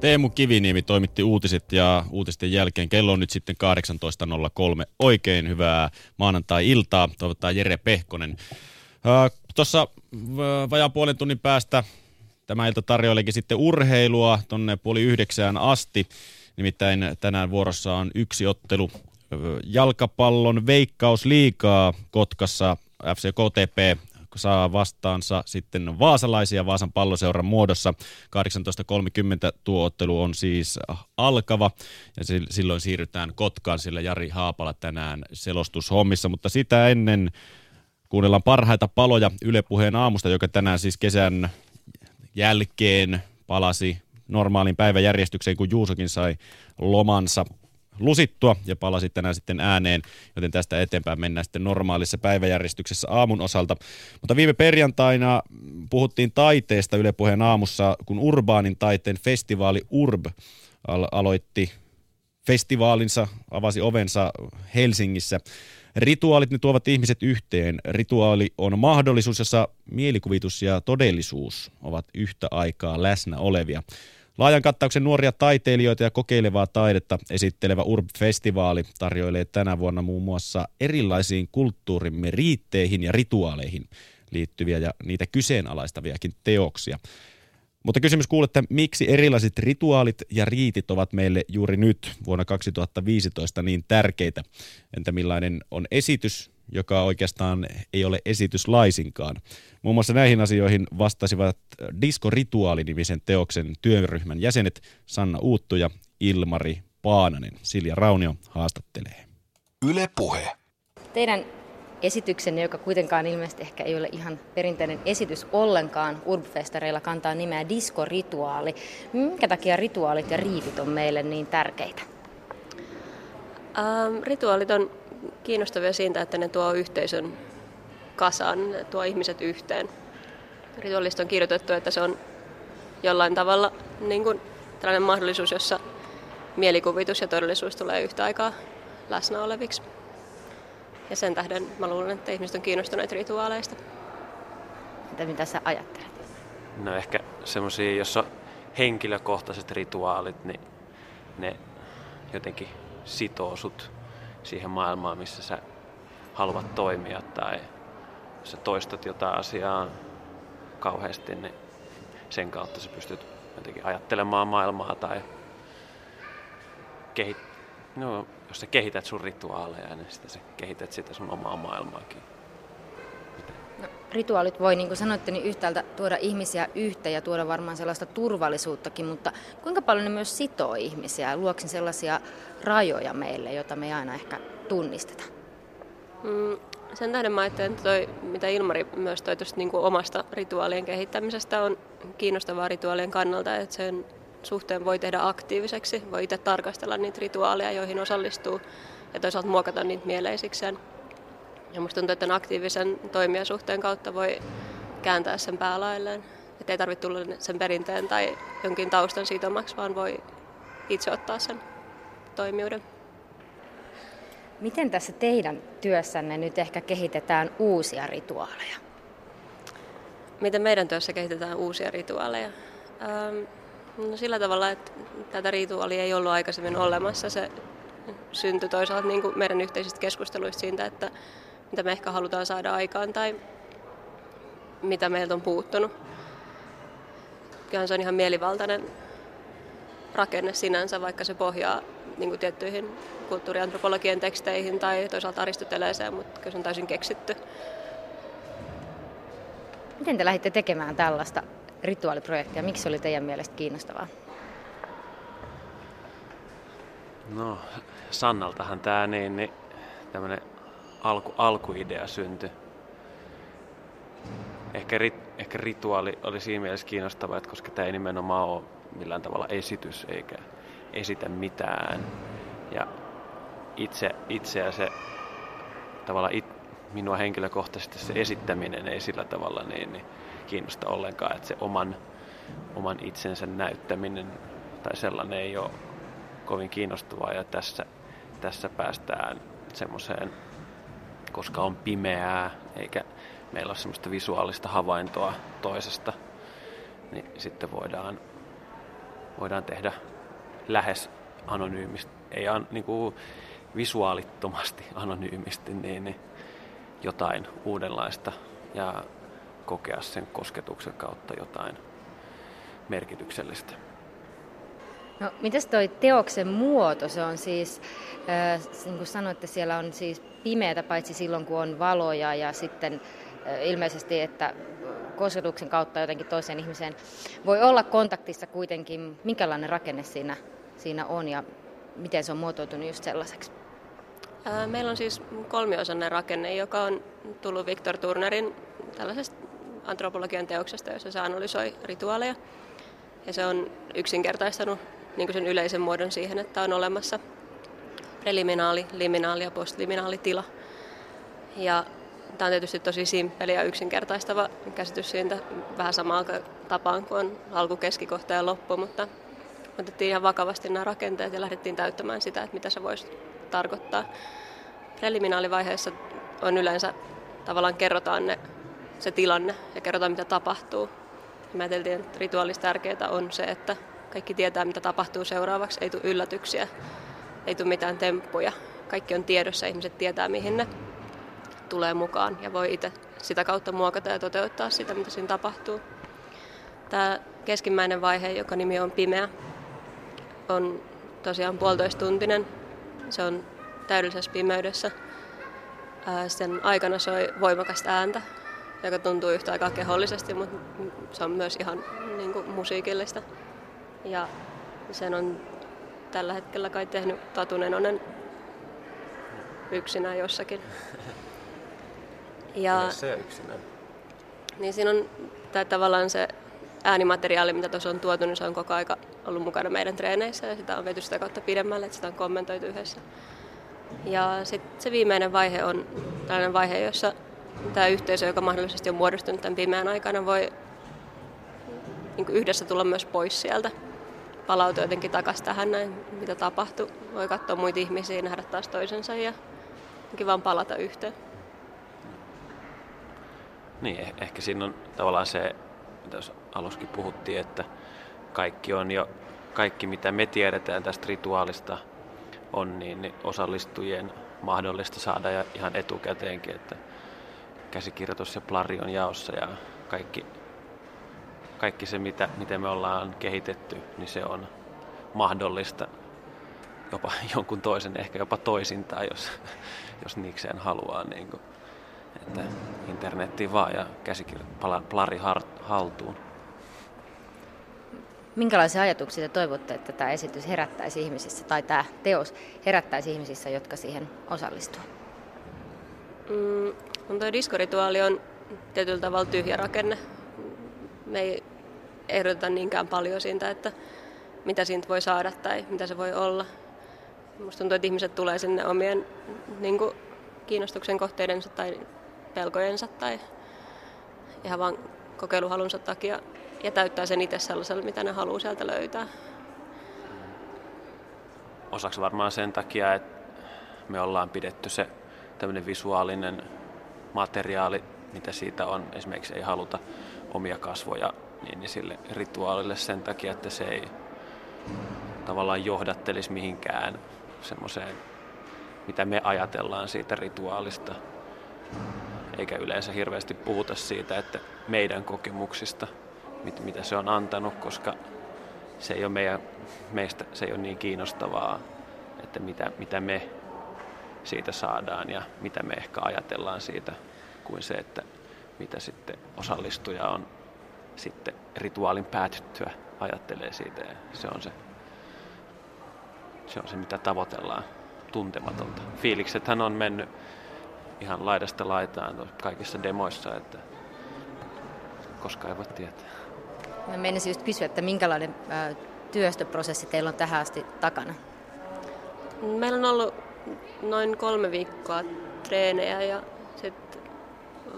Teemu Kiviniemi toimitti uutiset ja uutisten jälkeen kello on nyt sitten 18.03. Oikein hyvää maanantai-iltaa. Toivottaa Jere Pehkonen. Tuossa vajaan puolen tunnin päästä tämä ilta tarjoileekin sitten urheilua tonne puoli yhdeksään asti. Nimittäin tänään vuorossa on yksi ottelu jalkapallon veikkaus liikaa Kotkassa FC KTP saa vastaansa. Sitten vaasalaisia Vaasan palloseuran muodossa. 18.30 tuo ottelu on siis alkava. Ja silloin siirrytään Kotkaan, sillä Jari Haapala tänään selostushommissa, mutta sitä ennen kuunnellaan parhaita paloja Yle Puheen aamusta, joka tänään siis kesän jälkeen palasi normaalin päiväjärjestykseen, kun Juusokin sai lomansa lusittua ja palasi tänään sitten ääneen, joten tästä eteenpäin mennään sitten normaalissa päiväjärjestyksessä aamun osalta. Mutta viime perjantaina puhuttiin taiteesta Yle Puheen aamussa, kun urbaanin taiteen festivaali Urb aloitti festivaalinsa, avasi ovensa Helsingissä. Rituaalit ne tuovat ihmiset yhteen. Rituaali on mahdollisuus, jossa mielikuvitus ja todellisuus ovat yhtä aikaa läsnä olevia. Laajan kattauksen nuoria taiteilijoita ja kokeilevaa taidetta esittelevä Urb-festivaali tarjoilee tänä vuonna muun muassa erilaisiin kulttuurimme riitteihin ja rituaaleihin liittyviä ja niitä kyseenalaistaviakin teoksia. Mutta kysymys kuuluu, että miksi erilaiset rituaalit ja riitit ovat meille juuri nyt vuonna 2015 niin tärkeitä? Entä millainen on esitys, joka oikeastaan ei ole esitys laisinkaan? Muun muassa näihin asioihin vastasivat Disco-rituaali-nimisen teoksen työryhmän jäsenet Sanna Uuttu ja Ilmari Paananen. Silja Raunio haastattelee. Yle Puhe. Teidän esityksenne, joka kuitenkaan ilmeisesti ehkä ei ole ihan perinteinen esitys ollenkaan, Urbfestareilla kantaa nimeä Disco-rituaali. Minkä takia rituaalit ja riitit on meille niin tärkeitä? Ähm, rituaalit on kiinnostavia siitä, että ne tuo yhteisön kasaan, tuo ihmiset yhteen. Rituaalista on kirjoitettu, että se on jollain tavalla niin kuin tällainen mahdollisuus, jossa mielikuvitus ja todellisuus tulee yhtä aikaa läsnä oleviksi. Ja sen tähden mä luulen, että ihmiset on kiinnostuneet rituaaleista. Mitä, mitä sä ajattelet? No ehkä semmoisia, jossa henkilökohtaiset rituaalit, niin ne jotenkin sitoo sut siihen maailmaan, missä sä haluat toimia tai sä toistat jotain asiaa kauheasti, niin sen kautta sä pystyt jotenkin ajattelemaan maailmaa tai kehit... no, jos sä kehität sun rituaaleja, niin sitä sä kehität sitä sun omaa maailmaakin. Rituaalit voi, niin kuin sanoitte, niin yhtäältä tuoda ihmisiä yhteen ja tuoda varmaan sellaista turvallisuuttakin, mutta kuinka paljon ne myös sitoo ihmisiä? Luoksin sellaisia rajoja meille, joita me ei aina ehkä tunnisteta? Mm, sen tähden mä ajattelen, että toi, mitä Ilmari myös toi tuosta niin omasta rituaalien kehittämisestä on kiinnostavaa rituaalien kannalta, että sen suhteen voi tehdä aktiiviseksi, voi itse tarkastella niitä rituaaleja, joihin osallistuu ja toisaalta muokata niitä mieleisikseen. Ja musta tuntuu, että tämän aktiivisen toimijasuhteen kautta voi kääntää sen päälailleen. Että ei tarvitse tulla sen perinteen tai jonkin taustan sitomaksi, vaan voi itse ottaa sen toimijuuden. Miten tässä teidän työssänne nyt ehkä kehitetään uusia rituaaleja? Miten meidän työssä kehitetään uusia rituaaleja? Ähm, no sillä tavalla, että tätä rituaalia ei ollut aikaisemmin olemassa. Se syntyi toisaalta niin kuin meidän yhteisistä keskusteluista siitä, että mitä me ehkä halutaan saada aikaan tai mitä meiltä on puuttunut. Kyllähän se on ihan mielivaltainen rakenne sinänsä, vaikka se pohjaa niin kuin tiettyihin kulttuuriantropologian teksteihin tai toisaalta Aristoteleeseen, mutta kyllä se on täysin keksitty. Miten te lähditte tekemään tällaista rituaaliprojektia? Miksi se oli teidän mielestä kiinnostavaa? No, Sannaltahan tämä niin, niin tämmöinen alku, alkuidea syntyi. Ehkä, rit, ehkä rituaali oli siinä mielessä kiinnostava, että koska tämä ei nimenomaan ole millään tavalla esitys eikä esitä mitään. Ja itse, itseä se tavallaan it, minua henkilökohtaisesti se esittäminen ei sillä tavalla niin, niin kiinnosta ollenkaan, että se oman, oman itsensä näyttäminen tai sellainen ei ole kovin kiinnostavaa ja tässä, tässä päästään semmoiseen, koska on pimeää eikä meillä ole semmoista visuaalista havaintoa toisesta, niin sitten voidaan voidaan tehdä lähes anonyymisti, ei an, niin kuin visuaalittomasti anonyymisti, niin, niin jotain uudenlaista ja kokea sen kosketuksen kautta jotain merkityksellistä. No, mitäs toi teoksen muoto? Se on siis, äh, niin kuin sanoitte, siellä on siis pimeätä paitsi silloin, kun on valoja ja sitten äh, ilmeisesti, että kosketuksen kautta jotenkin toiseen ihmiseen voi olla kontaktissa kuitenkin. Minkälainen rakenne siinä, siinä on ja miten se on muotoutunut just sellaiseksi? Meillä on siis kolmiosainen rakenne, joka on tullut Victor Turnerin tällaisesta antropologian teoksesta, jossa se analysoi rituaaleja. Ja se on yksinkertaistanut niin sen yleisen muodon siihen, että on olemassa preliminaali, liminaali ja postliminaali tila. Ja tämä on tietysti tosi simppeli ja yksinkertaistava käsitys siitä vähän samaan tapaan kuin on alku, keskikohta ja loppu, mutta otettiin ihan vakavasti nämä rakenteet ja lähdettiin täyttämään sitä, että mitä se voisi tarkoittaa. Preliminaalivaiheessa on yleensä tavallaan kerrotaan ne, se tilanne ja kerrotaan mitä tapahtuu. Mä ajattelin, että rituaalista tärkeää on se, että kaikki tietää mitä tapahtuu seuraavaksi, ei tule yllätyksiä, ei tule mitään temppuja. Kaikki on tiedossa, ihmiset tietää mihin ne tulee mukaan ja voi itse sitä kautta muokata ja toteuttaa sitä, mitä siinä tapahtuu. Tämä keskimmäinen vaihe, joka nimi on Pimeä, on tosiaan puolitoistuntinen. Se on täydellisessä pimeydessä. Sen aikana soi voimakasta ääntä, joka tuntuu yhtä aikaa kehollisesti, mutta se on myös ihan niin kuin, musiikillista. Ja sen on tällä hetkellä kai tehnyt Tatu Nenonen yksinään jossakin. Ja, se yksinään? Niin siinä on tämä tavallaan se äänimateriaali, mitä tuossa on tuotu, niin se on koko aika ollut mukana meidän treeneissä ja sitä on viety sitä kautta pidemmälle, että sitä on kommentoitu yhdessä. Ja sitten se viimeinen vaihe on tällainen vaihe, jossa tämä yhteisö, joka mahdollisesti on muodostunut tämän pimeän aikana, voi niin yhdessä tulla myös pois sieltä. Palautua jotenkin takaisin tähän näin, mitä tapahtui. Voi katsoa muita ihmisiä, nähdä taas toisensa ja vaan palata yhteen. Niin, eh- ehkä siinä on tavallaan se, mitä aluskin puhuttiin, että kaikki on jo, kaikki mitä me tiedetään tästä rituaalista on, niin, niin osallistujien mahdollista saada ja ihan etukäteenkin, että käsikirjoitus ja plari on jaossa ja kaikki, kaikki se, mitä, miten me ollaan kehitetty, niin se on mahdollista jopa jonkun toisen, ehkä jopa toisintaan, jos, jos niikseen haluaa. Niin kuin, että internettiin vaan ja käsikirjoitus, plari haltuun. Minkälaisia ajatuksia te toivotte, että tämä esitys herättäisi ihmisissä, tai tämä teos herättäisi ihmisissä, jotka siihen osallistuvat? Mm, tuo diskorituaali on tietyllä tavalla tyhjä rakenne. Me ei ehdoteta niinkään paljon siitä, että mitä siitä voi saada tai mitä se voi olla. Minusta tuntuu, että ihmiset tulee sinne omien niin kuin, kiinnostuksen kohteidensa tai pelkojensa tai ihan vain kokeiluhalunsa takia ja täyttää sen itse sellaisella, mitä ne haluaa sieltä löytää. Osaksi varmaan sen takia, että me ollaan pidetty se tämmöinen visuaalinen materiaali, mitä siitä on. Esimerkiksi ei haluta omia kasvoja niin, niin sille rituaalille sen takia, että se ei tavallaan johdattelisi mihinkään semmoiseen, mitä me ajatellaan siitä rituaalista. Eikä yleensä hirveästi puhuta siitä, että meidän kokemuksista – mit, mitä se on antanut, koska se ei ole meidän, meistä se ei ole niin kiinnostavaa, että mitä, mitä me siitä saadaan ja mitä me ehkä ajatellaan siitä, kuin se, että mitä sitten osallistuja on sitten rituaalin päätyttyä ajattelee siitä. Ja se on se, se on se, mitä tavoitellaan, tuntematonta. Fiiliksethän on mennyt ihan laidasta laitaan kaikissa demoissa, että koska ei voi tietää. Mä menisin just kysyä, että minkälainen työstöprosessi teillä on tähän asti takana? Meillä on ollut noin kolme viikkoa treenejä ja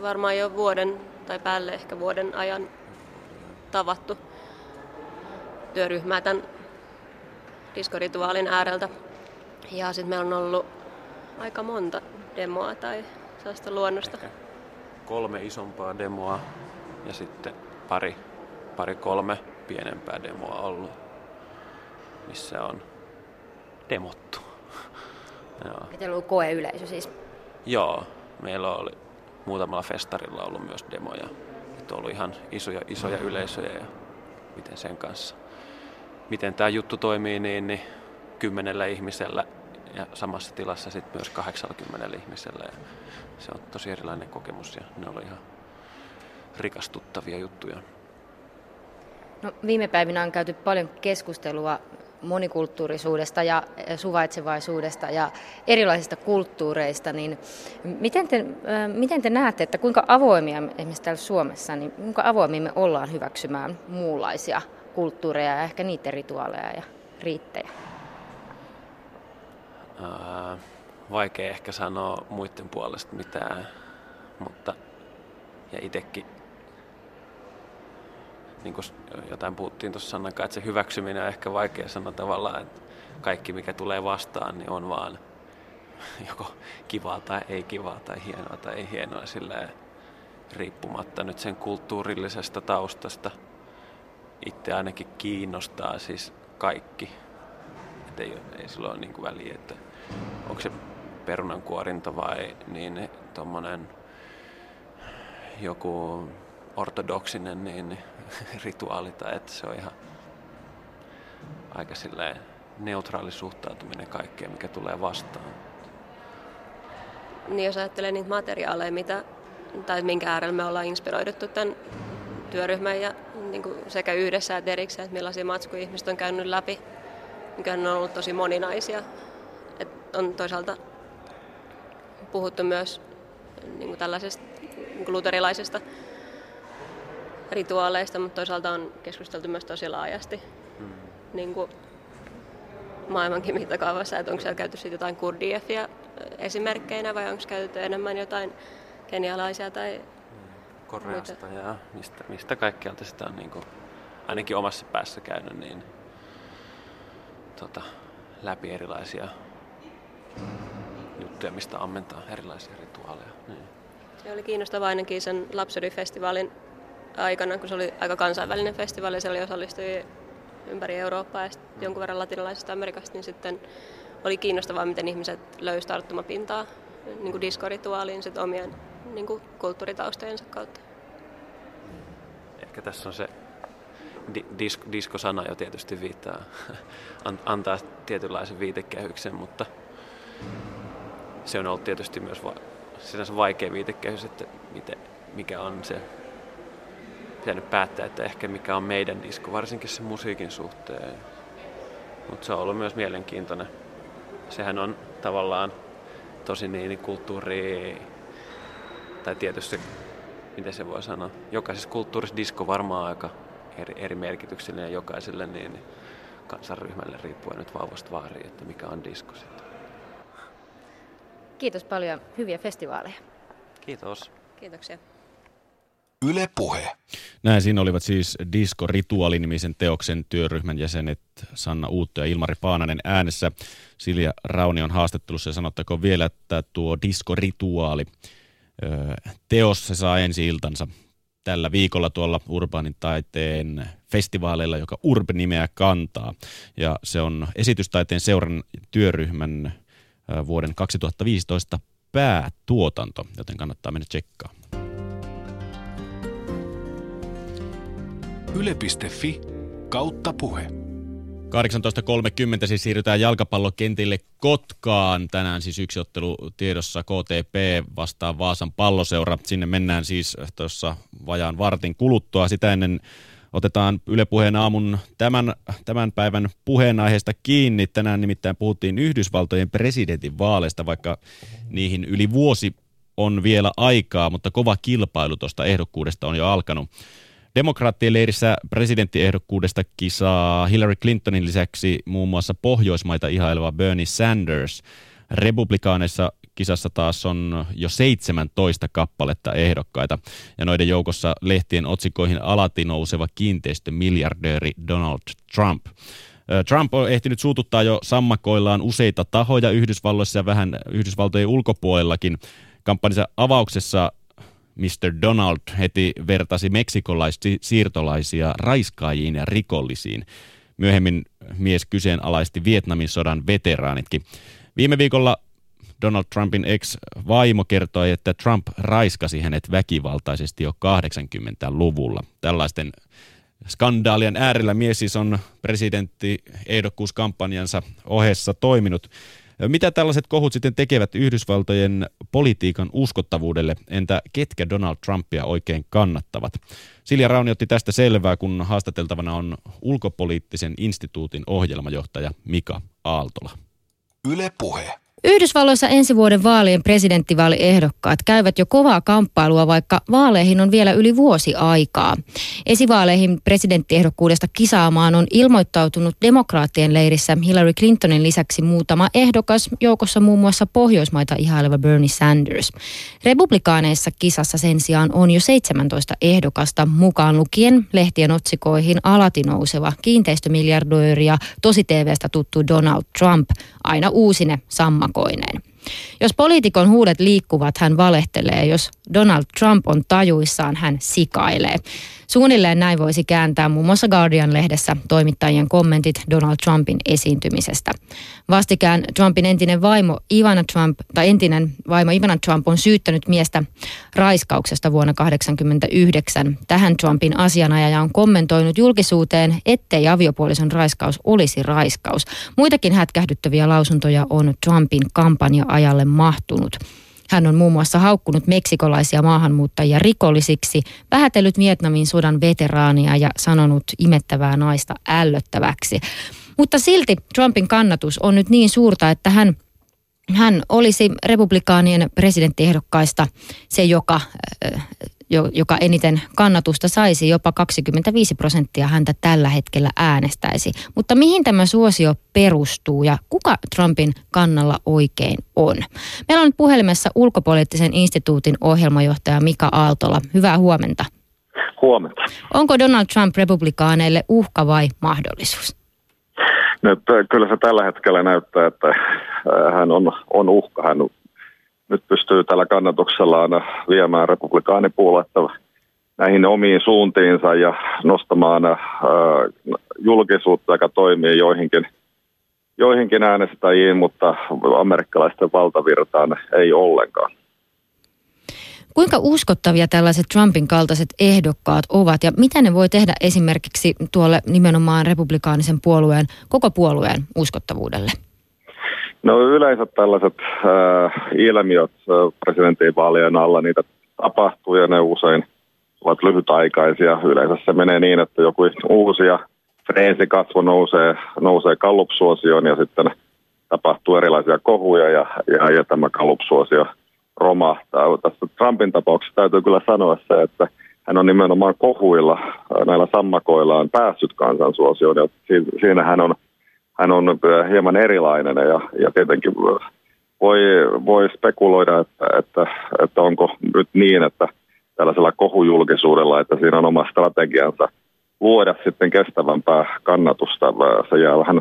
varmaan jo vuoden tai päälle ehkä vuoden ajan tavattu työryhmää tämän diskorituaalin ääreltä. Ja sitten meillä on ollut aika monta demoa tai sellaista luonnosta. Ehkä kolme isompaa demoa ja sitten pari pari-kolme pienempää demoa ollut. missä on demottu. Joo. Teillä on koeyleisö siis? Joo, meillä oli muutamalla festarilla ollut myös demoja. Että on ollut ihan isoja, isoja yleisöjä ja miten sen kanssa. Miten tämä juttu toimii, niin, niin kymmenellä ihmisellä ja samassa tilassa sitten myös 80 ihmisellä. Ja se on tosi erilainen kokemus ja ne oli ihan rikastuttavia juttuja. No, viime päivinä on käyty paljon keskustelua monikulttuurisuudesta ja suvaitsevaisuudesta ja erilaisista kulttuureista, niin miten te, miten te näette, että kuinka avoimia esimerkiksi täällä Suomessa, niin kuinka avoimia me ollaan hyväksymään muunlaisia kulttuureja ja ehkä niiden rituaaleja ja riittejä? Vaikea ehkä sanoa muiden puolesta mitään, mutta ja itsekin niin kuin jotain puhuttiin tuossa sanankaan, että se hyväksyminen on ehkä vaikea sanoa tavallaan, että kaikki mikä tulee vastaan, niin on vaan joko kivaa tai ei kivaa tai hienoa tai ei hienoa sillä riippumatta nyt sen kulttuurillisesta taustasta. Itse ainakin kiinnostaa siis kaikki. Et ei, ei sillä ole niin väliä, että onko se perunankuorinta vai niin tuommoinen joku ortodoksinen niin, rituaali tai että se on ihan aika silleen neutraali suhtautuminen kaikkeen, mikä tulee vastaan. Niin jos ajattelee niitä materiaaleja, mitä, tai minkä äärellä me ollaan inspiroiduttu tämän työryhmän ja niin kuin sekä yhdessä että erikseen, että millaisia matskuja ihmiset on käynyt läpi, mikä on ollut tosi moninaisia. Et on toisaalta puhuttu myös niin kuin tällaisesta niin kuin luterilaisesta rituaaleista, mutta toisaalta on keskusteltu myös tosi laajasti mm. niin kuin maailmankin mittakaavassa, että onko siellä käyty siitä jotain kurdiefiä esimerkkeinä vai onko käytetty enemmän jotain kenialaisia tai Koreasta muita. ja mistä, mistä kaikkialta sitä on niin kuin, ainakin omassa päässä käynyt niin, tota, läpi erilaisia juttuja, mistä ammentaa erilaisia rituaaleja. Niin. Se oli kiinnostavaa ainakin sen Lapsody-festivaalin aikana, kun se oli aika kansainvälinen festivaali, siellä osallistui ympäri Eurooppaa ja jonkun verran latinalaisesta Amerikasta, niin sitten oli kiinnostavaa, miten ihmiset löysivät tarttumapintaa niin kuin diskorituaaliin sit omien niin kuin kulttuuritaustojensa kautta. Ehkä tässä on se di- disk- diskosana jo tietysti viittaa, antaa tietynlaisen viitekehyksen, mutta se on ollut tietysti myös va- sinänsä vaikea viitekehys, että miten, mikä on se pitänyt päättää, että ehkä mikä on meidän disko, varsinkin se musiikin suhteen. Mutta se on ollut myös mielenkiintoinen. Sehän on tavallaan tosi niin kulttuuri, tai tietysti, miten se voi sanoa, jokaisessa kulttuurissa disko varmaan aika eri, eri merkityksellinen jokaiselle niin kansanryhmälle riippuen nyt vauvasta vaariin, että mikä on disko sitten. Kiitos paljon. Hyviä festivaaleja. Kiitos. Kiitoksia. Yle Puhe. Näin siinä olivat siis Disco Rituaali-nimisen teoksen työryhmän jäsenet Sanna Uutto ja Ilmari Paananen äänessä. Silja Rauni on haastattelussa ja sanottakoon vielä, että tuo Disco Rituaali teos se saa ensi iltansa tällä viikolla tuolla urbaanin taiteen festivaaleilla, joka Urb-nimeä kantaa. Ja se on esitystaiteen seuran työryhmän vuoden 2015 päätuotanto, joten kannattaa mennä tsekkaamaan. Yle.fi kautta puhe. 18.30 siis siirrytään jalkapallokentille Kotkaan. Tänään siis yksi ottelu tiedossa KTP vastaan Vaasan palloseura. Sinne mennään siis tuossa vajaan vartin kuluttua. Sitä ennen otetaan Yle Puheen aamun tämän, tämän päivän puheenaiheesta kiinni. Tänään nimittäin puhuttiin Yhdysvaltojen presidentin vaaleista, vaikka niihin yli vuosi on vielä aikaa, mutta kova kilpailu tuosta ehdokkuudesta on jo alkanut. Demokraattien leirissä presidenttiehdokkuudesta kisaa Hillary Clintonin lisäksi muun muassa Pohjoismaita ihaileva Bernie Sanders. Republikaaneissa kisassa taas on jo 17 kappaletta ehdokkaita ja noiden joukossa lehtien otsikoihin alati nouseva kiinteistömiljardööri Donald Trump. Trump on ehtinyt suututtaa jo sammakoillaan useita tahoja Yhdysvalloissa ja vähän Yhdysvaltojen ulkopuolellakin. Kampanjansa avauksessa Mr. Donald heti vertasi meksikolaisia siirtolaisia raiskaajiin ja rikollisiin. Myöhemmin mies kyseenalaisti Vietnamin sodan veteraanitkin. Viime viikolla Donald Trumpin ex-vaimo kertoi, että Trump raiskasi hänet väkivaltaisesti jo 80-luvulla. Tällaisten skandaalien äärellä mies siis on presidentti ehdokkuuskampanjansa ohessa toiminut. Mitä tällaiset kohut sitten tekevät Yhdysvaltojen politiikan uskottavuudelle? Entä ketkä Donald Trumpia oikein kannattavat? Silja Rauni otti tästä selvää, kun haastateltavana on ulkopoliittisen instituutin ohjelmajohtaja Mika Aaltola. Yle Puhe. Yhdysvalloissa ensi vuoden vaalien presidenttivaaliehdokkaat käyvät jo kovaa kamppailua, vaikka vaaleihin on vielä yli vuosi aikaa. Esivaaleihin presidenttiehdokkuudesta kisaamaan on ilmoittautunut demokraattien leirissä Hillary Clintonin lisäksi muutama ehdokas, joukossa muun muassa Pohjoismaita ihaileva Bernie Sanders. Republikaaneissa kisassa sen sijaan on jo 17 ehdokasta, mukaan lukien lehtien otsikoihin alati nouseva kiinteistömiljardööri ja tosi TVstä tuttu Donald Trump, aina uusine samma tupakoineen. Jos poliitikon huudet liikkuvat, hän valehtelee. Jos Donald Trump on tajuissaan, hän sikailee. Suunnilleen näin voisi kääntää muun muassa Guardian-lehdessä toimittajien kommentit Donald Trumpin esiintymisestä. Vastikään Trumpin entinen vaimo Ivana Trump, tai entinen vaimo Ivana Trump on syyttänyt miestä raiskauksesta vuonna 1989. Tähän Trumpin asianajaja on kommentoinut julkisuuteen, ettei aviopuolison raiskaus olisi raiskaus. Muitakin hätkähdyttäviä lausuntoja on Trumpin kampanja-ajalle mahtunut. Hän on muun muassa haukkunut meksikolaisia maahanmuuttajia rikollisiksi, vähätellyt Vietnamin sodan veteraania ja sanonut imettävää naista ällöttäväksi. Mutta silti Trumpin kannatus on nyt niin suurta, että hän hän olisi republikaanien presidenttiehdokkaista se, joka joka eniten kannatusta saisi, jopa 25 prosenttia häntä tällä hetkellä äänestäisi. Mutta mihin tämä suosio perustuu ja kuka Trumpin kannalla oikein on? Meillä on nyt puhelimessa ulkopoliittisen instituutin ohjelmajohtaja Mika Aaltola. Hyvää huomenta. Huomenta. Onko Donald Trump republikaaneille uhka vai mahdollisuus? Nyt, kyllä se tällä hetkellä näyttää, että hän on, on uhka. Hän nyt pystyy tällä kannatuksellaan viemään republikaanipuoletta näihin omiin suuntiinsa ja nostamaan äh, julkisuutta, joka toimii joihinkin, joihinkin äänestäjiin, mutta amerikkalaisten valtavirtaan ei ollenkaan. Kuinka uskottavia tällaiset Trumpin kaltaiset ehdokkaat ovat ja mitä ne voi tehdä esimerkiksi tuolle nimenomaan republikaanisen puolueen, koko puolueen uskottavuudelle? No yleensä tällaiset äh, ilmiöt äh, presidentinvaalien alla, niitä tapahtuu ja ne usein ovat lyhytaikaisia. Yleensä se menee niin, että joku uusi ja freesi kasvo nousee, nousee kallupsuosioon ja sitten tapahtuu erilaisia kohuja ja, ja, ja tämä kallupsuosio romahtaa. Tässä Trumpin tapauksessa täytyy kyllä sanoa se, että hän on nimenomaan kohuilla äh, näillä sammakoillaan päässyt kansansuosioon ja siinä hän on hän on hieman erilainen ja, ja tietenkin voi, voi spekuloida, että, että, että onko nyt niin, että tällaisella kohujulkisuudella, että siinä on oma strategiansa luoda sitten kestävämpää kannatusta. Se jää vähän,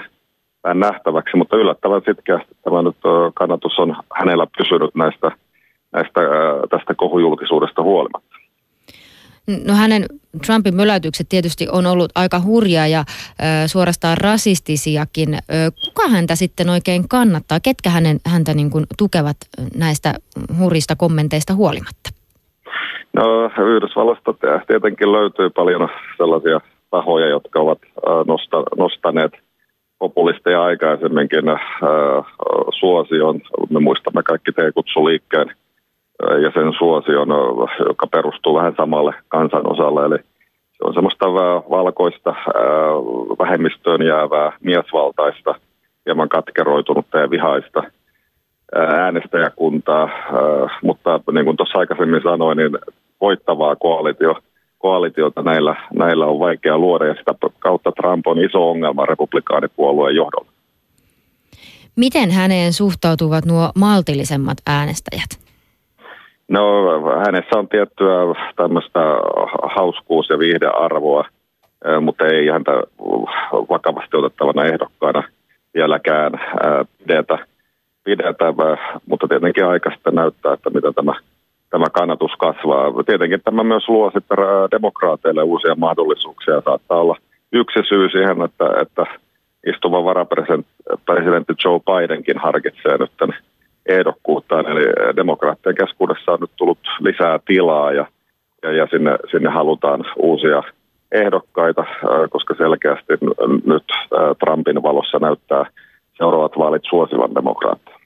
vähän nähtäväksi, mutta yllättävän sitkeästi tämä nyt kannatus on hänellä pysynyt näistä, näistä, tästä kohujulkisuudesta huolimatta. No hänen Trumpin möläytykset tietysti on ollut aika hurjaa ja ö, suorastaan rasistisiakin. Ö, kuka häntä sitten oikein kannattaa? Ketkä hänen, häntä niin kuin tukevat näistä hurjista kommenteista huolimatta? No Yhdysvallasta tietenkin löytyy paljon sellaisia tahoja, jotka ovat nosta, nostaneet populisteja aikaisemminkin äh, suosion. Me muistamme kaikki T-kutsuliikkeen ja sen suosion, joka perustuu vähän samalle kansanosalle. Eli se on semmoista valkoista vähemmistöön jäävää miesvaltaista, hieman katkeroitunutta ja vihaista äänestäjäkuntaa, mutta niin kuin tuossa aikaisemmin sanoin, niin voittavaa koalitio, koalitiota näillä, näillä on vaikea luoda ja sitä kautta Trump on iso ongelma republikaanipuolueen johdolla. Miten häneen suhtautuvat nuo maltillisemmat äänestäjät? No hänessä on tiettyä tämmöistä hauskuus- ja viihdearvoa, mutta ei häntä vakavasti otettavana ehdokkaana vieläkään pidetä. pidetä mutta tietenkin aika sitten näyttää, että mitä tämä, tämä kannatus kasvaa. Tietenkin tämä myös luo sitten demokraateille uusia mahdollisuuksia. Saattaa olla yksi syy siihen, että, että istuva varapresidentti Joe Bidenkin harkitsee nyt tämän ehdokkuuttaan. Eli demokraattien keskuudessa on nyt tullut lisää tilaa ja, ja, ja sinne, sinne halutaan uusia ehdokkaita, koska selkeästi nyt Trumpin valossa näyttää seuraavat vaalit suosivan demokraattia.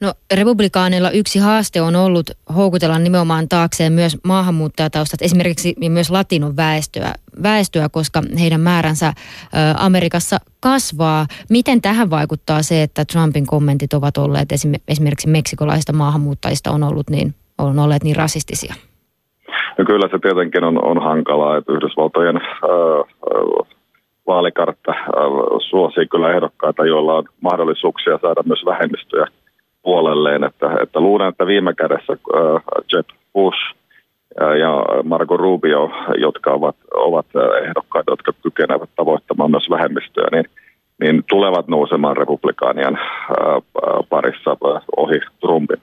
No republikaanilla yksi haaste on ollut houkutella nimenomaan taakseen myös maahanmuuttajataustat, esimerkiksi myös latinon väestöä, väestöä koska heidän määränsä Amerikassa kasvaa. Miten tähän vaikuttaa se, että Trumpin kommentit ovat olleet esimerkiksi meksikolaista maahanmuuttajista on ollut niin, on olleet niin rasistisia? No kyllä se tietenkin on, on hankalaa, että Yhdysvaltojen ää, vaalikartta ää, suosii kyllä ehdokkaita, joilla on mahdollisuuksia saada myös vähemmistöjä puolelleen. Että, että luulen, että viime kädessä ää, Jeb Bush ää, ja Marco Rubio, jotka ovat, ovat ehdokkaita, jotka kykenevät tavoittamaan myös vähemmistöjä, niin, niin tulevat nousemaan republikaanien ää, parissa ohi Trumpin.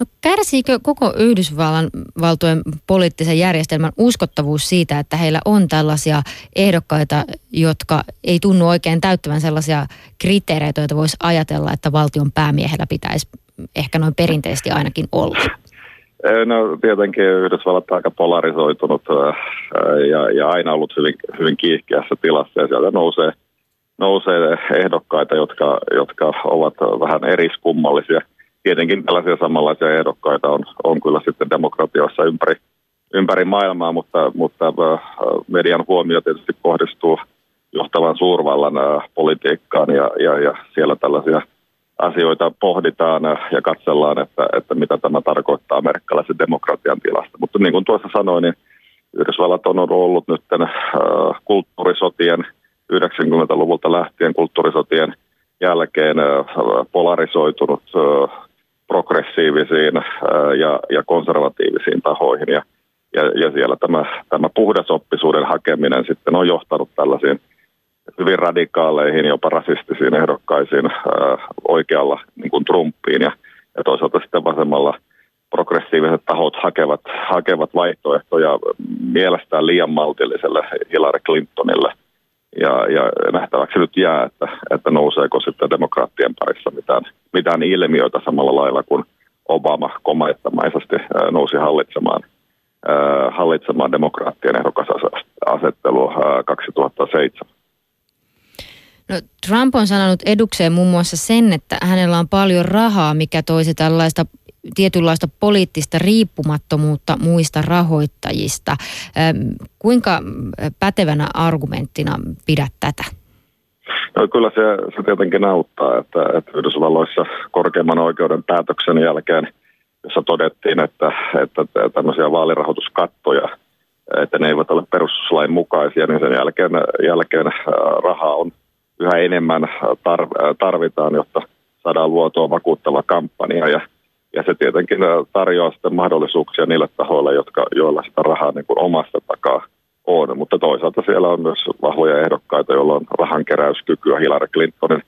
No kärsiikö koko Yhdysvallan valtojen poliittisen järjestelmän uskottavuus siitä, että heillä on tällaisia ehdokkaita, jotka ei tunnu oikein täyttävän sellaisia kriteereitä, joita voisi ajatella, että valtion päämiehellä pitäisi ehkä noin perinteisesti ainakin olla? No tietenkin Yhdysvallat on aika polarisoitunut ja, ja aina ollut hyvin, hyvin kiihkeässä tilassa ja sieltä nousee, nousee ehdokkaita, jotka, jotka ovat vähän eriskummallisia – tietenkin tällaisia samanlaisia ehdokkaita on, on kyllä sitten demokratioissa ympäri, ympäri maailmaa, mutta, mutta äh, median huomio tietysti kohdistuu johtavan suurvallan äh, politiikkaan ja, ja, ja siellä tällaisia asioita pohditaan äh, ja katsellaan, että, että mitä tämä tarkoittaa amerikkalaisen demokratian tilasta. Mutta niin kuin tuossa sanoin, niin Yhdysvallat on ollut nyt kulttuurisotien 90-luvulta lähtien kulttuurisotien jälkeen polarisoitunut progressiivisiin ja, ja konservatiivisiin tahoihin. Ja, ja, ja siellä tämä, tämä puhdasoppisuuden hakeminen sitten on johtanut tällaisiin hyvin radikaaleihin, jopa rasistisiin ehdokkaisiin oikealla niin kuin Trumpiin ja, ja toisaalta sitten vasemmalla progressiiviset tahot hakevat, hakevat vaihtoehtoja mielestään liian maltilliselle Hillary Clintonille – ja, ja nähtäväksi nyt jää, että, että nouseeko sitten demokraattien parissa mitään, mitään ilmiöitä samalla lailla kuin Obama komaettamaisesti nousi hallitsemaan, hallitsemaan demokraattien ehdokasasettelua 2007. No, Trump on sanonut edukseen muun muassa sen, että hänellä on paljon rahaa, mikä toisi tällaista tietynlaista poliittista riippumattomuutta muista rahoittajista. Kuinka pätevänä argumenttina pidät tätä? No, kyllä se, se tietenkin auttaa, että, että Yhdysvalloissa korkeimman oikeuden päätöksen jälkeen, jossa todettiin, että, että tämmöisiä vaalirahoituskattoja, että ne eivät ole perustuslain mukaisia, niin sen jälkeen, jälkeen rahaa on yhä enemmän tarvitaan, jotta saadaan luotua vakuuttava kampanja. Ja ja se tietenkin tarjoaa sitten mahdollisuuksia niille tahoille, jotka, joilla sitä rahaa niin kuin omasta takaa on. Mutta toisaalta siellä on myös vahvoja ehdokkaita, joilla on rahankeräyskykyä. Hillary Clintonin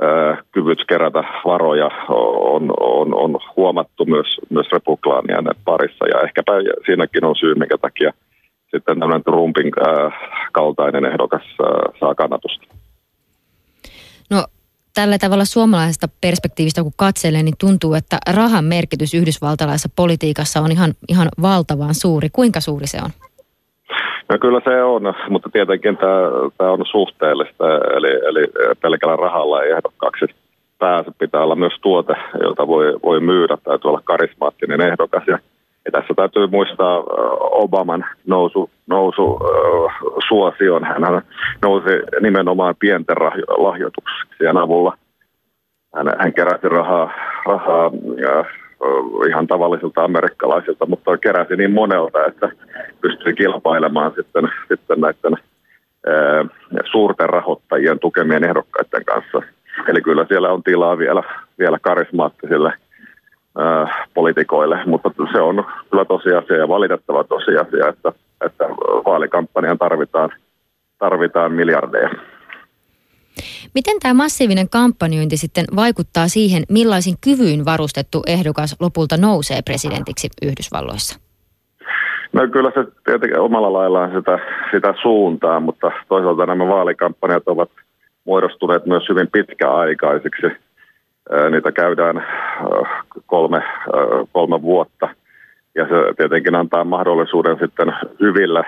ää, kyvyt kerätä varoja on, on, on huomattu myös, myös republikaanien parissa. Ja ehkäpä siinäkin on syy, minkä takia sitten tämmöinen Trumpin ää, kaltainen ehdokas ää, saa kannatusta. Tällä tavalla suomalaisesta perspektiivistä kun katselee, niin tuntuu, että rahan merkitys yhdysvaltalaisessa politiikassa on ihan, ihan valtavan suuri. Kuinka suuri se on? No kyllä se on, mutta tietenkin tämä, tämä on suhteellista, eli, eli pelkällä rahalla ei ehdokkaaksi pääse. Pitää olla myös tuote, jota voi, voi myydä, täytyy olla karismaattinen ehdokas. Ja, ja tässä täytyy muistaa Obaman nousu, nousu suosion. Hän nousi nimenomaan pienten lahjoituksien avulla. Hän, hän keräsi rahaa, rahaa ja, ihan tavallisilta amerikkalaisilta, mutta keräsi niin monelta, että pystyi kilpailemaan sitten, sitten näiden suurten rahoittajien tukemien ehdokkaiden kanssa. Eli kyllä siellä on tilaa vielä, vielä karismaattisille ää, politikoille, mutta se on kyllä tosiasia ja valitettava tosiasia, että, että vaalikampanjan tarvitaan, tarvitaan miljardeja. Miten tämä massiivinen kampanjointi sitten vaikuttaa siihen, millaisin kyvyin varustettu ehdokas lopulta nousee presidentiksi Yhdysvalloissa? No kyllä se tietenkin omalla laillaan sitä, sitä suuntaa, mutta toisaalta nämä vaalikampanjat ovat muodostuneet myös hyvin pitkäaikaisiksi. Niitä käydään kolme, kolme vuotta ja se tietenkin antaa mahdollisuuden sitten hyvillä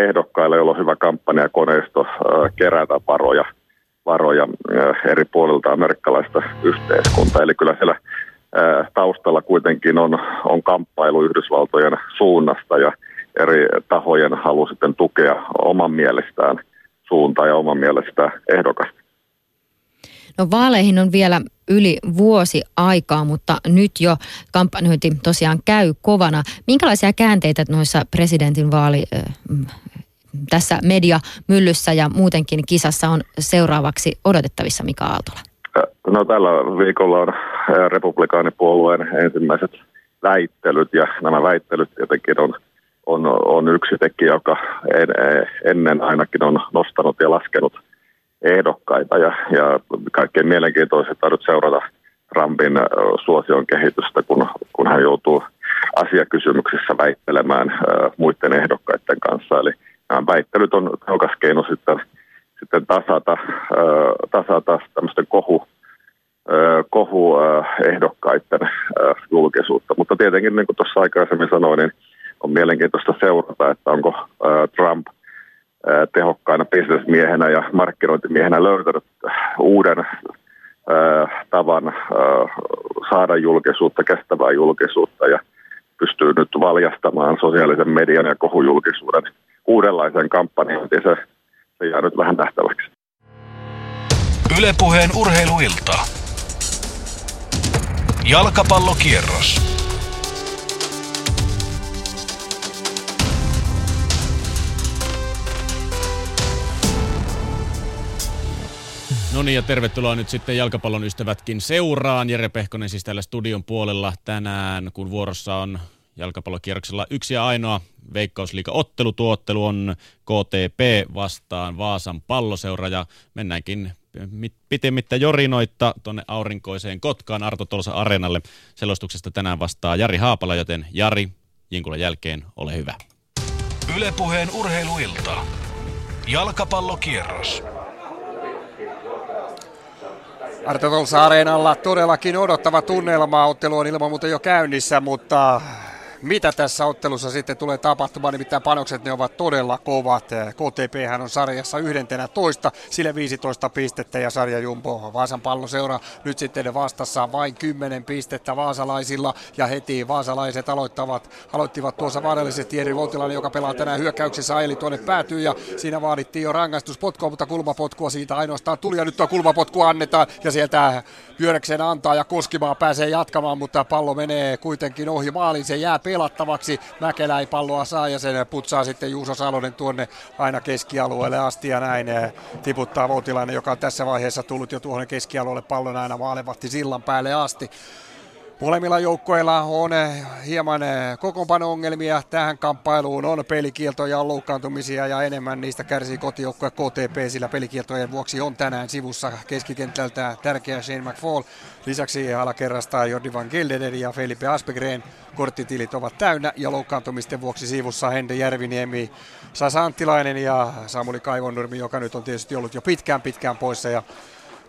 ehdokkaille, joilla on hyvä kampanjakoneisto, kerätä varoja, varoja eri puolilta amerikkalaista yhteiskuntaa. Eli kyllä siellä taustalla kuitenkin on, on kamppailu Yhdysvaltojen suunnasta ja eri tahojen halu sitten tukea oman mielestään suuntaa ja oman mielestään ehdokasta. No vaaleihin on vielä yli vuosi aikaa, mutta nyt jo kampanjointi tosiaan käy kovana. Minkälaisia käänteitä noissa presidentin vaali tässä mediamyllyssä ja muutenkin kisassa on seuraavaksi odotettavissa Mika Aaltola? No tällä viikolla on republikaanipuolueen ensimmäiset väittelyt ja nämä väittelyt tietenkin on, on, on yksi tekijä, joka en, ennen ainakin on nostanut ja laskenut ehdokkaita ja, ja kaikkein mielenkiintoisinta on nyt seurata Trumpin suosion kehitystä, kun, kun hän joutuu asiakysymyksissä väittelemään äh, muiden ehdokkaiden kanssa. Eli nämä väittelyt on tehokas keino sitten, sitten tasata, äh, tasata tämmöisten kohu, kohu ehdokkaiden julkisuutta. Mutta tietenkin, niin kuin tuossa aikaisemmin sanoin, niin on mielenkiintoista seurata, että onko Trump tehokkaana bisnesmiehenä ja markkinointimiehenä löytänyt uuden tavan saada julkisuutta, kestävää julkisuutta ja pystyy nyt valjastamaan sosiaalisen median ja kohujulkisuuden uudenlaisen kampanjan, ja se, se jää nyt vähän nähtäväksi. Ylepuheen urheiluilta. Jalkapallokierros. No niin, ja tervetuloa nyt sitten jalkapallon ystävätkin seuraan. Jere Pehkonen siis täällä studion puolella tänään, kun vuorossa on jalkapallokierroksella yksi ja ainoa Veikkausliiga ottelu. Tuo ottelu on KTP vastaan Vaasan palloseura ja mennäänkin pitemmittä jorinoitta tuonne aurinkoiseen Kotkaan Arto Tolsa Areenalle. Selostuksesta tänään vastaa Jari Haapala, joten Jari, Jinkulan jälkeen, ole hyvä. Ylepuheen urheiluilta. Jalkapallokierros. Arto Tolsa Areenalla todellakin odottava tunnelma. Ottelu on ilman muuta jo käynnissä, mutta mitä tässä ottelussa sitten tulee tapahtumaan, nimittäin panokset ne ovat todella kovat. KTP on sarjassa toista, sille 15 pistettä ja sarja Jumbo Vaasan palloseura nyt sitten vastassa vain 10 pistettä vaasalaisilla. Ja heti vaasalaiset aloittavat, aloittivat tuossa vaarallisesti Jeri Voutilainen, joka pelaa tänään hyökkäyksessä eli tuonne päätyy. Ja siinä vaadittiin jo rangaistuspotkua, mutta kulmapotkua siitä ainoastaan tuli. Ja nyt tuo kulmapotku annetaan ja sieltä Pyörekseen antaa ja Koskimaa pääsee jatkamaan, mutta pallo menee kuitenkin ohi maalin, se jää pelattavaksi. Mäkelä ei palloa saa ja sen putsaa sitten Juuso Salonen tuonne aina keskialueelle asti ja näin eh, tiputtaa Voutilainen, joka on tässä vaiheessa tullut jo tuohon keskialueelle pallon aina maalevahti sillan päälle asti. Molemmilla joukkoilla on eh, hieman eh, kokoonpano-ongelmia tähän kamppailuun. On pelikieltoja, on loukkaantumisia ja enemmän niistä kärsii kotijoukkoja KTP, sillä pelikieltojen vuoksi on tänään sivussa keskikentältä tärkeä Shane McFall. Lisäksi alakerrasta Jordi Van Gelderen ja Felipe Aspegren korttitilit ovat täynnä ja loukkaantumisten vuoksi sivussa Hende Järviniemi, Sasa Anttilainen ja Samuli Kaivonnurmi, joka nyt on tietysti ollut jo pitkään pitkään poissa ja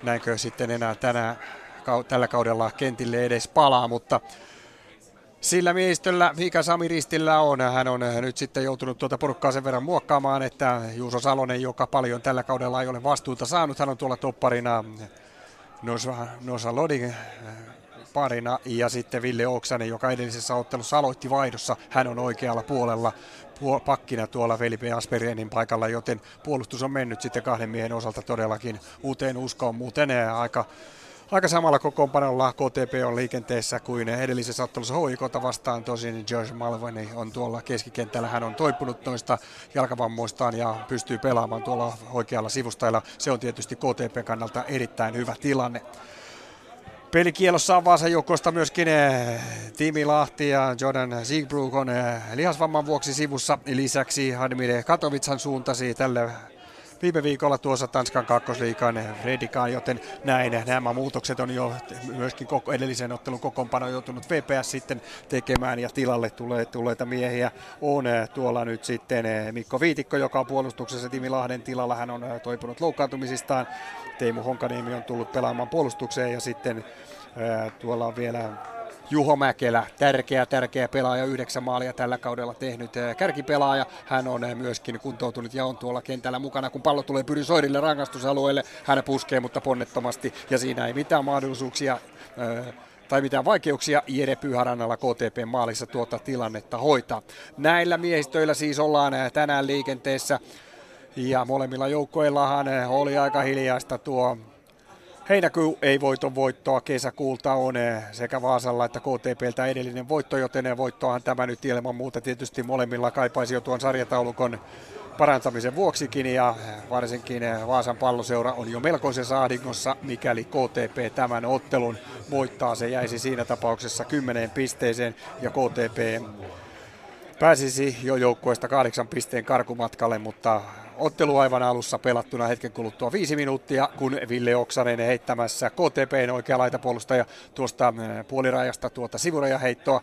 näinkö sitten enää tänään tällä kaudella kentille edes palaa, mutta sillä miehistöllä, mikä Sami Ristillä on, hän on nyt sitten joutunut tuota porukkaa sen verran muokkaamaan, että Juuso Salonen, joka paljon tällä kaudella ei ole vastuuta saanut, hän on tuolla topparina Nosa, Nosa Lodin äh, parina ja sitten Ville Oksanen, joka edellisessä ottelussa aloitti vaihdossa. Hän on oikealla puolella pakkina tuolla Felipe Asperienin paikalla, joten puolustus on mennyt sitten kahden miehen osalta todellakin uuteen uskoon. Muuten äh, aika aika samalla kokoonpanolla KTP on liikenteessä kuin edellisessä ottelussa HIKota vastaan. Tosin George Malvani on tuolla keskikentällä. Hän on toipunut noista jalkavammoistaan ja pystyy pelaamaan tuolla oikealla sivustailla. Se on tietysti KTP kannalta erittäin hyvä tilanne. Pelikielossa on Vaasan joukkoista myöskin eh, Timi Lahti ja Jordan Siegbrook on eh, lihasvamman vuoksi sivussa. Lisäksi Hadmir Katovitsan suuntasi tälle viime viikolla tuossa Tanskan kakkosliikan Redikaan, joten näin nämä muutokset on jo myöskin koko edellisen ottelun kokoonpano joutunut VPS sitten tekemään ja tilalle tulee tulleita miehiä on tuolla nyt sitten Mikko Viitikko, joka on puolustuksessa Timi Lahden tilalla. Hän on toipunut loukkaantumisistaan. Teemu Honkaniemi on tullut pelaamaan puolustukseen ja sitten tuolla on vielä Juho Mäkelä, tärkeä, tärkeä pelaaja, yhdeksän maalia tällä kaudella tehnyt eh, kärkipelaaja. Hän on eh, myöskin kuntoutunut ja on tuolla kentällä mukana, kun pallo tulee Pyry Soirille rangaistusalueelle. Hän puskee, mutta ponnettomasti ja siinä ei mitään mahdollisuuksia eh, tai mitään vaikeuksia Jere Pyhärannalla KTP maalissa tuota tilannetta hoitaa. Näillä miehistöillä siis ollaan tänään liikenteessä ja molemmilla joukkoillahan oli aika hiljaista tuo Heinäkuu ei voiton voittoa kesäkuulta on eh, sekä Vaasalla että KTPltä edellinen voitto, joten voittoahan tämä nyt ilman muuta tietysti molemmilla kaipaisi jo tuon sarjataulukon parantamisen vuoksikin ja varsinkin eh, Vaasan palloseura on jo melkoisessa ahdingossa, mikäli KTP tämän ottelun voittaa. Se jäisi siinä tapauksessa kymmeneen pisteeseen ja KTP pääsisi jo joukkueesta kahdeksan pisteen karkumatkalle, mutta ottelu aivan alussa pelattuna hetken kuluttua. Viisi minuuttia, kun Ville Oksanen heittämässä KTPn oikea laitapuolustaja tuosta eh, puolirajasta tuota sivurajaheittoa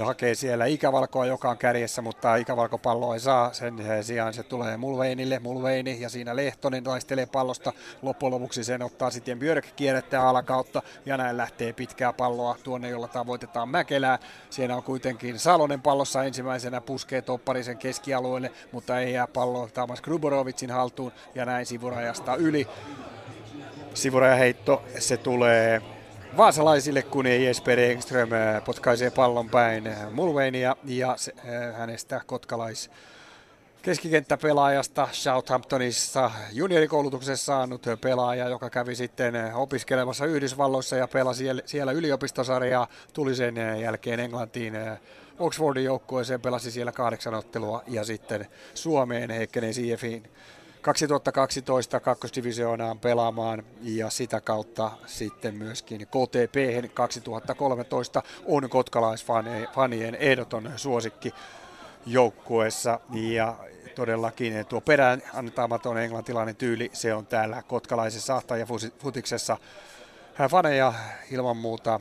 hakee siellä ikävalkoa, joka on kärjessä, mutta ikävalkopallo ei saa. Sen sijaan se tulee Mulveinille, Mulveini ja siinä Lehtonen taistelee pallosta. Loppujen lopuksi sen ottaa sitten Björk kierrättää alakautta ja näin lähtee pitkää palloa tuonne, jolla tavoitetaan Mäkelää. Siinä on kuitenkin Salonen pallossa ensimmäisenä puskee topparisen keskialueelle, mutta ei jää pallo Tamas Gruborovicin haltuun ja näin sivurajasta yli. Sivurajaheitto, se tulee vaasalaisille, kun Jesper Engström äh, potkaisee pallon päin Mulveinia ja äh, hänestä kotkalais keskikenttäpelaajasta Southamptonissa. Juniorikoulutuksessa saanut pelaaja, joka kävi sitten opiskelemassa Yhdysvalloissa ja pelasi siellä yliopistosarjaa, tuli sen jälkeen Englantiin Oxfordin joukkueeseen, pelasi siellä kahdeksan ottelua ja sitten Suomeen Heikkenen CFin 2012 kakkosdivisioonaan pelaamaan ja sitä kautta sitten myöskin KTP 2013 on kotkalaisfanien ehdoton suosikki joukkueessa. Ja todellakin tuo perään antamaton englantilainen tyyli, se on täällä kotkalaisessa ja futiksessa faneja ilman muuta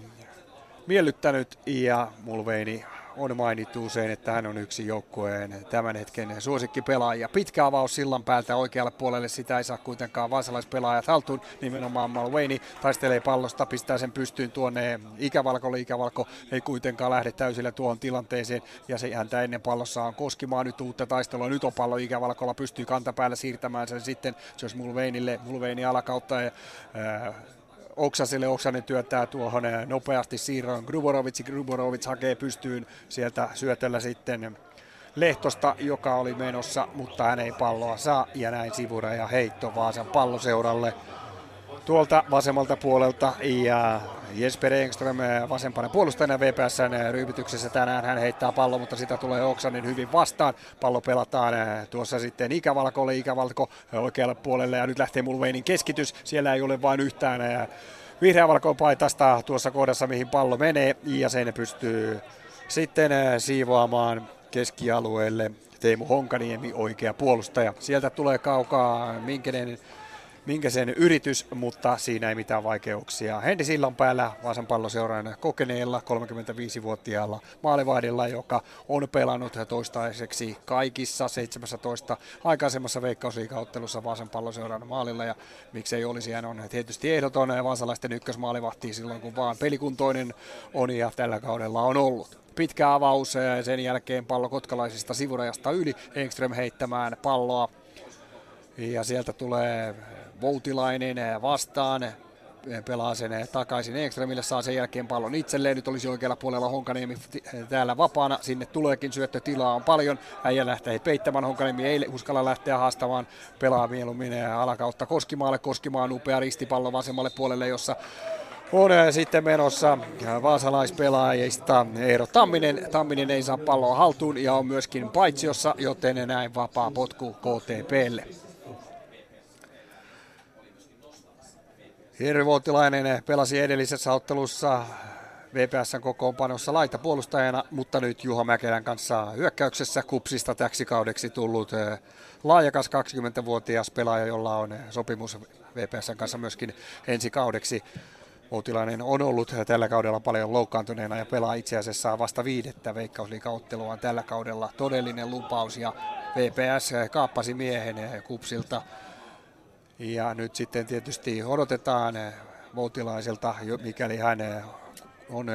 miellyttänyt. Ja Mulveini on mainittu usein, että hän on yksi joukkueen tämän hetken suosikkipelaaja. Pitkä avaus sillan päältä oikealle puolelle, sitä ei saa kuitenkaan vaasalaispelaajat haltuun. Nimenomaan Malweini taistelee pallosta, pistää sen pystyyn tuonne ikävalkolle. Ikävalko ei kuitenkaan lähde täysillä tuohon tilanteeseen ja se häntä ennen pallossa on Koskimaan nyt uutta taistelua. Nyt on pallo ikävalkolla, pystyy kantapäällä siirtämään sen sitten jos Mulveinille, Mulveini alakautta ja, ää, Oksaselle. Oksanen työntää tuohon eh, nopeasti siirron Gruborovic. Gruborovic hakee pystyyn sieltä syötellä sitten Lehtosta, joka oli menossa, mutta hän ei palloa saa. Ja näin sivura ja heitto Vaasan palloseuralle tuolta vasemmalta puolelta ja Jesper Engström vasempana puolustajana VPSn ryypityksessä tänään. Hän heittää pallo, mutta sitä tulee Oksanen hyvin vastaan. Pallo pelataan tuossa sitten Ikävalkolle, Ikävalko oikealle puolelle ja nyt lähtee Mulveinin keskitys. Siellä ei ole vain yhtään vihreävalkopaitasta tuossa kohdassa, mihin pallo menee ja sen pystyy sitten siivoamaan keskialueelle Teemu Honkaniemi, oikea puolustaja. Sieltä tulee kaukaa Minkenen minkä sen yritys, mutta siinä ei mitään vaikeuksia. Hendi Sillan päällä Vaasan palloseuran kokeneella 35-vuotiaalla maalivahdilla, joka on pelannut toistaiseksi kaikissa 17 aikaisemmassa veikkausliikauttelussa Vaasan palloseuran maalilla ja miksei olisi, hän on tietysti ehdoton vaasalaisten ykkösmaalivahti silloin kun vaan pelikuntoinen on ja tällä kaudella on ollut pitkä avaus ja sen jälkeen pallo kotkalaisista sivurajasta yli. Engström heittämään palloa ja sieltä tulee Voutilainen vastaan, pelaa sen takaisin Ekströmille, saa sen jälkeen pallon itselleen. Nyt olisi oikealla puolella Honkaniemi täällä vapaana. Sinne tuleekin syöttötilaa on paljon. Äijä lähtee peittämään. Honkaniemi ei uskalla lähteä haastamaan. Pelaa mieluummin alakautta Koskimaalle. Koskimaan upea ristipallo vasemmalle puolelle, jossa on sitten menossa vaasalaispelaajista Eero Tamminen. Tamminen ei saa palloa haltuun ja on myöskin paitsiossa, joten näin vapaa potku KTPlle. Hirvi Vuotilainen pelasi edellisessä ottelussa VPSn kokoonpanossa laitapuolustajana, mutta nyt Juha Mäkelän kanssa hyökkäyksessä kupsista täksi kaudeksi tullut eh, laajakas 20-vuotias pelaaja, jolla on sopimus VPSn kanssa myöskin ensi kaudeksi. Outilainen on ollut tällä kaudella paljon loukkaantuneena ja pelaa itse asiassa vasta viidettä veikkausliikaotteluaan tällä kaudella. Todellinen lupaus ja VPS kaappasi miehen kupsilta. Ja nyt sitten tietysti odotetaan Voutilaiselta, mikäli hän on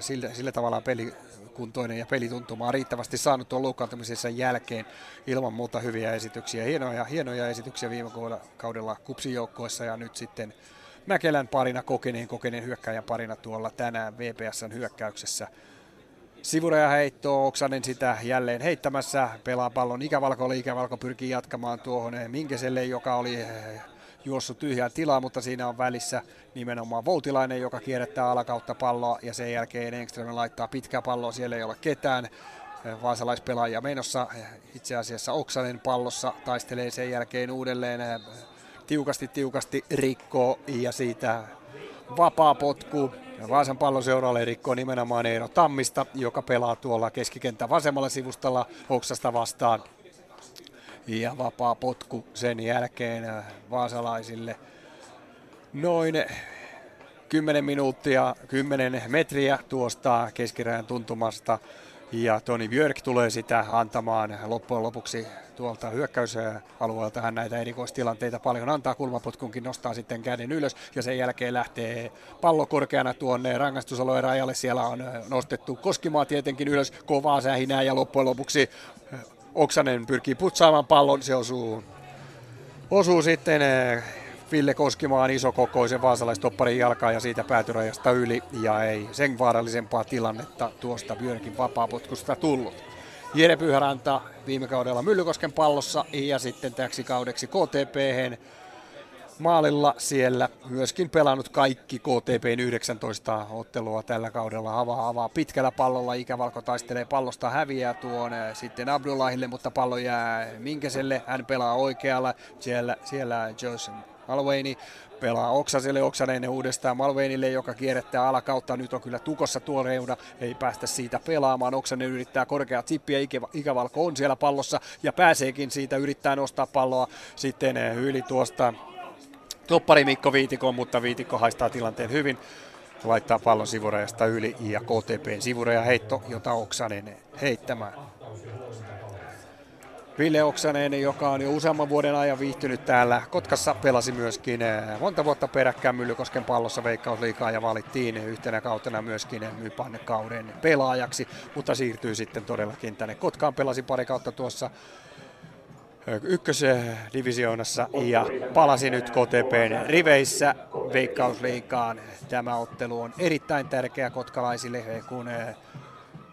sillä, sillä tavalla pelikuntoinen ja pelituntuma riittävästi saanut tuon loukkaantumisensa jälkeen ilman muuta hyviä esityksiä. Hienoja, hienoja esityksiä viime kaudella kupsin joukkoissa ja nyt sitten Mäkelän parina, kokeneen kokeneen hyökkäjän parina tuolla tänään VPSn hyökkäyksessä. Sivureja heitto, Oksanen sitä jälleen heittämässä, pelaa pallon Ikävalko, oli Ikävalko pyrkii jatkamaan tuohon Minkeselle, joka oli eh, juossut tyhjään tilaa, mutta siinä on välissä nimenomaan Voutilainen, joka kierrättää alakautta palloa ja sen jälkeen Engström laittaa pitkää palloa, siellä ei ole ketään. Eh, vaasalaispelaajia menossa, eh, itse asiassa Oksanen pallossa taistelee sen jälkeen uudelleen tiukasti tiukasti rikkoo ja siitä vapaa potku. Vaasan palloseuraalle rikkoo nimenomaan Eero Tammista, joka pelaa tuolla keskikentän vasemmalla sivustalla Oksasta vastaan. Ja vapaa potku sen jälkeen äh, vaasalaisille. Noin 10 minuuttia, 10 metriä tuosta keskirajan tuntumasta. Ja Toni Björk tulee sitä antamaan loppujen lopuksi tuolta hyökkäysalueelta hän näitä erikoistilanteita paljon antaa. Kulmapotkunkin nostaa sitten käden ylös ja sen jälkeen lähtee pallo korkeana tuonne rangaistusalueen rajalle. Siellä on nostettu Koskimaa tietenkin ylös, kovaa sähinää ja loppujen lopuksi Oksanen pyrkii putsaamaan pallon. Se osuu, osuu sitten Ville Koskimaan isokokoisen vaasalaistopparin jalkaa ja siitä päätyrajasta yli ja ei sen vaarallisempaa tilannetta tuosta Björkin vapaapotkusta tullut. Jere Pyhäranta viime kaudella Myllykosken pallossa ja sitten täksi kaudeksi KTP maalilla siellä myöskin pelannut kaikki KTP 19 ottelua tällä kaudella avaa, avaa pitkällä pallolla. Ikävalko taistelee pallosta häviää tuon eh, sitten Abdullahille, mutta pallo jää Minkeselle. Hän pelaa oikealla. Siellä, siellä Josh Malveini pelaa Oksaselle, Oksanen uudestaan Malveinille, joka kierrättää alakautta. Nyt on kyllä tukossa tuo reuna, ei päästä siitä pelaamaan. Oksanen yrittää korkeaa tippiä, Ikävalko on siellä pallossa ja pääseekin siitä, yrittää nostaa palloa sitten eh, yli tuosta toppari Mikko Viitikon, mutta Viitikko haistaa tilanteen hyvin laittaa pallon sivurajasta yli ja KTPn sivureja heitto, jota Oksanen heittämään. Ville Oksanen, joka on jo useamman vuoden ajan viihtynyt täällä Kotkassa, pelasi myöskin eh, monta vuotta peräkkään Myllykosken pallossa Veikkausliikaa ja valittiin yhtenä kautena myöskin Mypan kauden pelaajaksi, mutta siirtyy sitten todellakin tänne Kotkaan. Pelasi pari kautta tuossa eh, ykkösdivisioonassa ja palasi nyt KTPn riveissä Veikkausliikaan. Tämä ottelu on erittäin tärkeä kotkalaisille, kun eh,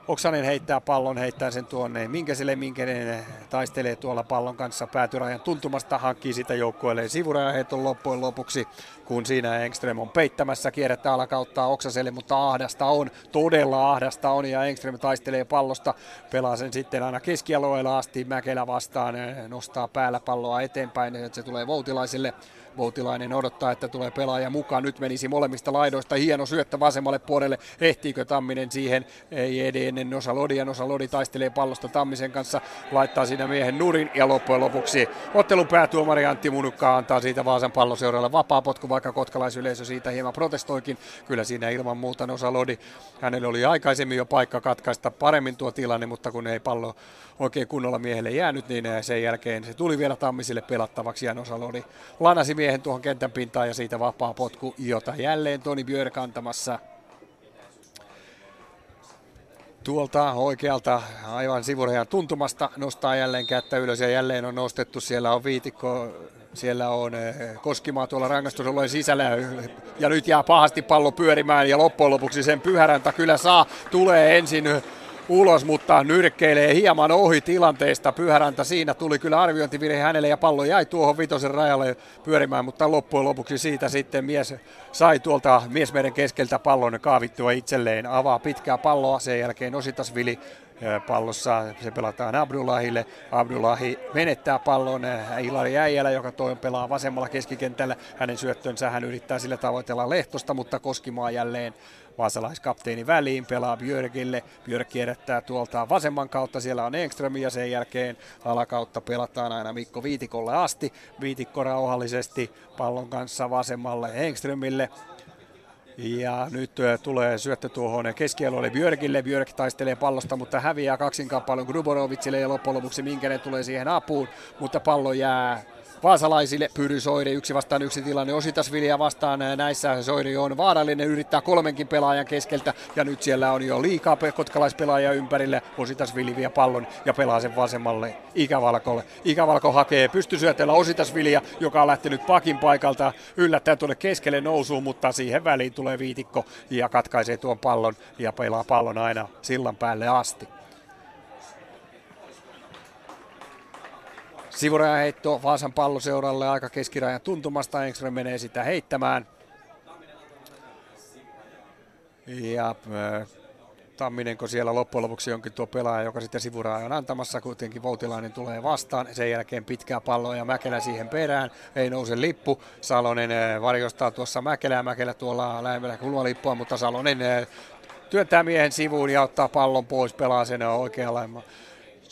Oksanen heittää pallon, heittää sen tuonne. Minkäselle, Minkänen taistelee tuolla pallon kanssa? Päätyrajan tuntumasta, hankkii sitä joukkueelleen sivurajaheiton loppujen lopuksi, kun siinä Engström on peittämässä, kierrättää alakauttaa Oksaselle, mutta ahdasta on, todella ahdasta on, ja Engström taistelee pallosta, pelaa sen sitten aina keskialueella asti, Mäkelä vastaan, nostaa päällä palloa eteenpäin, että se tulee Voutilaiselle, Voutilainen odottaa, että tulee pelaaja mukaan. Nyt menisi molemmista laidoista. Hieno syöttö vasemmalle puolelle. Ehtiikö Tamminen siihen? Ei ennen Nosa Lodi. Ja Nosa Lodi taistelee pallosta Tammisen kanssa. Laittaa siinä miehen nurin. Ja loppujen lopuksi ottelun päätuomari Antti Munukka antaa siitä Vaasan palloseuralle vapaa potku, vaikka kotkalaisyleisö siitä hieman protestoikin. Kyllä siinä ilman muuta Nosa Lodi. Hänellä oli aikaisemmin jo paikka katkaista paremmin tuo tilanne, mutta kun ei pallo oikein kunnolla miehelle jäänyt, niin sen jälkeen se tuli vielä Tammisille pelattavaksi ja Nosa Lodi lanasi miehen tuohon kentän pintaan ja siitä vapaa potku, jota jälleen Toni Björk antamassa tuolta oikealta aivan sivurajan tuntumasta nostaa jälleen kättä ylös ja jälleen on nostettu. Siellä on viitikko, siellä on eh, Koskimaa tuolla rangaistusalueen sisällä ja nyt jää pahasti pallo pyörimään ja loppujen lopuksi sen pyhäräntä kyllä saa. Tulee ensin ulos, mutta nyrkkeilee hieman ohi tilanteesta. Pyhäräntä siinä tuli kyllä arviointivirhe hänelle ja pallo jäi tuohon vitosen rajalle pyörimään, mutta loppujen lopuksi siitä sitten mies sai tuolta miesmeiden keskeltä pallon kaavittua itselleen. Avaa pitkää palloa, sen jälkeen Ositasvili pallossa. Se pelataan Abdullahille. Abdullahi menettää pallon Ilari Äijälä, joka toi pelaa vasemmalla keskikentällä. Hänen syöttönsä hän yrittää sillä tavoitella Lehtosta, mutta Koskimaa jälleen vaasalaiskapteeni väliin, pelaa Björkille. Björk kierrättää tuolta vasemman kautta, siellä on Engström ja sen jälkeen alakautta pelataan aina Mikko Viitikolle asti. Viitikko rauhallisesti pallon kanssa vasemmalle Engströmille. Ja nyt tulee syöttö tuohon keskialueelle Björkille. Björk taistelee pallosta, mutta häviää kaksinkamppailun Gruborovicille ja loppujen lopuksi Minkänen tulee siihen apuun, mutta pallo jää vaasalaisille. Pyry Soiri yksi vastaan yksi tilanne Ositasvilja vastaan näissä. Soiri on vaarallinen, yrittää kolmenkin pelaajan keskeltä ja nyt siellä on jo liikaa kotkalaispelaajia ympärille. Ositasvili vie pallon ja pelaa sen vasemmalle Ikävalkolle. Ikävalko hakee pystysyötellä Ositasvilja, joka on lähtenyt pakin paikalta yllättäen tuonne keskelle nousuun, mutta siihen väliin tulee viitikko ja katkaisee tuon pallon ja pelaa pallon aina sillan päälle asti. Heitto Vaasan palloseuralle aika keskirajan tuntumasta. Engström menee sitä heittämään. Ja äh, Tamminenko siellä loppujen lopuksi onkin tuo pelaaja, joka sitten sivuraja on antamassa, kuitenkin Voutilainen tulee vastaan, sen jälkeen pitkää palloa ja Mäkelä siihen perään, ei nouse lippu, Salonen äh, varjostaa tuossa Mäkelää, Mäkelä tuolla lähempänä lippua, mutta Salonen äh, työntää miehen sivuun ja ottaa pallon pois, pelaa sen oikealla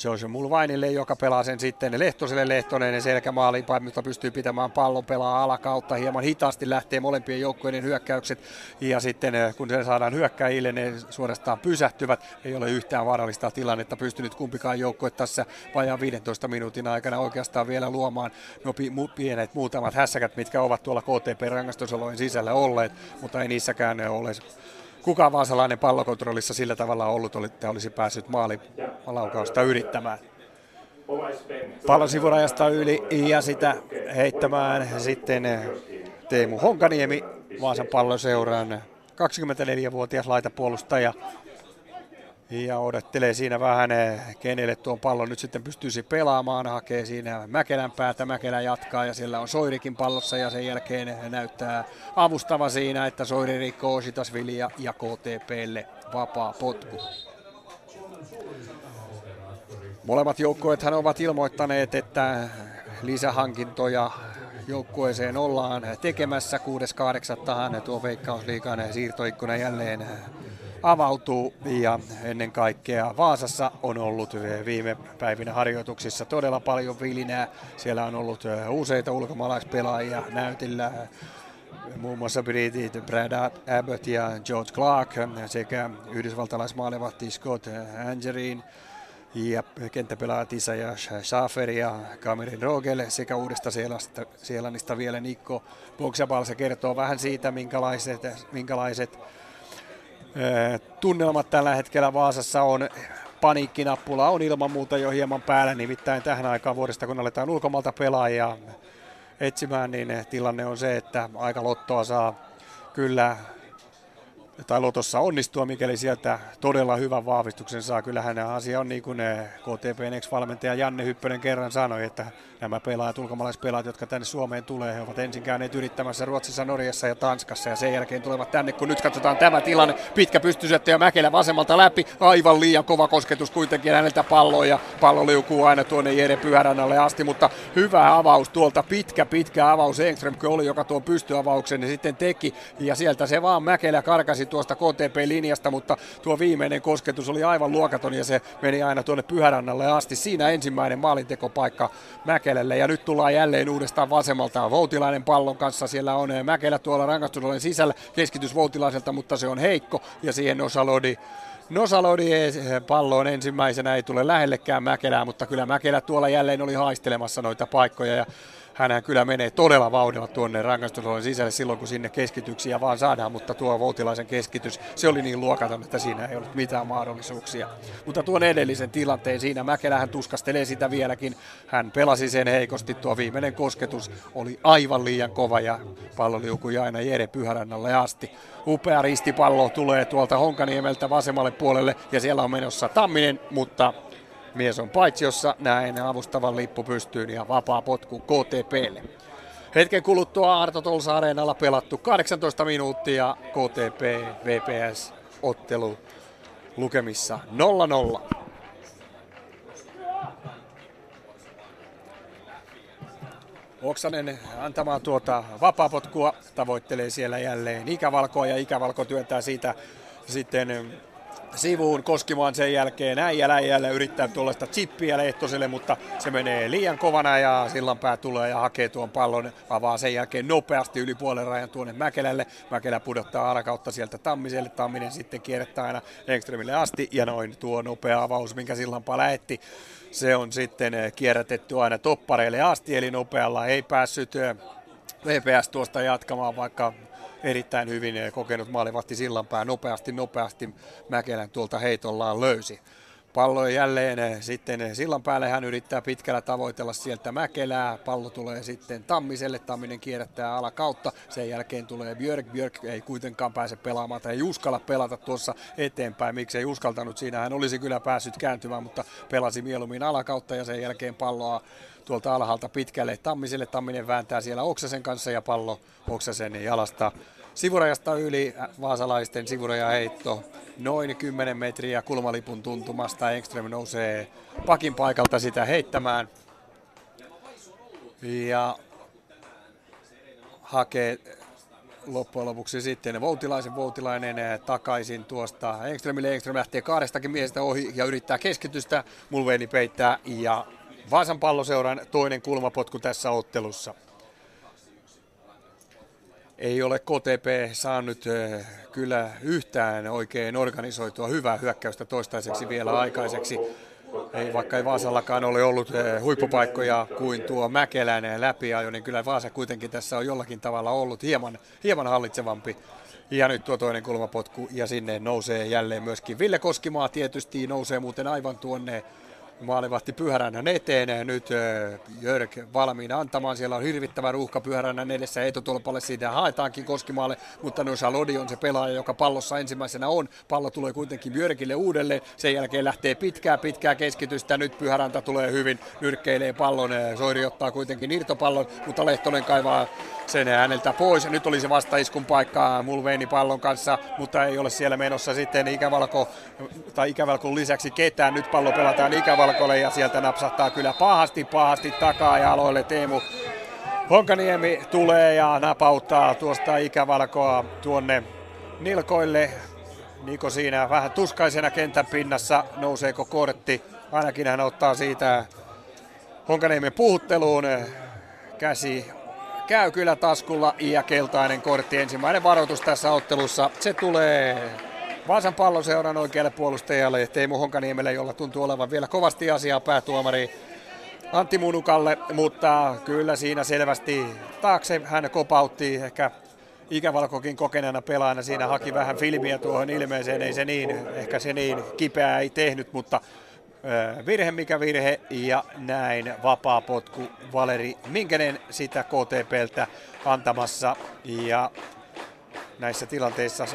Joshua Mulvainille, joka pelaa sen sitten Lehtoselle Lehtonen selkämaaliin, mutta pystyy pitämään pallon, pelaa alakautta, hieman hitaasti lähtee molempien joukkueiden hyökkäykset ja sitten eh, kun se saadaan hyökkäjille, ne suorastaan pysähtyvät, ei ole yhtään vaarallista tilannetta pystynyt kumpikaan joukkue tässä vajaan 15 minuutin aikana oikeastaan vielä luomaan. No, pienet muutamat hässäkät, mitkä ovat tuolla KTP-rangaistusolojen sisällä olleet, mutta ei niissäkään ole kuka vaasalainen pallokontrollissa sillä tavalla ollut, että olisi päässyt maalilaukausta yrittämään. Pallon sivurajasta yli ja sitä heittämään sitten Teemu Honkaniemi Vaasan palloseuran 24-vuotias laitapuolustaja ja odottelee siinä vähän, eh, kenelle tuon pallon nyt sitten pystyisi pelaamaan. Hakee siinä Mäkelän päätä, Mäkelä jatkaa ja siellä on Soirikin pallossa ja sen jälkeen näyttää avustava siinä, että Soiri rikkoo Ositasvili ja, ja KTPlle vapaa potku. Molemmat joukkueethan ovat ilmoittaneet, että lisähankintoja joukkueeseen ollaan tekemässä 6.8. tuo Veikkausliikan siirtoikkuna jälleen avautuu ja ennen kaikkea Vaasassa on ollut viime päivinä harjoituksissa todella paljon vilinää. Siellä on ollut useita ulkomaalaispelaajia näytillä, muun muassa Britit Brad Abbott ja George Clark sekä yhdysvaltalaismaalevahti Scott Angerin ja kenttäpelaajat Isaiah Schaffer ja Cameron Rogel sekä uudesta Seelannista vielä Nikko Boksabal. Se kertoo vähän siitä, minkälaiset, minkälaiset tunnelmat tällä hetkellä Vaasassa on. Paniikkinappula on ilman muuta jo hieman päällä, nimittäin tähän aikaan vuodesta, kun aletaan ulkomalta pelaajia etsimään, niin tilanne on se, että aika lottoa saa kyllä tai Lotossa onnistua, mikäli sieltä todella hyvän vahvistuksen saa. Kyllähän asia on niin kuin KTPn ex-valmentaja Janne Hyppönen kerran sanoi, että nämä pelaajat, ulkomaalaispelaajat, jotka tänne Suomeen tulee, he ovat ensin käyneet yrittämässä Ruotsissa, Norjassa ja Tanskassa ja sen jälkeen tulevat tänne, kun nyt katsotaan tämä tilanne. Pitkä pystysyöttö ja Mäkelä vasemmalta läpi, aivan liian kova kosketus kuitenkin häneltä palloon ja pallo liukuu aina tuonne Jere Pyhärännalle asti, mutta hyvä avaus tuolta, pitkä pitkä avaus Engström oli, joka tuon pystyavauksen niin sitten teki ja sieltä se vaan Mäkelä karkasi tuosta KTP-linjasta, mutta tuo viimeinen kosketus oli aivan luokaton ja se meni aina tuonne Pyhärannalle asti. Siinä ensimmäinen maalintekopaikka Mäkelä Mäkelälle ja nyt tullaan jälleen uudestaan vasemmalta Voutilainen pallon kanssa. Siellä on eh, Mäkelä tuolla rangaistusolen sisällä, keskitys Voutilaiselta, mutta se on heikko. Ja siihen Osalodi Nosalodi eh, palloon ensimmäisenä ei tule lähellekään Mäkelää, mutta kyllä Mäkelä tuolla jälleen oli haistelemassa noita paikkoja. Ja hänhän kyllä menee todella vauhdilla tuonne rangaistusalueen sisälle silloin, kun sinne keskityksiä vaan saadaan, mutta tuo Voutilaisen keskitys, se oli niin luokaton, että siinä ei ollut mitään mahdollisuuksia. Mutta tuon edellisen tilanteen siinä Mäkelähän tuskastelee sitä vieläkin. Hän pelasi sen heikosti, tuo viimeinen kosketus oli aivan liian kova ja pallo liukui aina Jere Pyhärannalle asti. Upea ristipallo tulee tuolta Honkaniemeltä vasemmalle puolelle ja siellä on menossa Tamminen, mutta Mies on paitsiossa, näin avustavan lippu pystyyn ja vapaa potku KTPlle. Hetken kuluttua Arto Tolsa Areenalla pelattu 18 minuuttia KTP VPS ottelu lukemissa 0-0. Oksanen antamaan tuota vapaapotkua, tavoittelee siellä jälleen ikävalkoa ja ikävalko työntää siitä sitten sivuun Koskimaan sen jälkeen äijä äijälle yrittää tuollaista chippiä Lehtoselle, mutta se menee liian kovana ja sillanpää tulee ja hakee tuon pallon, avaa sen jälkeen nopeasti yli puolen rajan tuonne Mäkelälle. Mäkelä pudottaa alakautta sieltä Tammiselle, Tamminen sitten kierrättää aina Engströmille asti ja noin tuo nopea avaus, minkä sillanpää lähetti. Se on sitten kierrätetty aina toppareille asti, eli nopealla ei päässyt VPS tuosta jatkamaan, vaikka erittäin hyvin kokenut maalivahti Sillanpää nopeasti, nopeasti Mäkelän tuolta heitollaan löysi. Pallo jälleen sitten sillan päälle hän yrittää pitkällä tavoitella sieltä Mäkelää. Pallo tulee sitten Tammiselle. Tamminen kierrättää alakautta. Sen jälkeen tulee Björk. Björk ei kuitenkaan pääse pelaamaan tai ei uskalla pelata tuossa eteenpäin. Miksi ei uskaltanut? Siinä hän olisi kyllä päässyt kääntymään, mutta pelasi mieluummin alakautta ja sen jälkeen palloa tuolta alhaalta pitkälle Tammiselle. Tamminen vääntää siellä Oksasen kanssa ja pallo Oksasen jalasta sivurajasta yli vaasalaisten sivuraja heitto noin 10 metriä kulmalipun tuntumasta. Engström nousee pakin paikalta sitä heittämään. Ja hakee loppujen lopuksi sitten Voutilaisen Voutilainen takaisin tuosta Engströmille. Engström lähtee kahdestakin miehestä ohi ja yrittää keskitystä. Mulveini peittää ja Vaasan palloseuran toinen kulmapotku tässä ottelussa. Ei ole KTP saanut kyllä yhtään oikein organisoitua hyvää hyökkäystä toistaiseksi vielä aikaiseksi. Ei, vaikka ei Vaasallakaan ole ollut huippupaikkoja kuin tuo Mäkelän läpiajo, niin kyllä Vaasa kuitenkin tässä on jollakin tavalla ollut hieman, hieman hallitsevampi. Ja nyt tuo toinen kulmapotku ja sinne nousee jälleen myöskin Ville Koskimaa tietysti nousee muuten aivan tuonne maalivahti Pyhärännän eteen. Nyt Jörg valmiina antamaan. Siellä on hirvittävä ruuhka Pyhärännän edessä etutolpalle. Siitä haetaankin Koskimaalle, mutta no Salodi on se pelaaja, joka pallossa ensimmäisenä on. Pallo tulee kuitenkin Jörgille uudelleen. Sen jälkeen lähtee pitkää, pitkää keskitystä. Nyt Pyhäräntä tulee hyvin, nyrkkeilee pallon. Soiri ottaa kuitenkin irtopallon, mutta Lehtonen kaivaa sen häneltä pois. Nyt oli se vastaiskun paikka Mulveini pallon kanssa, mutta ei ole siellä menossa sitten ikävalko, tai ikävalkon lisäksi ketään. Nyt pallo pelataan ikävalkolle ja sieltä napsahtaa kyllä pahasti, pahasti takaa ja aloille Teemu Honkaniemi tulee ja napauttaa tuosta ikävalkoa tuonne nilkoille. Niko siinä vähän tuskaisena kentän pinnassa, nouseeko kortti. Ainakin hän ottaa siitä Honkaniemen puhutteluun. Käsi käy kyllä taskulla ja keltainen kortti. Ensimmäinen varoitus tässä ottelussa. Se tulee Vaasan palloseuran oikealle puolustajalle Teemu Honkaniemelle, jolla tuntuu olevan vielä kovasti asiaa päätuomari Antti Munukalle, mutta kyllä siinä selvästi taakse hän kopautti. Ehkä ikävalkokin kokeneena pelaajana siinä haki vähän filmiä tuohon ilmeeseen, ei se niin, ehkä se niin kipeää ei tehnyt, mutta virhe mikä virhe ja näin vapaa potku Valeri Minkänen sitä KTPltä antamassa. Ja näissä tilanteissa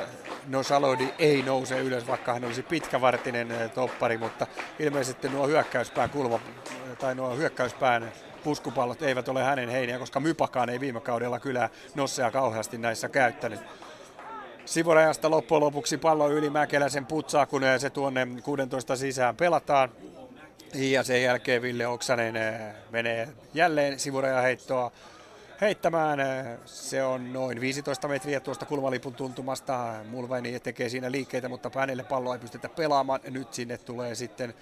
No Salodi ei nouse ylös, vaikka hän olisi pitkävartinen toppari, mutta ilmeisesti nuo hyökkäyspään kulma, tai nuo hyökkäyspään puskupallot eivät ole hänen heiniä, koska Mypakaan ei viime kaudella kyllä Nossea kauheasti näissä käyttänyt. Sivurajasta loppujen lopuksi pallo yli Mäkeläisen putsaa, kun se tuonne 16 sisään pelataan. Ja sen jälkeen Ville Oksanen eh, menee jälleen sivurajaheittoa heittämään. Se on noin 15 metriä tuosta kulmalipun tuntumasta. Mulvaini tekee siinä liikkeitä, mutta hänelle palloa ei pystytä pelaamaan. Nyt sinne tulee sitten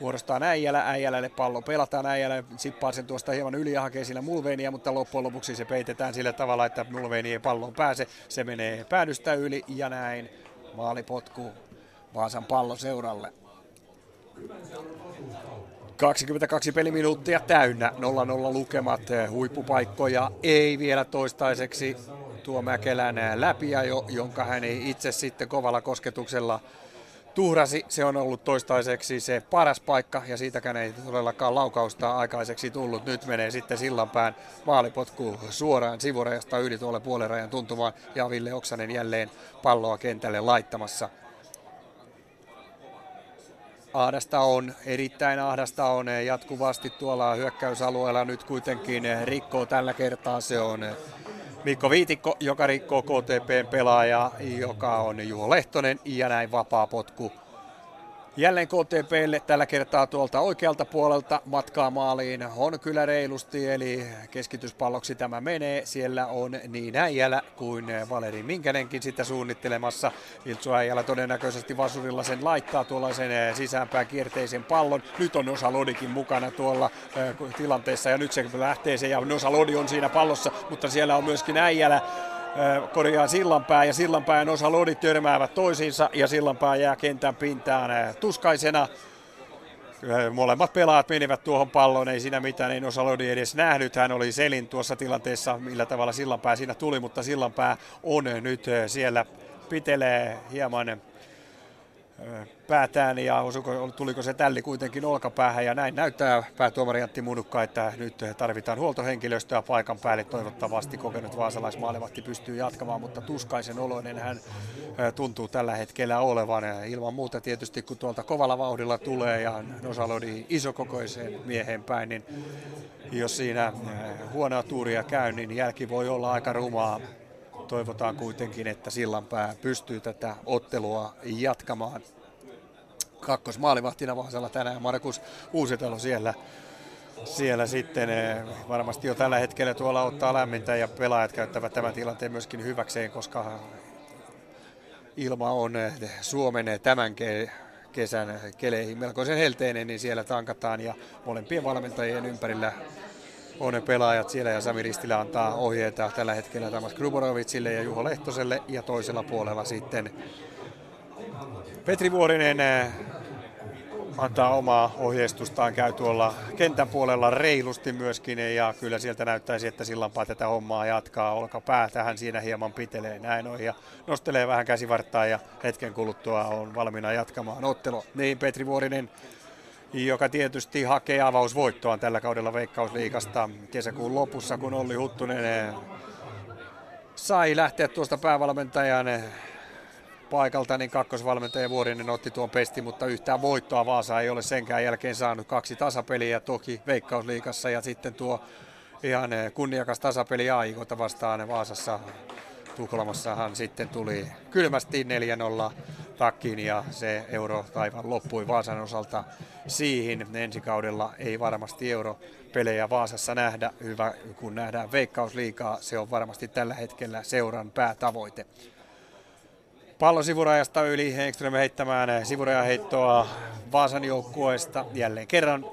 vuorostaan Äijälä. Äijälälle pallo pelataan. Äijälä sippaa sen tuosta hieman yli ja hakee sillä Mulveenia, mutta loppujen lopuksi se peitetään sillä tavalla, että Mulveini ei palloon pääse. Se menee päädystä yli ja näin maalipotku Vaasan palloseuralle. 22 peliminuuttia täynnä, 0-0 lukemat, huippupaikkoja ei vielä toistaiseksi tuo Mäkelän läpiajo, jonka hän ei itse sitten kovalla kosketuksella tuhrasi. Se on ollut toistaiseksi se paras paikka ja siitäkään ei todellakaan laukausta aikaiseksi tullut. Nyt menee sitten sillanpään maalipotku suoraan sivurajasta yli tuolle puolen rajan tuntumaan ja Ville Oksanen jälleen palloa kentälle laittamassa. Ahdasta on, erittäin ahdasta on jatkuvasti tuolla hyökkäysalueella nyt kuitenkin rikkoo tällä kertaa se on Mikko Viitikko, joka rikkoo KTPn pelaaja, joka on Juho Lehtonen ja näin vapaa potku Jälleen KTPlle tällä kertaa tuolta oikealta puolelta matkaa maaliin on kyllä reilusti, eli keskityspalloksi tämä menee. Siellä on niin Äijälä kuin Valeri Minkänenkin sitä suunnittelemassa. Iltsu Äijälä todennäköisesti vasurilla sen laittaa tuollaisen sisäänpäin kierteisen pallon. Nyt on Nosa Lodikin mukana tuolla tilanteessa ja nyt se lähtee se ja Nosa Lodi on siinä pallossa, mutta siellä on myöskin Äijälä korjaa Sillanpää ja Sillanpään osa lodit törmäävät toisiinsa ja Sillanpää jää kentän pintaan tuskaisena. Molemmat pelaajat menivät tuohon palloon, ei siinä mitään, ei osa Lodi edes nähnyt. Hän oli selin tuossa tilanteessa, millä tavalla Sillanpää siinä tuli, mutta Sillanpää on nyt siellä, pitelee hieman päätään ja osuko, tuliko se tälli kuitenkin olkapäähän ja näin näyttää päätuomari Antti Munukka, että nyt tarvitaan huoltohenkilöstöä paikan päälle. Toivottavasti kokenut vaasalaismaalevahti pystyy jatkamaan, mutta tuskaisen oloinen hän tuntuu tällä hetkellä olevan. Ilman muuta tietysti kun tuolta kovalla vauhdilla tulee ja Nosalodi isokokoiseen miehen päin, niin jos siinä huonoa tuuria käy, niin jälki voi olla aika rumaa toivotaan kuitenkin, että Sillanpää pystyy tätä ottelua jatkamaan. Kakkosmaalivahtina Vaasalla tänään. Markus Uusitalo siellä siellä sitten eh, varmasti jo tällä hetkellä tuolla ottaa lämmintä ja pelaajat käyttävät tämän tilanteen myöskin hyväkseen, koska ilma on eh, Suomen tämän kesän keleihin melkoisen helteinen, niin siellä tankataan ja molempien valmentajien ympärillä on pelaajat siellä ja Sami Ristilä antaa ohjeita tällä hetkellä Tamas Gruborovicille ja Juho Lehtoselle ja toisella puolella sitten Petri Vuorinen eh, antaa omaa ohjeistustaan, käy tuolla kentän puolella reilusti myöskin ja kyllä sieltä näyttäisi, että sillanpaa tätä hommaa jatkaa. Olkapää tähän siinä hieman pitelee näin on ja nostelee vähän käsivarttaa ja hetken kuluttua on valmiina jatkamaan ottelu. Niin Petri Vuorinen joka tietysti hakee avausvoittoa tällä kaudella Veikkausliikasta kesäkuun lopussa, kun Olli Huttunen eh, sai lähteä tuosta päävalmentajan eh, paikalta, niin kakkosvalmentaja Vuorinen otti tuon pesti, mutta yhtään voittoa Vaasa ei ole senkään jälkeen saanut. Kaksi tasapeliä toki Veikkausliikassa ja sitten tuo ihan eh, kunniakas tasapeli Aikota vastaan Vaasassa. Tuklamassahan sitten tuli kylmästi 4-0 takkiin ja se euro taivaan loppui Vaasan osalta siihen. Ensi kaudella ei varmasti europelejä Vaasassa nähdä. Hyvä, kun nähdään veikkausliikaa, se on varmasti tällä hetkellä seuran päätavoite. Pallo sivurajasta yli Engström heittämään sivurajaheittoa Vaasan joukkueesta jälleen kerran.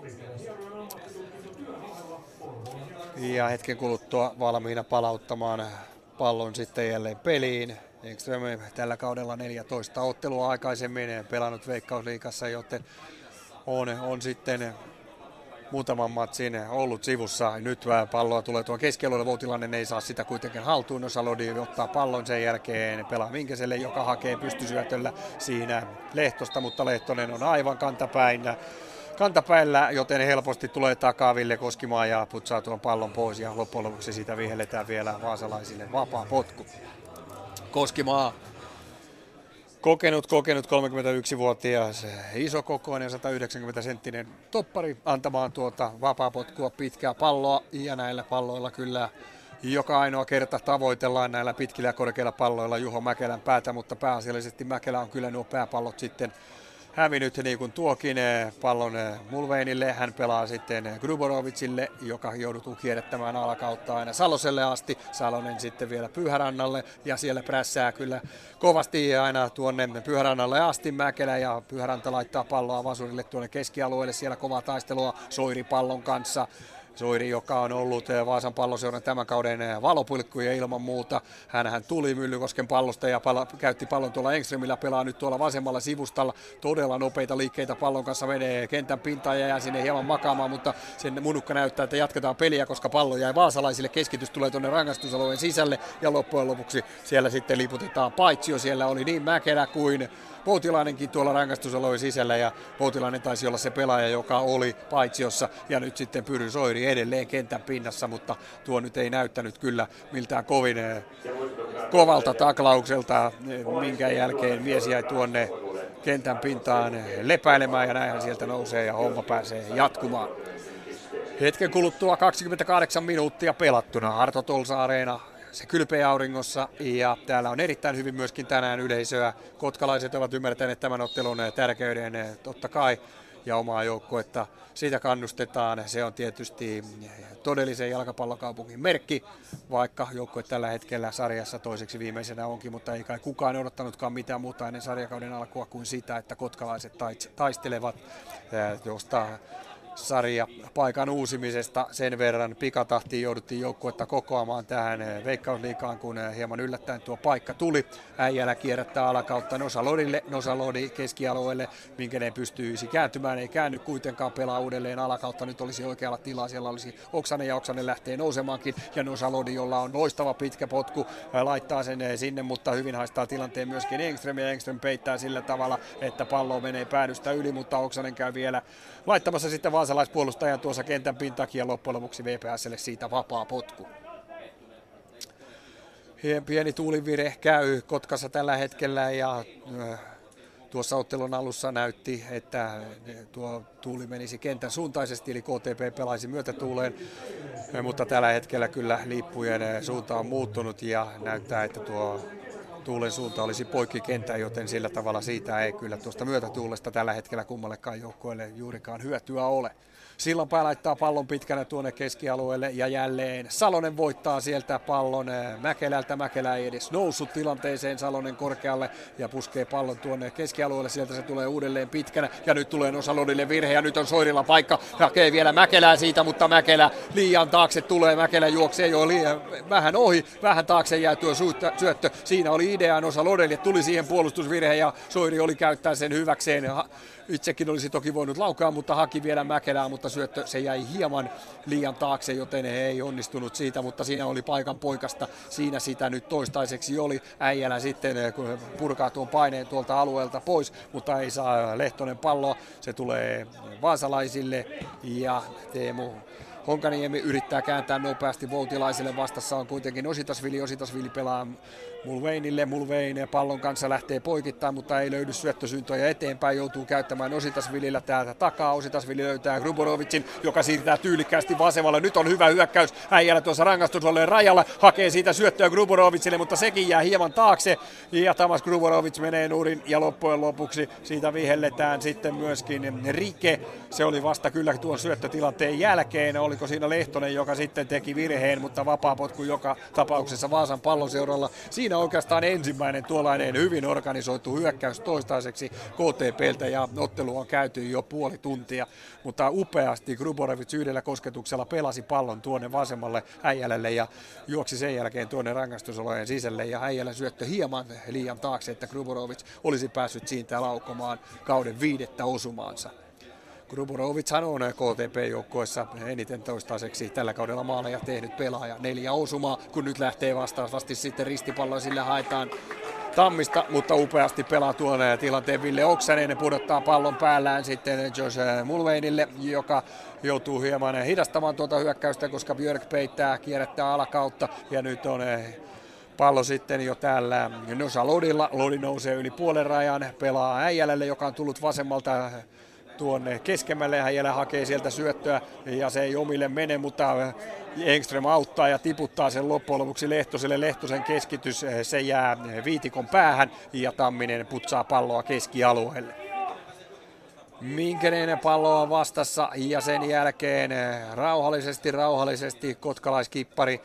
Ja hetken kuluttua valmiina palauttamaan pallon sitten jälleen peliin. Engström tällä kaudella 14 ottelua aikaisemmin pelannut Veikkausliikassa, joten on, on sitten muutaman matsin ollut sivussa. Nyt vähän palloa tulee tuon keskialueelle. Voutilainen ei saa sitä kuitenkin haltuun. Salodi ottaa pallon sen jälkeen. Pelaa Minkeselle, joka hakee pystysyötöllä siinä Lehtosta, mutta Lehtonen on aivan kantapäin kantapäillä, joten helposti tulee takaa Ville Koskimaa ja putsaa tuon pallon pois ja loppujen lopuksi siitä vihelletään vielä vaasalaisille vapaa potku. Koskimaa kokenut, kokenut 31-vuotias isokokoinen 190 senttinen toppari antamaan tuota vapaapotkua pitkää palloa. Ja näillä palloilla kyllä joka ainoa kerta tavoitellaan näillä pitkillä ja korkeilla palloilla Juho Mäkelän päätä, mutta pääasiallisesti Mäkelä on kyllä nuo pääpallot sitten hävinnyt niin kuin tuokin eh, pallon eh, Mulveinille. Hän pelaa sitten eh, Gruborovicille, joka joudutuu kierrättämään alakautta aina Saloselle asti. Salonen sitten vielä Pyhärannalle ja siellä prässää kyllä kovasti aina tuonne Pyhärannalle asti Mäkelä ja Pyhäranta laittaa palloa Vasurille tuonne keskialueelle. Siellä kovaa taistelua Soiri pallon kanssa. Soiri, joka on ollut eh, Vaasan palloseuran tämän kauden eh, valopilkkuja ilman muuta. Hänhän tuli Myllykosken pallosta ja pala, käytti pallon tuolla Engströmillä, pelaa nyt tuolla vasemmalla sivustalla. Todella nopeita liikkeitä pallon kanssa menee kentän pintaan ja jää sinne hieman makaamaan, mutta sen munukka näyttää, että jatketaan peliä, koska pallo jäi vaasalaisille. Keskitys tulee tuonne rangaistusalueen sisälle ja loppujen lopuksi siellä sitten liputetaan paitsio. Siellä oli niin Mäkelä kuin Voutilainenkin tuolla rangaistusalueen sisällä ja Voutilainen taisi olla se pelaaja, joka oli paitsiossa ja nyt sitten Pyry Soiri edelleen kentän pinnassa, mutta tuo nyt ei näyttänyt kyllä miltään kovin eh, kovalta taklaukselta, eh, minkä jälkeen mies jäi tuonne kentän pintaan lepäilemään ja näinhän sieltä nousee ja homma pääsee jatkumaan. Hetken kuluttua 28 minuuttia pelattuna. Arto Tolsa Areena se kylpeä auringossa ja täällä on erittäin hyvin myöskin tänään yleisöä. Kotkalaiset ovat ymmärtäneet tämän ottelun tärkeyden totta kai ja omaa joukkuetta. Siitä kannustetaan. Se on tietysti todellisen jalkapallokaupungin merkki, vaikka joukkue tällä hetkellä sarjassa toiseksi viimeisenä onkin, mutta ei kai kukaan odottanutkaan mitään muuta ennen sarjakauden alkua kuin sitä, että kotkalaiset taistelevat, josta sarja paikan uusimisesta. Sen verran pikatahtiin jouduttiin joukkuetta kokoamaan tähän eh, veikkausliikaan, kun eh, hieman yllättäen tuo paikka tuli. Äijälä kierrättää alakautta Nosalodille, Nosalodi keskialueelle, minkä ne pystyisi kääntymään, ei käänny kuitenkaan pelaa uudelleen alakautta, nyt olisi oikealla tilaa, siellä olisi Oksanen ja Oksanen lähtee nousemaankin. Ja Nosalodi, jolla on loistava pitkä potku, eh, laittaa sen sinne, mutta hyvin haistaa tilanteen myöskin Engström. Ja Engström peittää sillä tavalla, että pallo menee päädystä yli, mutta Oksanen käy vielä laittamassa sitten vaasalaispuolustajan tuossa kentän pintakin ja loppujen lopuksi VPSlle siitä vapaa potku. Pieni tuulivire käy Kotkassa tällä hetkellä ja äh, tuossa ottelun alussa näytti, että tuo tuuli menisi kentän suuntaisesti, eli KTP pelaisi myötätuuleen, mutta tällä hetkellä kyllä liippujen suunta on muuttunut ja näyttää, että tuo tuulen suunta olisi poikkikenttä, joten sillä tavalla siitä ei kyllä tuosta myötätuulesta tällä hetkellä kummallekaan joukkueelle juurikaan hyötyä ole. Sillanpää laittaa pallon pitkänä tuonne keskialueelle ja jälleen Salonen voittaa sieltä pallon eh, Mäkelältä. Mäkelä ei edes noussut tilanteeseen Salonen korkealle ja puskee pallon tuonne keskialueelle. Sieltä se tulee uudelleen pitkänä ja nyt tulee Nosalodille virhe ja nyt on Soirilla paikka. Hakee vielä Mäkelää siitä, mutta Mäkelä liian taakse tulee. Mäkelä juoksee jo liian vähän ohi. Vähän taakse jää tuo syöttö. Siinä oli idea Nosalodelle. Tuli siihen puolustusvirhe ja Soiri oli käyttää sen hyväkseen Itsekin olisi toki voinut laukaa, mutta haki vielä Mäkelää, mutta syöttö se jäi hieman liian taakse, joten he ei onnistunut siitä, mutta siinä oli paikan poikasta. Siinä sitä nyt toistaiseksi oli. Äijälä sitten eh, kun purkaa tuon paineen tuolta alueelta pois, mutta ei saa Lehtonen palloa. Se tulee vaasalaisille ja Teemu Honkaniemi yrittää kääntää nopeasti Voutilaiselle. Vastassa on kuitenkin Ositasvili. Ositasvili pelaa Mulveinille. Mulvein pallon kanssa lähtee poikittain, mutta ei löydy syöttösyntoja eteenpäin. Joutuu käyttämään Ositasvilillä täältä takaa. Ositasvili löytää Gruborovicin, joka siirtää tyylikkäästi vasemmalle. Nyt on hyvä hyökkäys. Äijällä tuossa rangaistusolleen rajalla. Hakee siitä syöttöä Gruborovicille, mutta sekin jää hieman taakse. Ja Tamas Gruborovic menee nurin ja loppujen lopuksi siitä vihelletään sitten myöskin Rike. Se oli vasta kyllä tuon syöttötilanteen jälkeen. Oliko siinä Lehtonen, joka sitten teki virheen, mutta vapaa potku joka tapauksessa Vaasan pallonseuralla. Siinä siinä oikeastaan ensimmäinen tuollainen hyvin organisoitu hyökkäys toistaiseksi KTPltä ja ottelu on käyty jo puoli tuntia, mutta upeasti Gruborovic yhdellä kosketuksella pelasi pallon tuonne vasemmalle äijälle ja juoksi sen jälkeen tuonne rangaistusolojen sisälle ja äijällä syöttö hieman liian taakse, että Gruborovic olisi päässyt siitä laukomaan kauden viidettä osumaansa. Gruborovic on KTP-joukkueessa eniten toistaiseksi tällä kaudella maaleja tehnyt pelaaja. Neljä osumaa, kun nyt lähtee vastaavasti sitten ristipallo sillä haetaan Tammista, mutta upeasti pelaa tuon tilanteen Ville Oksanen pudottaa pallon päällään sitten Josh Mulveinille, joka joutuu hieman hidastamaan tuota hyökkäystä, koska Björk peittää, kierrättää alakautta ja nyt on eh, pallo sitten jo täällä Nosa Lodilla. Lodi nousee yli puolen rajan, pelaa Äijälälle, joka on tullut vasemmalta tuonne keskemmälle ja Häjelä hakee sieltä syöttöä ja se ei omille mene, mutta Engström auttaa ja tiputtaa sen loppujen lopuksi Lehtoselle. Lehtosen keskitys, se jää viitikon päähän ja Tamminen putsaa palloa keskialueelle. Minkäinen pallo on vastassa ja sen jälkeen rauhallisesti, rauhallisesti kotkalaiskippari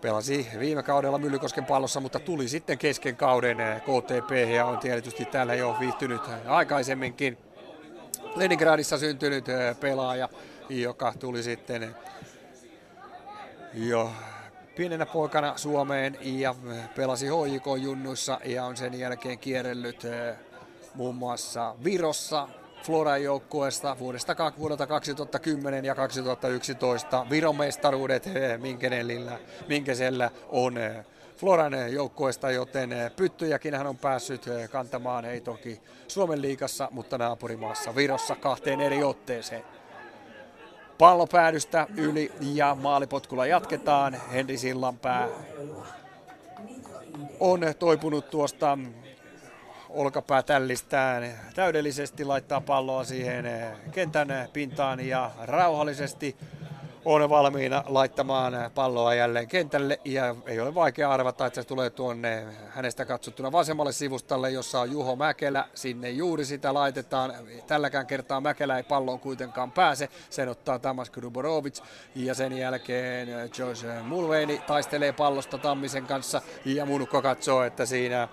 pelasi viime kaudella Myllykosken pallossa, mutta tuli sitten kesken kauden KTP ja on tietysti täällä jo viihtynyt aikaisemminkin. Leningradissa syntynyt pelaaja, joka tuli sitten jo pienenä poikana Suomeen ja pelasi HJK-junnuissa ja on sen jälkeen kierrellyt muun muassa Virossa, Floran joukkueesta vuodesta vuodelta 2010 ja 2011 Viron mestaruudet Minkesellä on Floran joukkueesta, joten pyttyjäkin hän on päässyt kantamaan, ei toki Suomen liigassa, mutta naapurimaassa Virossa kahteen eri otteeseen. Pallopäädystä yli ja maalipotkulla jatketaan. Henri Sillanpää on toipunut tuosta olkapäätällistään täydellisesti, laittaa palloa siihen kentän pintaan ja rauhallisesti on valmiina laittamaan palloa jälleen kentälle ja ei ole vaikea arvata, että se tulee tuonne hänestä katsottuna vasemmalle sivustalle, jossa on Juho Mäkelä. Sinne juuri sitä laitetaan. Tälläkään kertaa Mäkelä ei palloon kuitenkaan pääse. Sen ottaa Tamas Gruborovic ja sen jälkeen Josh Mulveini taistelee pallosta Tammisen kanssa ja Munukko katsoo, että siinä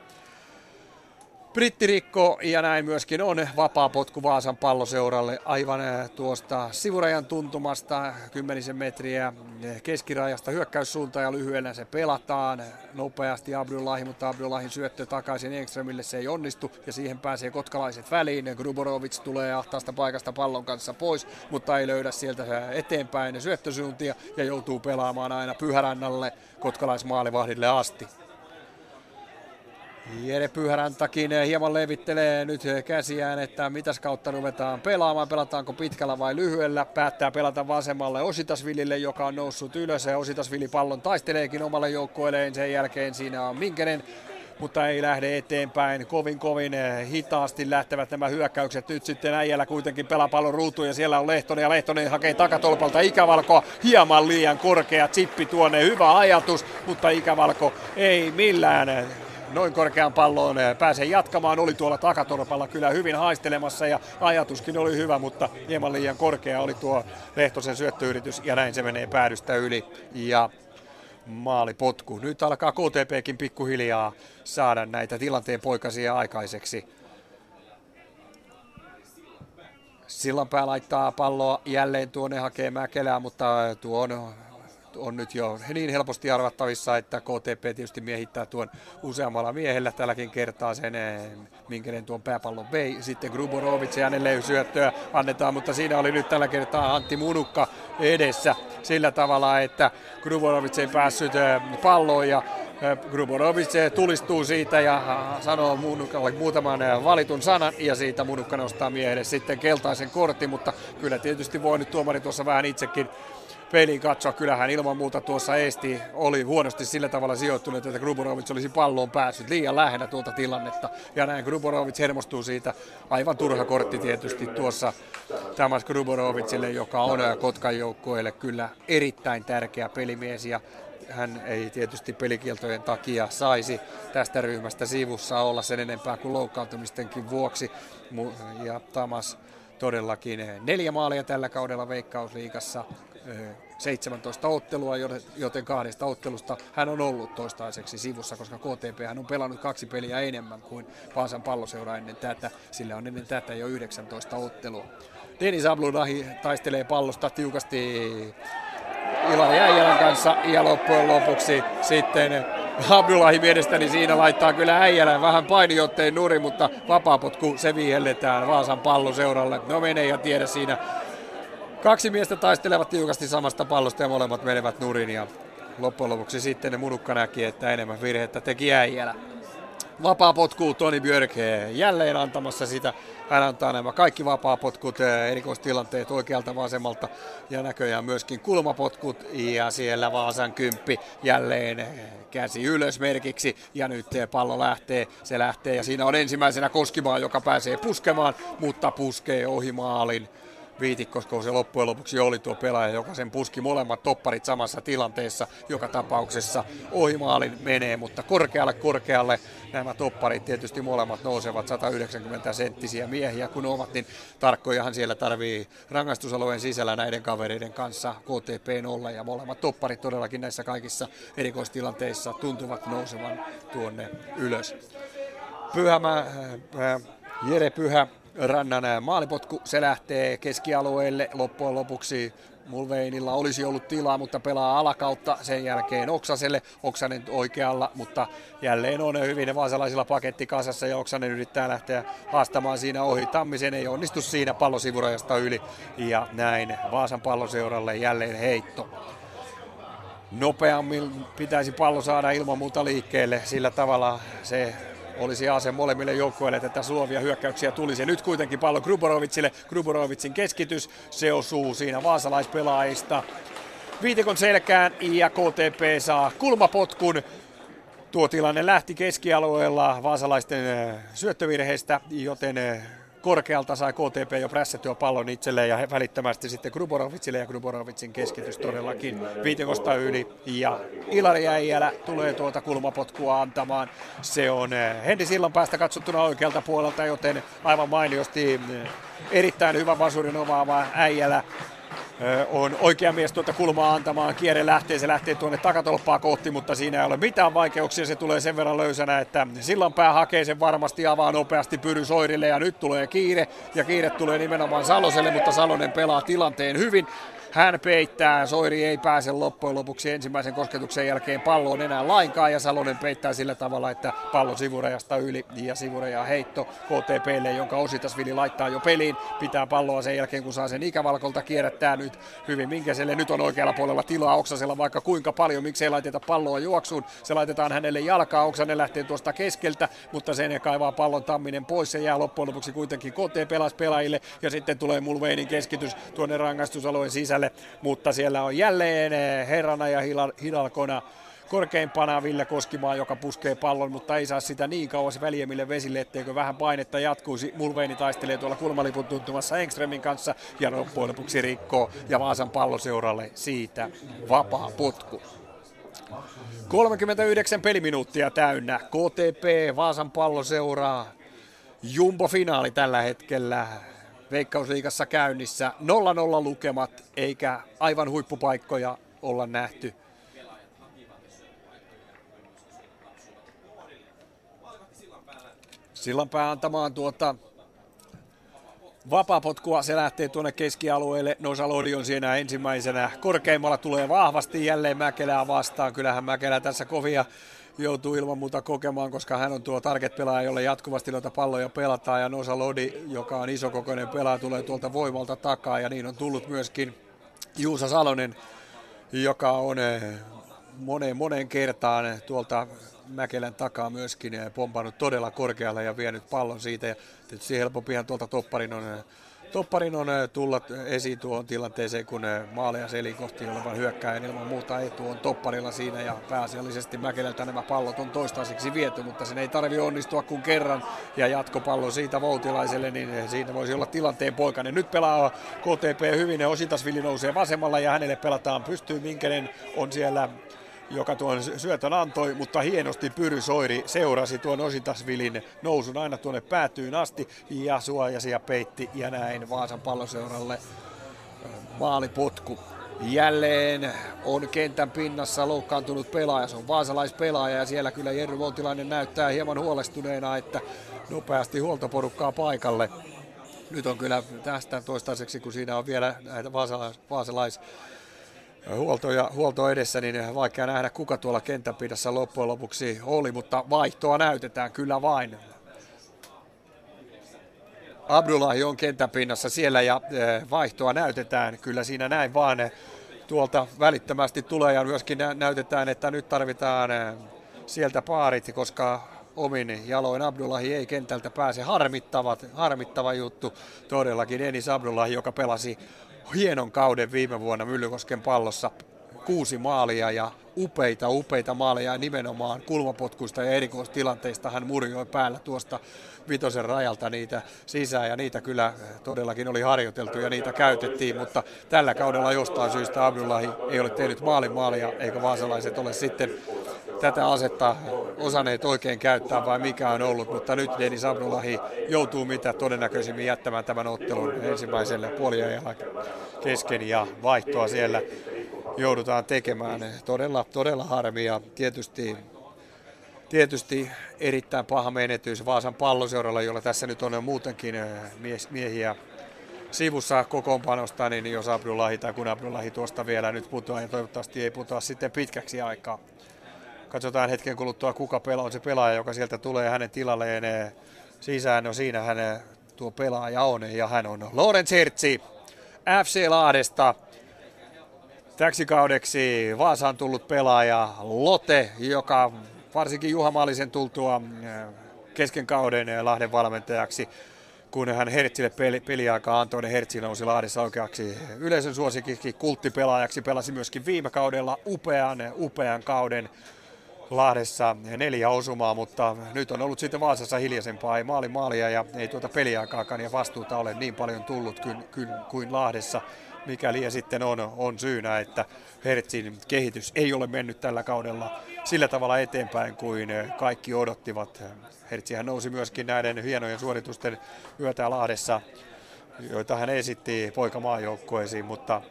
brittirikko ja näin myöskin on vapaa potku Vaasan palloseuralle aivan äh, tuosta sivurajan tuntumasta kymmenisen metriä äh, keskirajasta hyökkäyssuuntaan ja lyhyenä se pelataan nopeasti Abdullahi, mutta Abdullahin syöttö takaisin Engströmille se ei onnistu ja siihen pääsee kotkalaiset väliin. Gruborovic tulee ahtaasta paikasta pallon kanssa pois, mutta ei löydä sieltä äh, eteenpäin syöttösuuntia ja joutuu pelaamaan aina Pyhärannalle kotkalaismaalivahdille asti. Jere Pyhäräntäkin hieman levittelee nyt käsiään, että mitäs kautta ruvetaan pelaamaan, pelataanko pitkällä vai lyhyellä. Päättää pelata vasemmalle Ositasvillille, joka on noussut ylös ja Ositasvilli pallon taisteleekin omalle joukkueelleen. Sen jälkeen siinä on Minkenen mutta ei lähde eteenpäin. Kovin kovin hitaasti lähtevät nämä hyökkäykset. Nyt sitten äijällä kuitenkin pelaa pallon ruutuun ja siellä on Lehtonen ja Lehtonen hakee takatolpalta Ikävalkoa. Hieman liian korkea chippi tuonne, hyvä ajatus, mutta Ikävalko ei millään noin korkean palloon eh, pääsee jatkamaan. Oli tuolla takatorpalla kyllä hyvin haistelemassa ja ajatuskin oli hyvä, mutta hieman liian korkea oli tuo Lehtosen syöttöyritys ja näin se menee päädystä yli. Ja maalipotku. Nyt alkaa KTPkin pikkuhiljaa saada näitä tilanteen poikasia aikaiseksi. Sillanpää laittaa palloa jälleen tuonne hakee Mäkelää, mutta tuo on nyt jo niin helposti arvattavissa, että KTP tietysti miehittää tuon useammalla miehellä tälläkin kertaa sen, eh, minkä tuon pääpallon vei. Sitten Gruborovic ja hänelle syöttöä annetaan, mutta siinä oli nyt tällä kertaa Antti Munukka edessä sillä tavalla, että Gruborovic ei päässyt eh, palloon ja eh, Gruborovic tulistuu siitä ja sanoo Munukalle muutaman valitun sanan ja siitä Munukka nostaa miehelle sitten keltaisen kortin, mutta kyllä tietysti voi nyt tuomari tuossa vähän itsekin pelin katsoa. Kyllähän ilman muuta tuossa Esti oli huonosti sillä tavalla sijoittunut, että Gruborovic olisi palloon päässyt liian lähellä tuota tilannetta. Ja näin Gruborovic hermostuu siitä. Aivan turha kortti tietysti tuossa Tamas Gruborovicille, joka on Kotkan joukkueelle kyllä erittäin tärkeä pelimies. Ja hän ei tietysti pelikieltojen takia saisi tästä ryhmästä sivussa olla sen enempää kuin loukkaantumistenkin vuoksi. Ja Tamas todellakin neljä maalia tällä kaudella Veikkausliigassa, 17 ottelua, joten kahdesta ottelusta hän on ollut toistaiseksi sivussa, koska KTP hän on pelannut kaksi peliä enemmän kuin Vaasan palloseura ennen tätä. Sillä on ennen tätä jo 19 ottelua. Denis Abludahi taistelee pallosta tiukasti Ilari Äijälän kanssa ja loppujen lopuksi sitten Abdullahi mielestäni siinä laittaa kyllä äijälän vähän painiotteen nuri, mutta vapaapotku se vihelletään Vaasan palloseuralle. No menee ja tiedä siinä Kaksi miestä taistelevat tiukasti samasta pallosta ja molemmat menevät nurin ja loppujen lopuksi sitten ne munukka näki, että enemmän virhettä teki äijälä. Vapaa potkuu Toni Björk jälleen antamassa sitä. Hän antaa nämä kaikki vapaa potkut, eh, erikoistilanteet oikealta vasemmalta ja näköjään myöskin kulmapotkut. Ja siellä Vaasan kymppi jälleen eh, käsi ylös merkiksi ja nyt eh, pallo lähtee. Se lähtee ja siinä on ensimmäisenä Koskimaa, joka pääsee puskemaan, mutta puskee ohi maalin viitikkosko se loppujen lopuksi oli tuo pelaaja, joka sen puski molemmat topparit samassa tilanteessa. Joka tapauksessa ohimaalin menee, mutta korkealle korkealle nämä topparit tietysti molemmat nousevat 190 senttisiä miehiä kun ovat, niin tarkkojahan siellä tarvii rangaistusalueen sisällä näiden kavereiden kanssa KTP olla ja molemmat topparit todellakin näissä kaikissa erikoistilanteissa tuntuvat nousevan tuonne ylös. Pyhämä, äh, äh, Jere Pyhä rannan maalipotku, se lähtee keskialueelle loppujen lopuksi Mulveinilla olisi ollut tilaa, mutta pelaa alakautta sen jälkeen Oksaselle. Oksanen oikealla, mutta jälleen on hyvin vaasalaisilla paketti kasassa ja Oksanen yrittää lähteä haastamaan siinä ohi. Tammisen ei onnistu siinä pallosivurajasta yli ja näin Vaasan palloseuralle jälleen heitto. Nopeammin pitäisi pallo saada ilman muuta liikkeelle, sillä tavalla se olisi ase molemmille joukkueille, että Slovia hyökkäyksiä tulisi. Ja nyt kuitenkin pallo Gruborovicille. Gruborovicin keskitys, se osuu siinä vaasalaispelaajista. Viitikon selkään ja KTP saa kulmapotkun. Tuo tilanne lähti keskialueella vaasalaisten syöttövirheestä, joten korkealta sai KTP jo prässätyä pallon itselleen ja välittömästi sitten Gruborovicille ja Gruborovicin keskitys todellakin viitikosta yli ja Ilari Äijälä tulee tuota kulmapotkua antamaan. Se on eh, Hendi sillan päästä katsottuna oikealta puolelta, joten aivan mainiosti eh, erittäin hyvä vasurin omaava Äijälä on oikea mies tuota kulmaa antamaan. Kierre lähtee, se lähtee tuonne takatolppaa kohti, mutta siinä ei ole mitään vaikeuksia. Se tulee sen verran löysänä, että sillan pää hakee sen varmasti, avaa nopeasti Pyry Soirille ja nyt tulee kiire. Ja kiire tulee nimenomaan Saloselle, mutta Salonen pelaa tilanteen hyvin. Hän peittää, Soiri ei pääse loppujen lopuksi ensimmäisen kosketuksen jälkeen palloon enää lainkaan ja Salonen peittää sillä tavalla, että pallo sivurajasta yli ja sivureja heitto KTPlle, jonka Ositasvili laittaa jo peliin. Pitää palloa sen jälkeen, kun saa sen ikävalkolta kierrättää nyt hyvin Minkäselle. Nyt on oikealla puolella tilaa Oksasella vaikka kuinka paljon, miksei laiteta palloa juoksuun. Se laitetaan hänelle jalkaa, Oksanen lähtee tuosta keskeltä, mutta sen kaivaa pallon Tamminen pois. Se jää loppujen lopuksi kuitenkin KT pelas pelaajille ja sitten tulee Mulveinin keskitys tuonne rangaistusalueen sisälle kentälle, mutta siellä on jälleen eh, Herrana ja Hidalkona korkeimpana Ville Koskimaa, joka puskee pallon, mutta ei saa sitä niin kauas väljemmille vesille, etteikö vähän painetta jatkuisi. Mulveini taistelee tuolla kulmalipun tuntumassa Engströmin kanssa ja loppujen lopuksi rikkoo ja Vaasan palloseuralle siitä vapaa potku. 39 peliminuuttia täynnä. KTP Vaasan palloseuraa. Jumbo-finaali tällä hetkellä. Veikkausliigassa käynnissä. 0-0 lukemat, eikä aivan huippupaikkoja olla nähty. Sillanpää antamaan tuota vapapotkua. Se lähtee tuonne keskialueelle. Nosalodi on siinä ensimmäisenä. Korkeimmalla tulee vahvasti jälleen Mäkelää vastaan. Kyllähän Mäkelä tässä kovia joutuu ilman muuta kokemaan, koska hän on tuo target-pelaaja, jolle jatkuvasti noita palloja pelataan ja Nosa Lodi, joka on isokokoinen pelaaja, tulee tuolta voimalta takaa ja niin on tullut myöskin Juusa Salonen, joka on eh, moneen moneen kertaan tuolta Mäkelän takaa myöskin eh, pompannut todella korkealle ja vienyt pallon siitä. Ja tietysti helpompihan tuolta topparin on eh, Topparin on äh, tulla esiin tuohon tilanteeseen, kun äh, maaleja seli kohti olevan hyökkäjän ilman muuta etu on Topparilla siinä ja pääasiallisesti Mäkelältä nämä pallot on toistaiseksi viety, mutta sen ei tarvi onnistua kuin kerran ja jatkopallo siitä Voutilaiselle, niin siinä voisi olla tilanteen poikainen. Nyt pelaa KTP hyvin ja Ositasvili nousee vasemmalla ja hänelle pelataan pystyy Minkänen on siellä joka tuon syötön antoi, mutta hienosti Pyry Soiri seurasi tuon Ositasvilin nousun aina tuonne päätyyn asti ja suojasi ja peitti ja näin Vaasan palloseuralle maalipotku. Jälleen on kentän pinnassa loukkaantunut pelaaja, se on vaasalaispelaaja ja siellä kyllä Jerry Voltilainen näyttää hieman huolestuneena, että nopeasti huoltoporukkaa paikalle. Nyt on kyllä tästä toistaiseksi, kun siinä on vielä näitä vaasalais, vaasalais huolto, ja, huolto edessä, niin vaikea nähdä kuka tuolla kenttäpidassa loppujen lopuksi oli, mutta vaihtoa näytetään kyllä vain. Abdullahi on kenttäpinnassa siellä ja eh, vaihtoa näytetään kyllä siinä näin vaan tuolta välittömästi tulee ja myöskin näytetään, että nyt tarvitaan eh, sieltä paarit, koska omin jaloin Abdullahi ei kentältä pääse. Harmittavat, harmittava juttu todellakin Enis Abdullahi, joka pelasi hienon kauden viime vuonna Myllykosken pallossa. Kuusi maalia ja upeita, upeita maaleja nimenomaan kulmapotkuista ja erikoistilanteista hän murjoi päällä tuosta vitosen rajalta niitä sisään. Ja niitä kyllä todellakin oli harjoiteltu ja niitä käytettiin, mutta tällä kaudella jostain syystä Abdullahi ei ole tehnyt maalin maalia eikä vaasalaiset ole sitten tätä asetta osanneet oikein käyttää vai mikä on ollut, mutta nyt Denis Abdullahi joutuu mitä todennäköisimmin jättämään tämän ottelun ensimmäiselle puoliajalla kesken ja vaihtoa siellä joudutaan tekemään. Todella, todella harmia. Tietysti, tietysti erittäin paha menetys Vaasan palloseuralla, jolla tässä nyt on muutenkin eh, miehiä sivussa kokoonpanosta, niin jos Abdullahi tai kun Abdullahi tuosta vielä nyt putoaa ja toivottavasti ei putoa sitten pitkäksi aikaa. Katsotaan hetken kuluttua, kuka pelaa, on se pelaaja, joka sieltä tulee hänen tilalleen eh, sisään. No siinä hän eh, tuo pelaaja on ja hän on Lorenz Hertzi FC Lahdesta. Täksi kaudeksi Vaasaan tullut pelaaja Lote, joka varsinkin Juha Maalisen tultua eh, kesken kauden Lahden valmentajaksi kun hän Hertzille peli, peliaikaa antoi, niin Hertzi nousi Lahdessa oikeaksi yleisön suosikiksi kulttipelaajaksi. Pelasi myöskin viime kaudella upean, upean kauden Lahdessa neljä osumaa, mutta nyt on ollut sitten Vaasassa hiljaisempaa, ei maali maalia ja ei tuota peliaikaakaan ja vastuuta ole niin paljon tullut kuin, kuin, kuin Lahdessa mikäli sitten on, on syynä, että Hertzin kehitys ei ole mennyt tällä kaudella sillä tavalla eteenpäin kuin kaikki odottivat. Hertsihän nousi myöskin näiden hienojen suoritusten myötä Lahdessa, joita hän esitti poikamaajoukkueisiin, mutta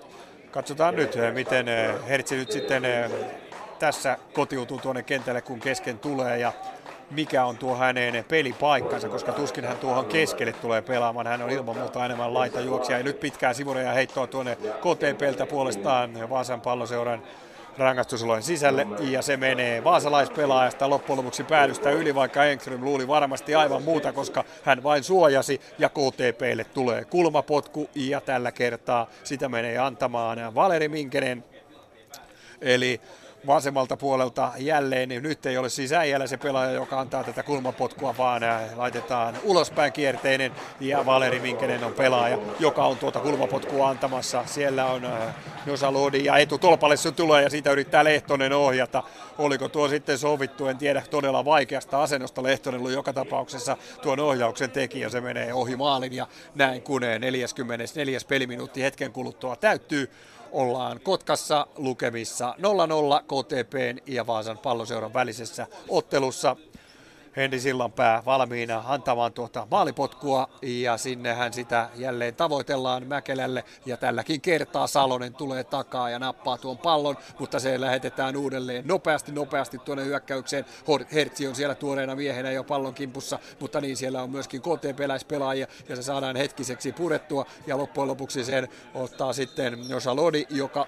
katsotaan nyt, miten Hertsi nyt sitten tässä kotiutuu tuonne kentälle, kun kesken tulee ja mikä on tuo hänen pelipaikkansa, koska tuskin hän tuohon keskelle tulee pelaamaan. Hän on ilman muuta enemmän laita juoksija ja nyt pitkää sivureja heittoa tuonne KTPltä puolestaan Vaasan palloseuran rangaistusolojen sisälle ja se menee vaasalaispelaajasta loppujen lopuksi päädystä yli, vaikka Engström luuli varmasti aivan muuta, koska hän vain suojasi ja KTPlle tulee kulmapotku ja tällä kertaa sitä menee antamaan Valeri Minkenen. Eli vasemmalta puolelta jälleen, niin nyt ei ole siis äijällä se pelaaja, joka antaa tätä kulmapotkua, vaan laitetaan ulospäin kierteinen ja Valeri Minkenen on pelaaja, joka on tuota kulmapotkua antamassa. Siellä on Nosa Lodi ja etu tolpalle se tulee ja siitä yrittää Lehtonen ohjata. Oliko tuo sitten sovittu, en tiedä, todella vaikeasta asennosta Lehtonen ollut joka tapauksessa tuon ohjauksen tekijä. Se menee ohi maalin ja näin kun 44. peliminuutti hetken kuluttua täyttyy ollaan Kotkassa lukemissa 0-0 KTPn ja Vaasan palloseuran välisessä ottelussa. Henri Sillanpää valmiina antamaan tuota maalipotkua. Ja sinnehän sitä jälleen tavoitellaan Mäkelälle. Ja tälläkin kertaa Salonen tulee takaa ja nappaa tuon pallon, mutta se lähetetään uudelleen nopeasti nopeasti tuonne hyökkäykseen. Hertsi on siellä tuoreena miehenä jo pallon kimpussa, mutta niin siellä on myöskin KT-peläispelaajia ja se saadaan hetkiseksi purettua. Ja loppujen lopuksi sen ottaa sitten Josa Lodi, joka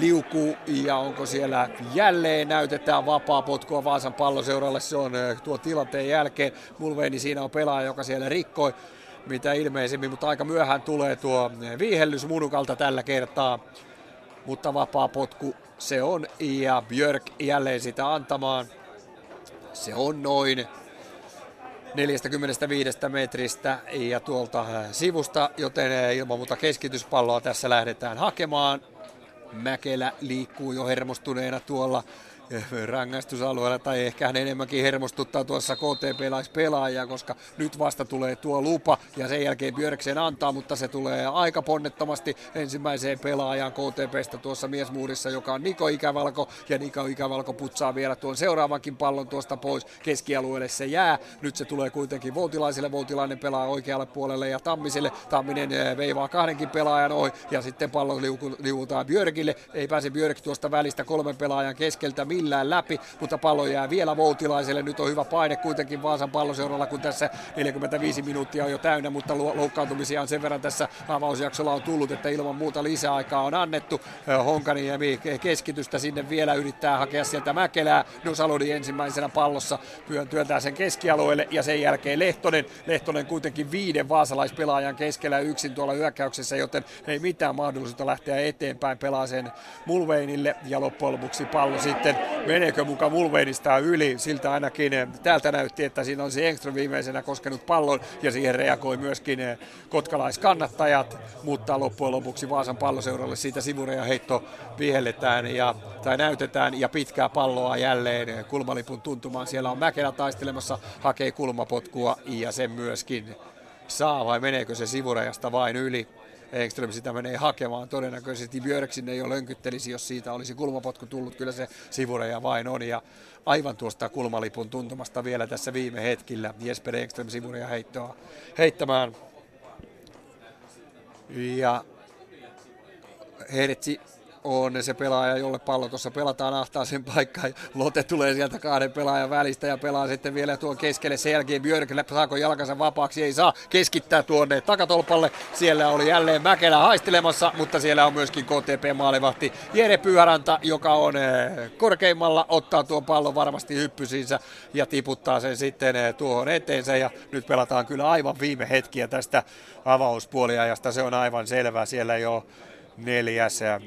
liukuu. Ja onko siellä jälleen näytetään vapaa potkua Vaasan palloseuralle. Se on tuo tilanteen jälkeen. Mulveini siinä on pelaaja, joka siellä rikkoi mitä ilmeisemmin, mutta aika myöhään tulee tuo viihellys Munukalta tällä kertaa. Mutta vapaa potku se on ja Björk jälleen sitä antamaan. Se on noin 45 metristä ja tuolta sivusta, joten ilman muuta keskityspalloa tässä lähdetään hakemaan. Mäkelä liikkuu jo hermostuneena tuolla rangaistusalueella tai ehkä hän enemmänkin hermostuttaa tuossa KT-pelaajia, koska nyt vasta tulee tuo lupa ja sen jälkeen Björksen antaa, mutta se tulee aika ponnettomasti ensimmäiseen pelaajaan KTPstä tuossa miesmuurissa, joka on Niko Ikävalko ja Niko Ikävalko putsaa vielä tuon seuraavankin pallon tuosta pois keskialueelle se jää. Nyt se tulee kuitenkin Voutilaiselle, Voutilainen pelaa oikealle puolelle ja Tammiselle. Tamminen eh, veivaa kahdenkin pelaajan ohi ja sitten pallo liukutaan Björkille. Ei pääse Björk tuosta välistä kolmen pelaajan keskeltä millään läpi, mutta pallo jää vielä Voutilaiselle. Nyt on hyvä paine kuitenkin Vaasan palloseuralla, kun tässä 45 minuuttia on jo täynnä, mutta loukkaantumisia on sen verran tässä avausjaksolla on tullut, että ilman muuta lisäaikaa on annettu. Honkaniemi keskitystä sinne vielä yrittää hakea sieltä Mäkelää. No Salodi ensimmäisenä pallossa työntää sen keskialueelle ja sen jälkeen Lehtonen. Lehtonen kuitenkin viiden vaasalaispelaajan keskellä yksin tuolla hyökkäyksessä, joten ei mitään mahdollisuutta lähteä eteenpäin pelaa sen Mulveinille ja loppujen lopuksi pallo sitten meneekö mukaan Mulveinista yli. Siltä ainakin eh, täältä näytti, että siinä on se Engström viimeisenä koskenut pallon ja siihen reagoi myöskin eh, kotkalaiskannattajat, mutta loppujen lopuksi Vaasan palloseuralle siitä sivureja heitto vihelletään ja, tai näytetään ja pitkää palloa jälleen eh, kulmalipun tuntumaan. Siellä on Mäkelä taistelemassa, hakee kulmapotkua ja sen myöskin saa vai meneekö se sivurajasta vain yli. Engström sitä menee hakemaan. Todennäköisesti Björk sinne jo lönkyttelisi, jos siitä olisi kulmapotku tullut. Kyllä se sivureja vain on. Ja aivan tuosta kulmalipun tuntumasta vielä tässä viime hetkillä Jesper Engström sivureja heittoa heittämään. Ja Hertsi on se pelaaja, jolle pallo tuossa pelataan ahtaa sen paikkaan. Lote tulee sieltä kahden pelaajan välistä ja pelaa sitten vielä tuon keskelle. Sen jälkeen Björk saako jalkansa vapaaksi, ei saa keskittää tuonne takatolpalle. Siellä oli jälleen Mäkelä haistelemassa, mutta siellä on myöskin KTP-maalivahti Jere Pyhäranta, joka on eh, korkeimmalla, ottaa tuon pallon varmasti hyppysiinsä ja tiputtaa sen sitten eh, tuohon eteensä. Ja nyt pelataan kyllä aivan viime hetkiä tästä avauspuoliajasta, se on aivan selvää. Siellä jo neljäs eh,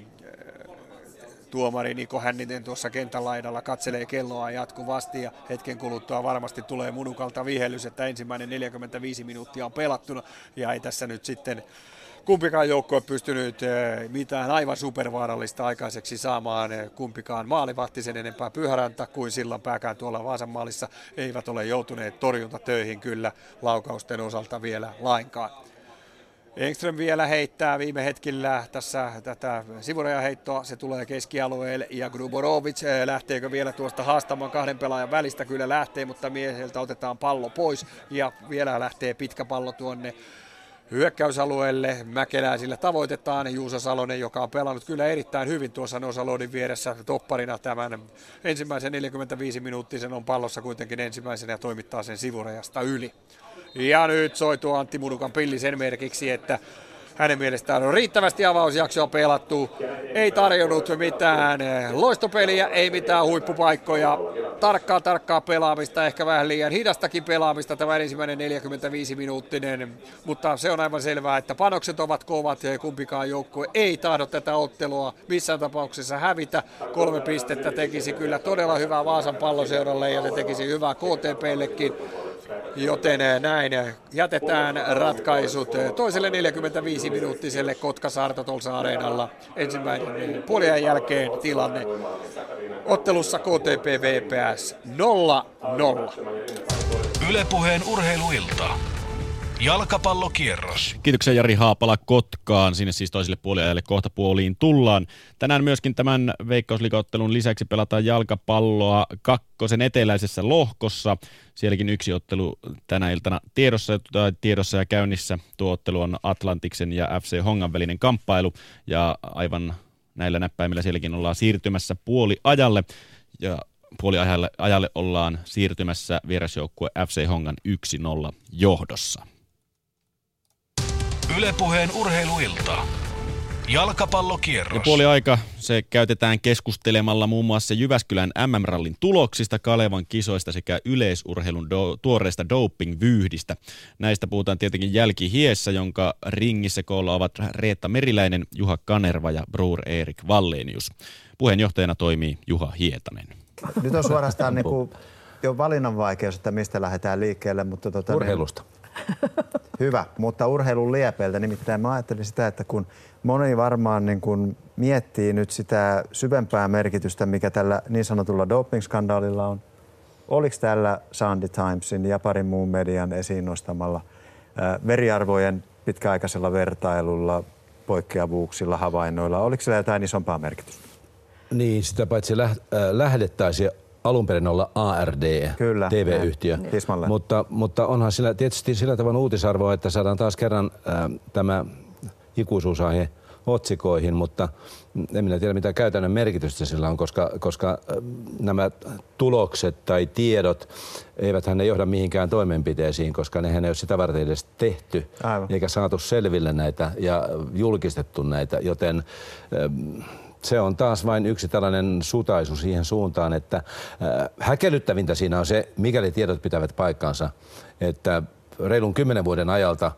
tuomari Niko Hänninen tuossa kentän laidalla katselee kelloa jatkuvasti ja hetken kuluttua varmasti tulee Munukalta vihellys, että ensimmäinen 45 minuuttia on pelattuna ja ei tässä nyt sitten kumpikaan joukko ei pystynyt eh, mitään aivan supervaarallista aikaiseksi saamaan. Eh, kumpikaan maalivahti sen enempää Pyhäräntä kuin sillan pääkään tuolla Vaasan maalissa eivät ole joutuneet torjuntatöihin kyllä laukausten osalta vielä lainkaan. Engström vielä heittää viime hetkillä tässä tätä sivurajaheittoa. Se tulee keskialueelle ja Gruborovic eh, lähteekö vielä tuosta haastamaan kahden pelaajan välistä? Kyllä lähtee, mutta mieheltä otetaan pallo pois ja vielä lähtee pitkä pallo tuonne hyökkäysalueelle. Mäkelää sillä tavoitetaan. Juusa Salonen, joka on pelannut kyllä erittäin hyvin tuossa Nosalodin vieressä topparina tämän ensimmäisen 45 minuuttisen on pallossa kuitenkin ensimmäisenä ja toimittaa sen sivurajasta yli. Ja nyt soi tuo Antti Munukan pilli sen merkiksi, että hänen mielestään on riittävästi avausjaksoa pelattu. Ei tarjonnut mitään eh, loistopeliä, ei mitään huippupaikkoja. Tarkkaa tarkkaa pelaamista, ehkä vähän liian hidastakin pelaamista tämä ensimmäinen 45-minuuttinen. Mutta se on aivan selvää, että panokset ovat kovat ja kumpikaan joukkue ei tahdo tätä ottelua missään tapauksessa hävitä. Kolme pistettä tekisi kyllä todella hyvää Vaasan palloseuralle ja ne tekisi hyvää KTPllekin. Joten eh, näin eh, jätetään ratkaisut toiselle 45 minuuttiselle Kotkasaarta tuolla areenalla ensimmäinen puolien jälkeen tilanne. Ottelussa KTP VPS 0-0. Ylepuheen urheiluilta. Jalkapallokierros. Kiitoksia Jari Haapala Kotkaan. Sinne siis toiselle puoliajalle kohta puoliin tullaan. Tänään myöskin tämän veikkausliikaottelun lisäksi pelataan jalkapalloa kakkosen eteläisessä lohkossa. Sielläkin yksi ottelu tänä iltana tiedossa, tiedossa ja käynnissä. Tuo ottelu on Atlantiksen ja FC Hongan välinen kamppailu. Ja aivan näillä näppäimillä sielläkin ollaan siirtymässä puoliajalle. Ja puoliajalle ajalle ollaan siirtymässä vierasjoukkue FC Hongan 1-0 johdossa. Ylepuheen urheiluilta. Jalkapallokierros. Ja puoli aika se käytetään keskustelemalla muun muassa Jyväskylän MM-rallin tuloksista, Kalevan kisoista sekä yleisurheilun do- tuoreesta doping-vyyhdistä. Näistä puhutaan tietenkin jälkihiessä, jonka ringissä koolla ovat Reetta Meriläinen, Juha Kanerva ja Bruur Erik Vallenius. Puheenjohtajana toimii Juha Hietanen. Nyt on suorastaan niin kuin jo valinnan vaikeus, että mistä lähdetään liikkeelle. Mutta tota, Urheilusta. Hyvä, mutta urheilun liepeiltä. Nimittäin mä ajattelin sitä, että kun moni varmaan niin kun miettii nyt sitä syvempää merkitystä, mikä tällä niin sanotulla doping-skandaalilla on. Oliko tällä Sunday Timesin ja parin muun median esiin nostamalla ää, veriarvojen pitkäaikaisella vertailulla, poikkeavuuksilla, havainnoilla, oliko sillä jotain isompaa merkitystä? Niin, sitä paitsi läh- äh, lähdettäisiin alun perin olla ARD, Kyllä, TV-yhtiö. Tismalleen. Mutta, mutta onhan sillä tietysti sillä tavalla uutisarvoa, että saadaan taas kerran äh, tämä ikuisuusaihe otsikoihin, mutta en minä tiedä mitä käytännön merkitystä sillä on, koska, koska nämä tulokset tai tiedot eivät ne johda mihinkään toimenpiteisiin, koska nehän ei ole sitä varten edes tehty, Aivan. eikä saatu selville näitä ja julkistettu näitä, joten se on taas vain yksi tällainen sutaisu siihen suuntaan, että äh, häkellyttävintä siinä on se, mikäli tiedot pitävät paikkansa, että reilun kymmenen vuoden ajalta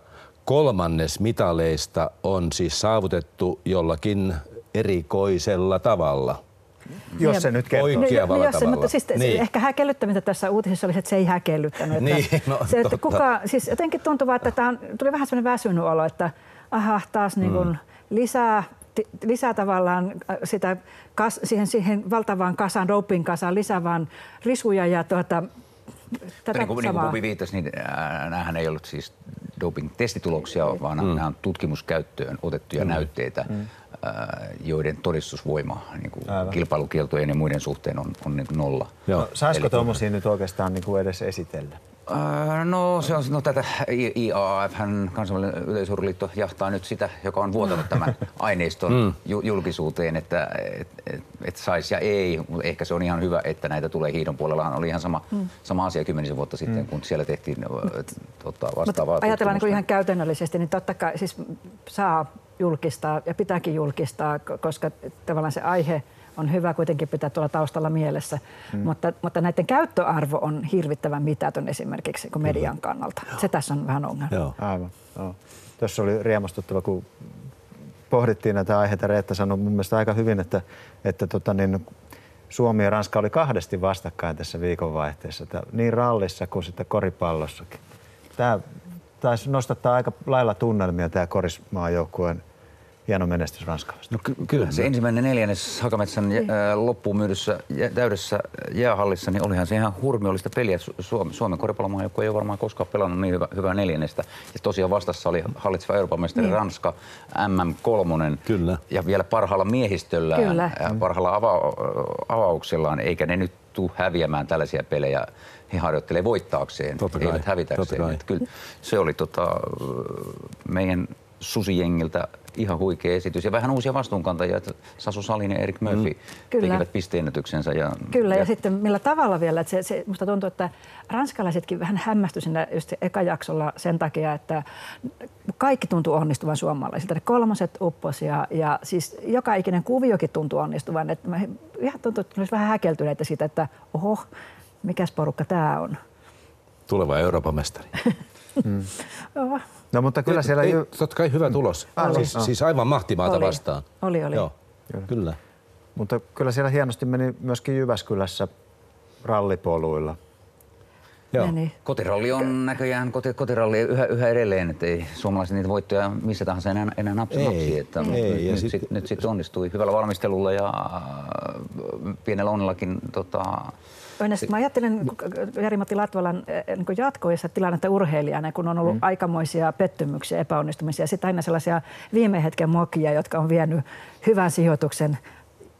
kolmannes mitaleista on siis saavutettu jollakin erikoisella tavalla. Jos se nyt kertoo. Poikkeavalla jos se, tavalla. mutta siis Niin. niin. ehkä häkellyttävintä tässä uutisessa oli että se ei häkellyttänyt. Että Niin, no, se, että kuka, siis jotenkin tuntuu että tämä on, tuli vähän sellainen väsynyt olo, että aha, taas niin kuin lisää, lisää tavallaan äh, sitä kas, siihen, siihen valtavaan kasaan, doping kasaan, lisää vaan risuja ja tuota, tätä Niin kuin, niin kuin samaa. Pupi viittasi, niin ää, näähän ei ollut siis doping-testituloksia, vaan mm. nämä on tutkimuskäyttöön otettuja mm. näytteitä, mm. ää, joiden todistusvoima niin kuin kilpailukieltojen ja muiden suhteen on, on niin kuin nolla. Joo. No, saisiko tuommoisia nyt oikeastaan niin kuin edes esitellä? Ää, no se on no, tätä I- IAAF, hän kansainvälinen yleisurheiluliitto jahtaa nyt sitä, joka on vuotanut tämän aineiston Mm. ju- julkisuuteen, että et, et, et saisi ja ei. Mutta Ehkä se on ihan hyvä, että näitä tulee hiidon puolellahan oli ihan sama, sama asia kymmenisen vuotta sitten, kun siellä tehtiin ö, tota, vastaavaa Mutta ajatellaan niin ihan käytännöllisesti, niin totta kai siis saa julkistaa ja pitääkin julkistaa, ko- koska tavallaan se aihe on hyvä kuitenkin pitää tuolla taustalla mielessä. Mm. Mutta, mutta näiden käyttöarvo on hirvittävän mitätön esimerkiksi kuin median kannalta. Se tässä on vähän ongelma. Joo. Aivan, joo. Tuossa oli riemastuttava, kun pohdittiin näitä aiheita. Reetta sanoi mun mielestä aika hyvin, että, että tota niin, Suomi ja Ranska oli kahdesti vastakkain tässä viikonvaihteessa, että niin rallissa kuin sitten koripallossakin. Tämä taisi nostattaa aika lailla tunnelmia tämä korismaajoukkueen hieno menestys Ranskasta. No ky- kyllä se ensimmäinen neljännes Hakametsän Niin. ää, loppuun myydyssä jä- täydessä jäähallissa, niin olihan se ihan hurmiollista peliä. Su- Suomen, Suomen koripallomaajoukkue ei ole varmaan koskaan pelannut niin hyvä, hyvää neljännestä. Ja tosiaan vastassa oli hallitseva Euroopan mestari Niin. Ranska, MM3. Kyllä. Ja vielä parhaalla miehistöllään, Kyllä. ää, parhaalla ava- avauksellaan, eikä ne nyt tuu häviämään tällaisia pelejä. He harjoittelee voittaakseen, Totta kai, eivät totta hävitäkseen. kai. Että kyllä se oli tota, meidän susijengiltä ihan huikea esitys. Ja vähän uusia vastuunkantajia, että Sasu Salin ja Erik Murphy mm. Kyllä. tekivät pisteennätyksensä. Ja, Kyllä, ja, sitten millä tavalla vielä, että se, se, musta tuntuu, että ranskalaisetkin vähän hämmästyi siinä just ekajaksolla sen takia, että kaikki tuntuu onnistuvan suomalaisilta. Ne kolmoset uppos ja, ja siis joka ikinen kuviokin tuntuu onnistuvan. Että mä ihan tuntuu, että olisi vähän häkeltyneitä siitä, että oho, mikäs porukka tämä on. Tuleva Euroopan mestari. Joo, No mutta kyllä siellä... Ei, Ju- totta kai hyvä tulos. Oli. Siis, Oh. siis aivan mahtimaata Oli. vastaan. Oli, oli. Joo, kyllä. mutta kyllä siellä hienosti meni myöskin Jyväskylässä rallipoluilla. Joo. meni. Kotiralli on näköjään koti, kotiralli yhä, yhä edelleen, että ei suomalaiset niitä voittoja missä tahansa enää, enää napsi, Ei, napsi. Että ei, nyt, ja nyt, sit- sit, nyt sitten onnistui hyvällä valmistelulla ja äh, pienellä onnellakin tota, Sitten mä ajattelen kun Jari-Matti Latvalan eh, niin kuin jatkoissa tilannetta urheilijana, kun on ollut mm. aikamoisia pettymyksiä, epäonnistumisia, sitten aina sellaisia viime hetken mokia, jotka on vienyt hyvän sijoituksen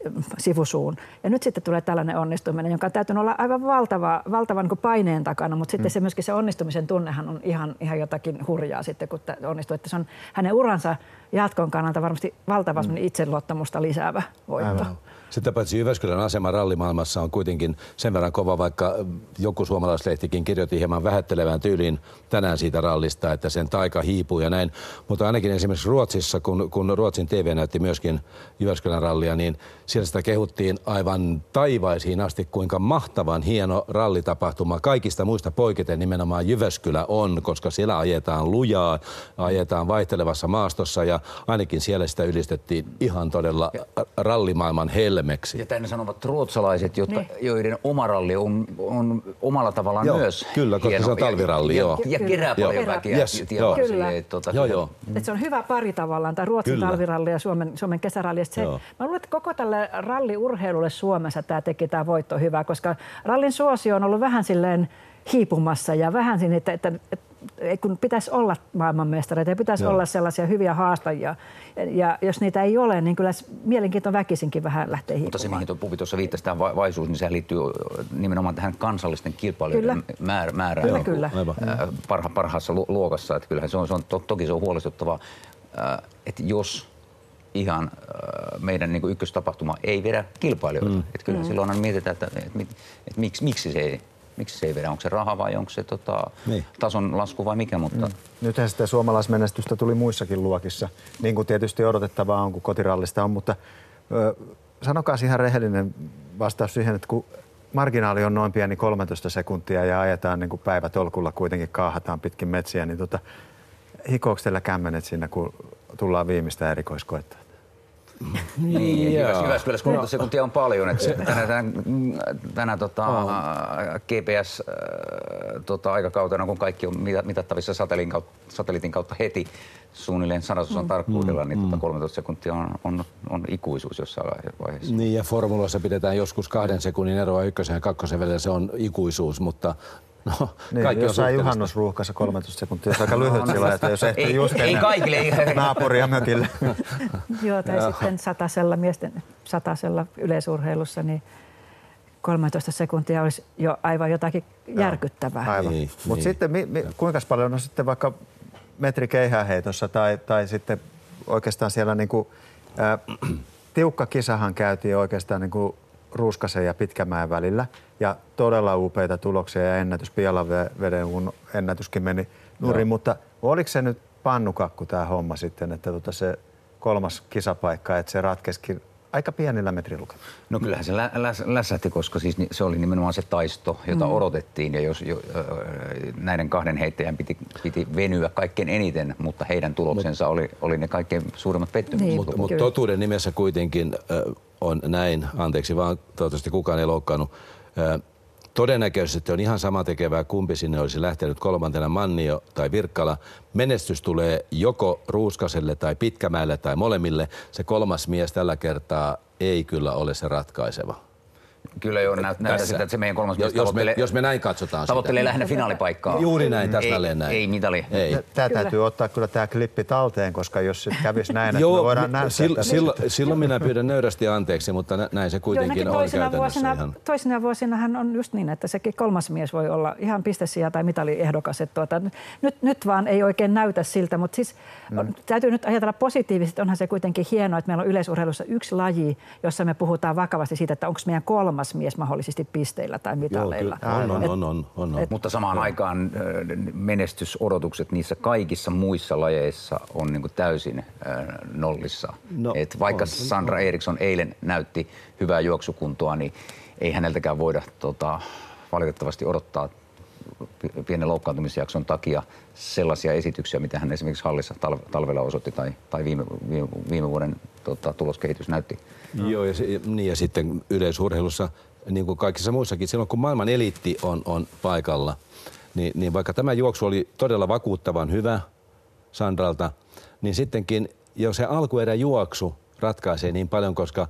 mm, sivusuun. Ja nyt sitten tulee tällainen onnistuminen, jonka on täytynyt olla aivan valtava, valtavan niin paineen takana, mutta sitten se myöskin se onnistumisen tunnehan on ihan, ihan jotakin hurjaa sitten, kun onnistuu. Että se on hänen uransa jatkon kannalta varmasti valtava mm. itseluottamusta lisäävä voitto. Aivan. Sitä paitsi Jyväskylän asema rallimaailmassa on kuitenkin sen verran kova, vaikka joku suomalaislehtikin kirjoitti hieman vähättelevään tyyliin tänään siitä rallista, että sen taika hiipuu ja näin. Mutta ainakin esimerkiksi Ruotsissa, kun, kun Ruotsin TV näytti myöskin Jyväskylän rallia, niin siellä sitä kehuttiin aivan taivaisiin asti, kuinka mahtavan hieno rallitapahtuma kaikista muista poiketen nimenomaan Jyväskylä on, koska siellä ajetaan lujaa, ajetaan vaihtelevassa maastossa ja ainakin siellä sitä ylistettiin ihan todella rallimaailman helmeksi. Ja tänne sanovat ruotsalaiset, jotta, Niin. joiden oma ralli on, on omalla tavallaan Joo, myös kyllä, koska hieno. se on talviralli, ja, joo. Ja, ja Kyllä. kerää Joo. paljon Kerää. väkeä. Yes, joo. silleen, Kyllä. Tota, Joo, joo. Mm. Et se on hyvä pari tavallaan, tämä Ruotsin Kyllä. talviralli ja Suomen, Suomen kesäralli. Ja Se, Joo. mä luulen, että koko tälle ralliurheilulle Suomessa tämä teki tämä voitto hyvää, koska rallin suosio on ollut vähän silleen hiipumassa ja vähän sinne, että, että, kun pitäisi olla maailmanmestareita ja pitäisi Joo. olla sellaisia hyviä haastajia. Ja, ja jos niitä ei ole, niin kyllä mielenkiinto väkisinkin vähän lähtee Mutta se, hiipumaan. mihin tuo Puvi tuossa viittasi, tämä va- vaisuus, niin sehän liittyy nimenomaan tähän kansallisten kilpailijoiden Kyllä. määr, määrään Kyllä, kyllä. Parha, parhaassa lu- luokassa. Että kyllähän se on, se on to, toki se on huolestuttavaa, että jos ihan meidän niin kuin ykköstapahtuma ei vedä kilpailijoita. Mm. Että kyllä mm. silloin mietitään, että, että, että, että miksi, miksi, se ei, miksi se ei vedä. Onko se raha vai onko se tota, Niin. tason lasku vai mikä, mutta mm. Nythän sitä suomalaismenestystä tuli muissakin luokissa, niin kuin tietysti odotettavaa on, kun kotirallista on, mutta ö, sanokaa ihan rehellinen vastaus siihen, että kun marginaali on noin pieni 13 sekuntia ja ajetaan niin kuin päivätolkulla kuitenkin kaahataan pitkin metsiä, niin tota, teillä kämmenet siinä, kun tullaan viimeistä erikoiskoetta? Niin, Joo. Jyväs- Jyväskylässä 30 sekuntia on paljon. Että tänä, tänä, tänä tota, GPS äh, tota, aikakautena, kun kaikki on mita- mitattavissa kautta, satelliitin kautta heti suunnilleen sadasosan tarkkuudella, niin tota 13 sekuntia on, on, on ikuisuus jossain vaiheessa. Niin ja formulassa pidetään joskus kahden sekunnin eroa ykkösen ja kakkosen välillä, se on ikuisuus, mutta no, Niin, kaikki on jossain juhannusruuhkassa 13 sekuntia, aika lyhyt sillä, että jos ehtii Ei- just ei kaikille, ei- naapuria mökille. Joo, tai sitten satasella, miesten satasella yleisurheilussa, niin 13 sekuntia olisi jo aivan jotakin järkyttävää. Aivan. Niin, Mutta niin. sitten mi, mi, kuinka paljon on sitten vaikka metri keihäheitossa tai, tai sitten oikeastaan siellä niinku, ää, tiukka kisahan käytiin oikeastaan niinku Ruuskasen ja Pitkämäen välillä ja todella upeita tuloksia ja ennätys, Pialaveden kun ennätyskin meni nurin, Joo. mutta oliko se nyt pannukakku tämä homma sitten, että tota se kolmas kisapaikka, että se ratkeskin aika pienillä metrilukemilla? No kyllähän se lä- läs- lässähti, koska siis ni- se oli nimenomaan se taisto, jota mm. odotettiin. Ja jos jo, näiden kahden heittäjän piti, piti venyä kaikkein eniten, mutta heidän tuloksensa oli, oli ne kaikkein suurimmat pettymykset. Niin. Mutta mut totuuden nimessä kuitenkin äh, on näin, anteeksi vaan toivottavasti kukaan ei loukkaannut. Äh, todennäköisesti on ihan sama tekevää, kumpi sinne olisi lähtenyt kolmantena Mannio tai Virkkala. Menestys tulee joko Ruuskaselle tai Pitkämäelle tai molemmille. Se kolmas mies tällä kertaa ei kyllä ole se ratkaiseva. Kyllä joo, näyttää siltä, että se meidän kolmas jos, jos, me, jos me näin katsotaan Tavoittelee sitä. lähinnä finaalipaikkaa. Juuri näin, täsmälleen näin. Ei mitali. Ei. Tämä täytyy ottaa kyllä tämä klippi talteen, koska jos se kävisi näin, että me voidaan näyttää sil, silloin, silloin minä pyydän nöyrästi anteeksi, mutta näin se kuitenkin on käytännössä vuosina, ihan. Toisina vuosinahan on just niin, että sekin kolmas mies voi olla ihan pistesiä tai mitaliehdokas. Että tuota, nyt, nyt vaan ei oikein näytä siltä, mutta siis mm. täytyy nyt ajatella positiivisesti. Onhan se kuitenkin hienoa, että meillä on yleisurheilussa yksi laji, jossa me puhutaan vakavasti siitä, että onko meidän kolmas mies mahdollisesti mahdollisesti pisteillä tai mitaleilla. Joo, on, on, on, on, on, on. Et, Mutta samaan joo. aikaan menestysodotukset niissä kaikissa muissa lajeissa on niin kuin täysin nollissa. No, Et vaikka on, Sandra on. Eriksson eilen näytti hyvää juoksukuntoa, niin ei häneltäkään voida tota, valitettavasti odottaa pienen loukkaantumisjakson takia sellaisia esityksiä, mitä hän esimerkiksi hallissa talvella osoitti tai, tai viime, viime, viime vuoden tota, tuloskehitys näytti. No. Joo, ja, se, niin, ja sitten yleisurheilussa niin kuin kaikissa muissakin, silloin kun maailman eliitti on, on paikalla, niin, niin vaikka tämä juoksu oli todella vakuuttavan hyvä Sandralta, niin sittenkin jo se alkuerä juoksu ratkaisee niin paljon, koska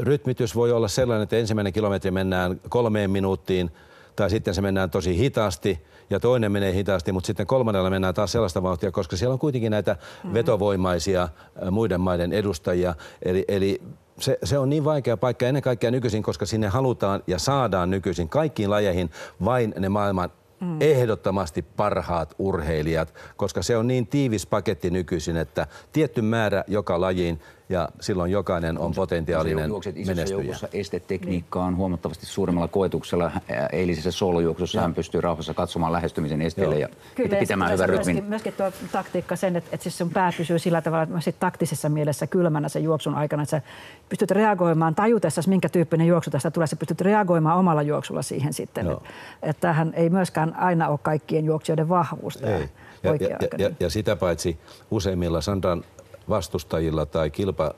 rytmitys voi olla sellainen, että ensimmäinen kilometri mennään kolmeen minuuttiin, tai sitten se mennään tosi hitaasti, ja toinen menee hitaasti, mutta sitten kolmannella mennään taas sellaista vauhtia, koska siellä on kuitenkin näitä mm. vetovoimaisia muiden maiden edustajia. Eli, eli se, se on niin vaikea paikka ennen kaikkea nykyisin, koska sinne halutaan ja saadaan nykyisin kaikkiin lajeihin vain ne maailman mm. ehdottomasti parhaat urheilijat, koska se on niin tiivis paketti nykyisin, että tietty määrä joka lajiin ja silloin jokainen on potentiaalinen juokset isossa joukossa estetekniikkaan niin. huomattavasti suuremmalla koetuksella. Eilisessä soolojuoksussa hän pystyy rauhassa katsomaan lähestymisen esteelle ja Kyllä, pitämään ja hyvän rytmin. Myöskin, myöskin tuo taktiikka sen, että, että siis sun pää pysyy sillä tavalla, että sit taktisessa mielessä kylmänä sen juoksun aikana, että sä pystyt reagoimaan tajutessasi, minkä tyyppinen juoksu tästä tulee, sä pystyt reagoimaan omalla juoksulla siihen sitten. Että, että tämähän ei myöskään aina ole kaikkien juoksijoiden vahvuus. Ei. Ja, ja, ja, ja sitä paitsi useimmilla Sandran vastustajilla tai kilpa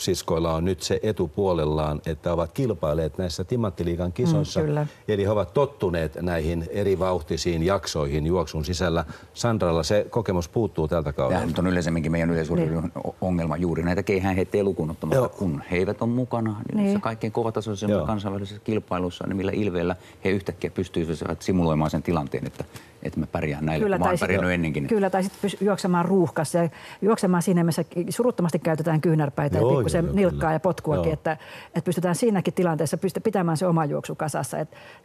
siskoilla on nyt se etupuolellaan, että ovat kilpailleet näissä Timanttiliigan kisoissa. Mm, Eli he ovat tottuneet näihin eri vauhtisiin jaksoihin juoksun sisällä. Sandralla se kokemus puuttuu tältä kaudelta. Tämä on yleisemminkin meidän yleisurheilun niin. ongelma. Juuri näitä keihäänheittejä lukuun ottamatta, kun he eivät ole mukana niin. niin. kaikkein kovatasoisessa kansainvälisessä kilpailussa, niin millä ilveellä he yhtäkkiä pystyisivät simuloimaan sen tilanteen, että että mä pärjään näillä, kyllä, kun mä oon pärjännyt ennenkin. Kyllä, tai sitten juoksemaan ruuhkassa ja juoksemaan siinä, missä suruttomasti käytetään kyynärpäitä joo, ja pikkusen nilkkaa kyllä. ja potkuakin, joo. että, että pystytään siinäkin tilanteessa pystyt pitämään se oma juoksu kasassa.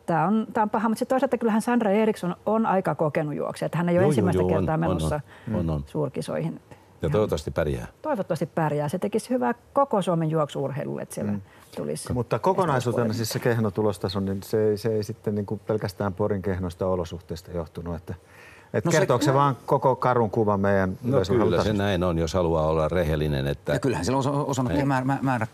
Tämä on, tää on paha, mutta sitten toisaalta kyllähän Sandra Eriksson on aika kokenut juoksija, että hän ei ole joo, ensimmäistä joo, kertaa on, menossa on, on, on. suurkisoihin. Ja toivottavasti pärjää. Toivottavasti pärjää. Se tekisi hyvää koko Suomen juoksuurheilulle, että siellä mm. tulisi. Mutta kokonaisuutena siis se kehnotulostaso, niin se, ei, se ei sitten niin kuin pelkästään Porin kehnosta olosuhteista johtunut, että et no kertooko se, se vaan koko karun kuvan meidän No kyllä se näin on, jos haluaa olla rehellinen. Että... Ja kyllähän siellä on osannut määrä, määrä,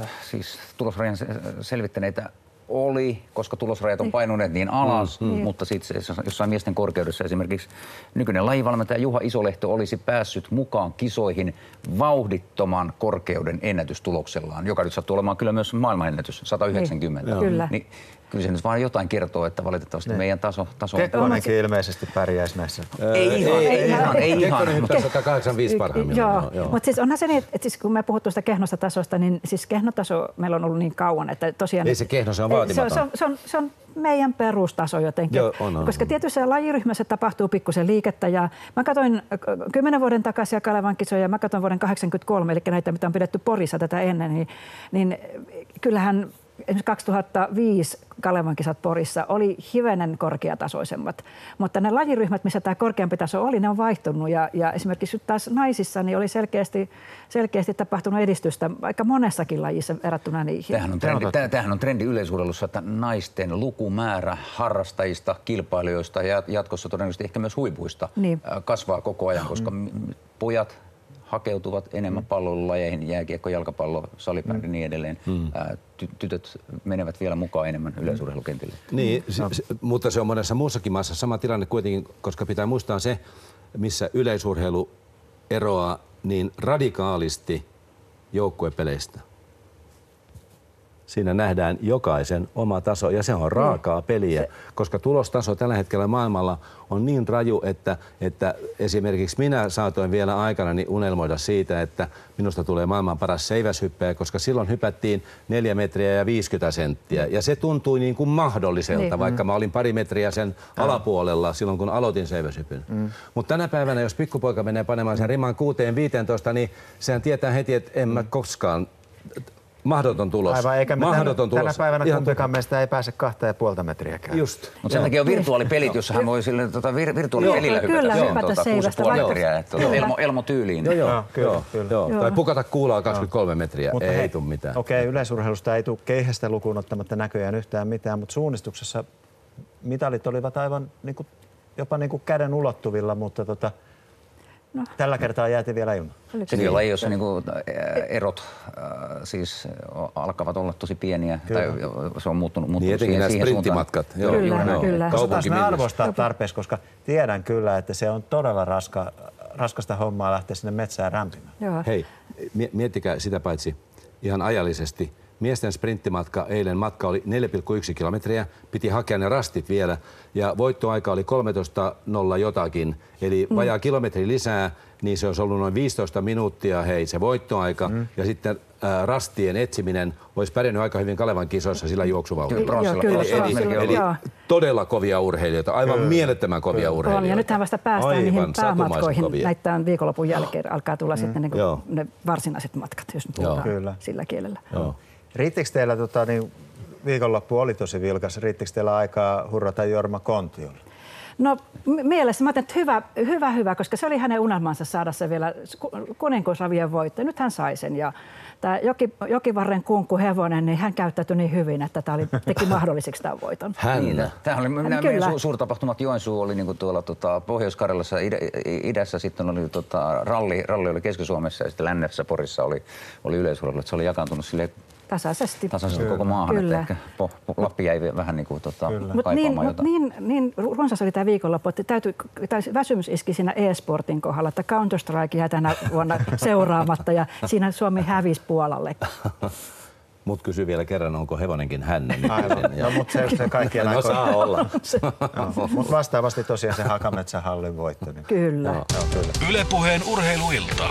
äh, siis tulosrajan selvittäneitä oli, koska tulosrajat on niin. painuneet niin alas, mm, mm. mutta sitten jossain miesten korkeudessa esimerkiksi nykyinen lajivalmentaja Juha Isolehto olisi päässyt mukaan kisoihin vauhdittoman korkeuden ennätystuloksellaan, joka nyt sattuu olemaan kyllä myös maailmanennätys, 190. Niin, kyllä. Niin kyllä se nyt vaan jotain kertoo, että valitettavasti ne. Meidän taso, taso on... Kekkonenkin ilmeisesti pärjäisi näissä. Ei ihan, ei, ei ihan. Ei ihan. Kekkonen hyppää 185 parhaimmillaan. Joo, joo. mutta siis onhan se niin, että siis kun me puhuttu sitä kehnosta tasosta, niin siis kehnotaso meillä on ollut niin kauan, että tosiaan... Ei se kehno, se on vaatimaton. Se on, se on, se on meidän perustaso jotenkin. Joo, on, on, Koska tietyssä lajiryhmässä tapahtuu pikkusen liikettä. Ja mä katsoin kymmenen vuoden takaisin Kalevan kisoja, mä katsoin vuoden 1983, eli näitä, mitä on pidetty Porissa tätä ennen, niin, niin kyllähän esimerkiksi 2005 Kalevan kisat Porissa oli hivenen korkeatasoisemmat, mutta ne lajiryhmät, missä tämä korkeampi taso oli, ne on vaihtunut ja, ja esimerkiksi taas naisissa niin oli selkeästi, selkeästi tapahtunut edistystä aika monessakin lajissa verrattuna niihin. Tämähän on trendi, tämähän on trendi yleisurheilussa, että naisten lukumäärä harrastajista, kilpailijoista ja jatkossa todennäköisesti ehkä myös huipuista niin. kasvaa koko ajan, koska mm. pojat hakeutuvat enemmän mm. pallolajeihin, jääkiekko, jalkapallo, salibändi mm. niin edelleen. Mm. Ty- tytöt menevät vielä mukaan enemmän yleisurheilukentille. Niin, se, se, mutta se on monessa muussakin maassa sama tilanne kuitenkin, koska pitää muistaa se, missä yleisurheilu eroaa niin radikaalisti joukkuepeleistä. Siinä nähdään jokaisen oma taso ja se on raakaa peliä, koska tulostaso tällä hetkellä maailmalla on niin raju, että, että esimerkiksi minä saatoin vielä aikana unelmoida siitä, että minusta tulee maailman paras seiväshyppäjä, koska silloin hypättiin 4 metriä ja 50 senttiä ja se tuntui niin kuin mahdolliselta, niin. vaikka mä olin pari metriä sen alapuolella silloin, kun aloitin seiväshypyn. Mm. Mutta tänä päivänä, jos pikkupoika menee panemaan sen riman 6-15, niin sehän tietää heti, että en mä koskaan Mahdoton tulos. Aivan, eikä me Mahdoton tänä, tulos. tänä päivänä Ihan kumpikaan meistä ei pääse kahta ja puolta metriäkään. Just. Mutta sen takia on virtuaalipelit, jossa hän voi sille tota, vir, virtuaalipelillä hypätä. Kyllä, hypätä tota, seivästä. 6,5 metriä, että tuota, elmo, elmo tyyliin. Joo, joo, Joo, kyllä, joo, kyllä. joo. Joo. Tai pukata kuulaa 23 metriä, Mutta ei hei, tule mitään. Okei, okay, yleisurheilusta ei tule keihästä lukuun ottamatta näköjään yhtään mitään, mutta suunnistuksessa mitalit olivat aivan niin kuin, jopa niin kuin käden ulottuvilla, mutta tota, no. tällä kertaa jäätiin vielä ilman. Sillä lajeissa niin kuin, erot äh, siis alkavat olla tosi pieniä. Tai se on muuttunut, muuttunut Niin siihen, siihen sprinttimatkat. suuntaan. Kyllä, Joo, kyllä. Osataan me arvostaa tarpeeksi, koska tiedän kyllä, että se on todella raska, raskasta hommaa lähteä sinne metsään rämpimään. Joo. Hei, mie- miettikää sitä paitsi ihan ajallisesti. Miesten sprinttimatka, eilen matka oli 4,1 kilometriä, piti hakea ne rastit vielä ja voittoaika oli 13.0 jotakin, eli Mm. vajaa kilometri lisää, niin se olisi ollut noin 15 minuuttia, hei se voittoaika Mm. ja sitten ää, rastien etsiminen olisi pärjännyt aika hyvin Kalevan kisoissa sillä juoksuvauhdilla. Joo, kyllä, joo, Eli Joo. todella kovia urheilijoita, aivan mielettömän kovia urheilijoita. On, ja nythän vasta päästään Aivan niihin päämatkoihin. kovia. Näitä viikonlopun jälkeen alkaa tulla sitten niin Joo. kuin ne varsinaiset matkat, jos nyt puhutaan Kyllä. sillä kielellä. Joo. Riittikö teillä, tota, niin, viikonloppu oli tosi vilkas, riittikö teillä aikaa hurrata Jorma Kontiolle? No mielessä, mä ajattelin, että hyvä, hyvä, hyvä, koska se oli hänen unelmansa saada se vielä ku- kuninkuusravien voitto. Nyt hän sai sen ja tämä Joki, Jokivarren kunkku hevonen, niin hän käyttäytyi niin hyvin, että tämä oli, teki mahdolliseksi tämän voiton. Hännä. Tämä oli nämä kyllä. meidän su- suurtapahtumat Joensuu oli niinku tuolla tota, Pohjois-Karjalassa idä, idässä, sitten oli tota, ralli, ralli oli Keski-Suomessa ja sitten lännessä Porissa oli, oli yleisurheilu. että Se oli jakaantunut sille Tasaisesti. tasaisesti koko maahan, Kyllä. että ehkä po, po, Lappi jäi vähän niin kuin, tota, Mutta kaipaamaan niin, mut niin, niin runsas oli tämä viikonloppu, että täytyy, tai väsymys iski siinä e-sportin kohdalla, että Counter-Strike jäi tänä vuonna seuraamatta ja siinä Suomi hävisi Puolalle. Mut kysy vielä kerran, onko hevonenkin hänen. Aivan. No, mutta se, se kaikkien No aikojen. saa olla. Mutta vastaavasti tosiaan se Hakametsän hallin voitto. Niin. Kyllä. Joo, kyllä. Ylepuheen urheiluilta.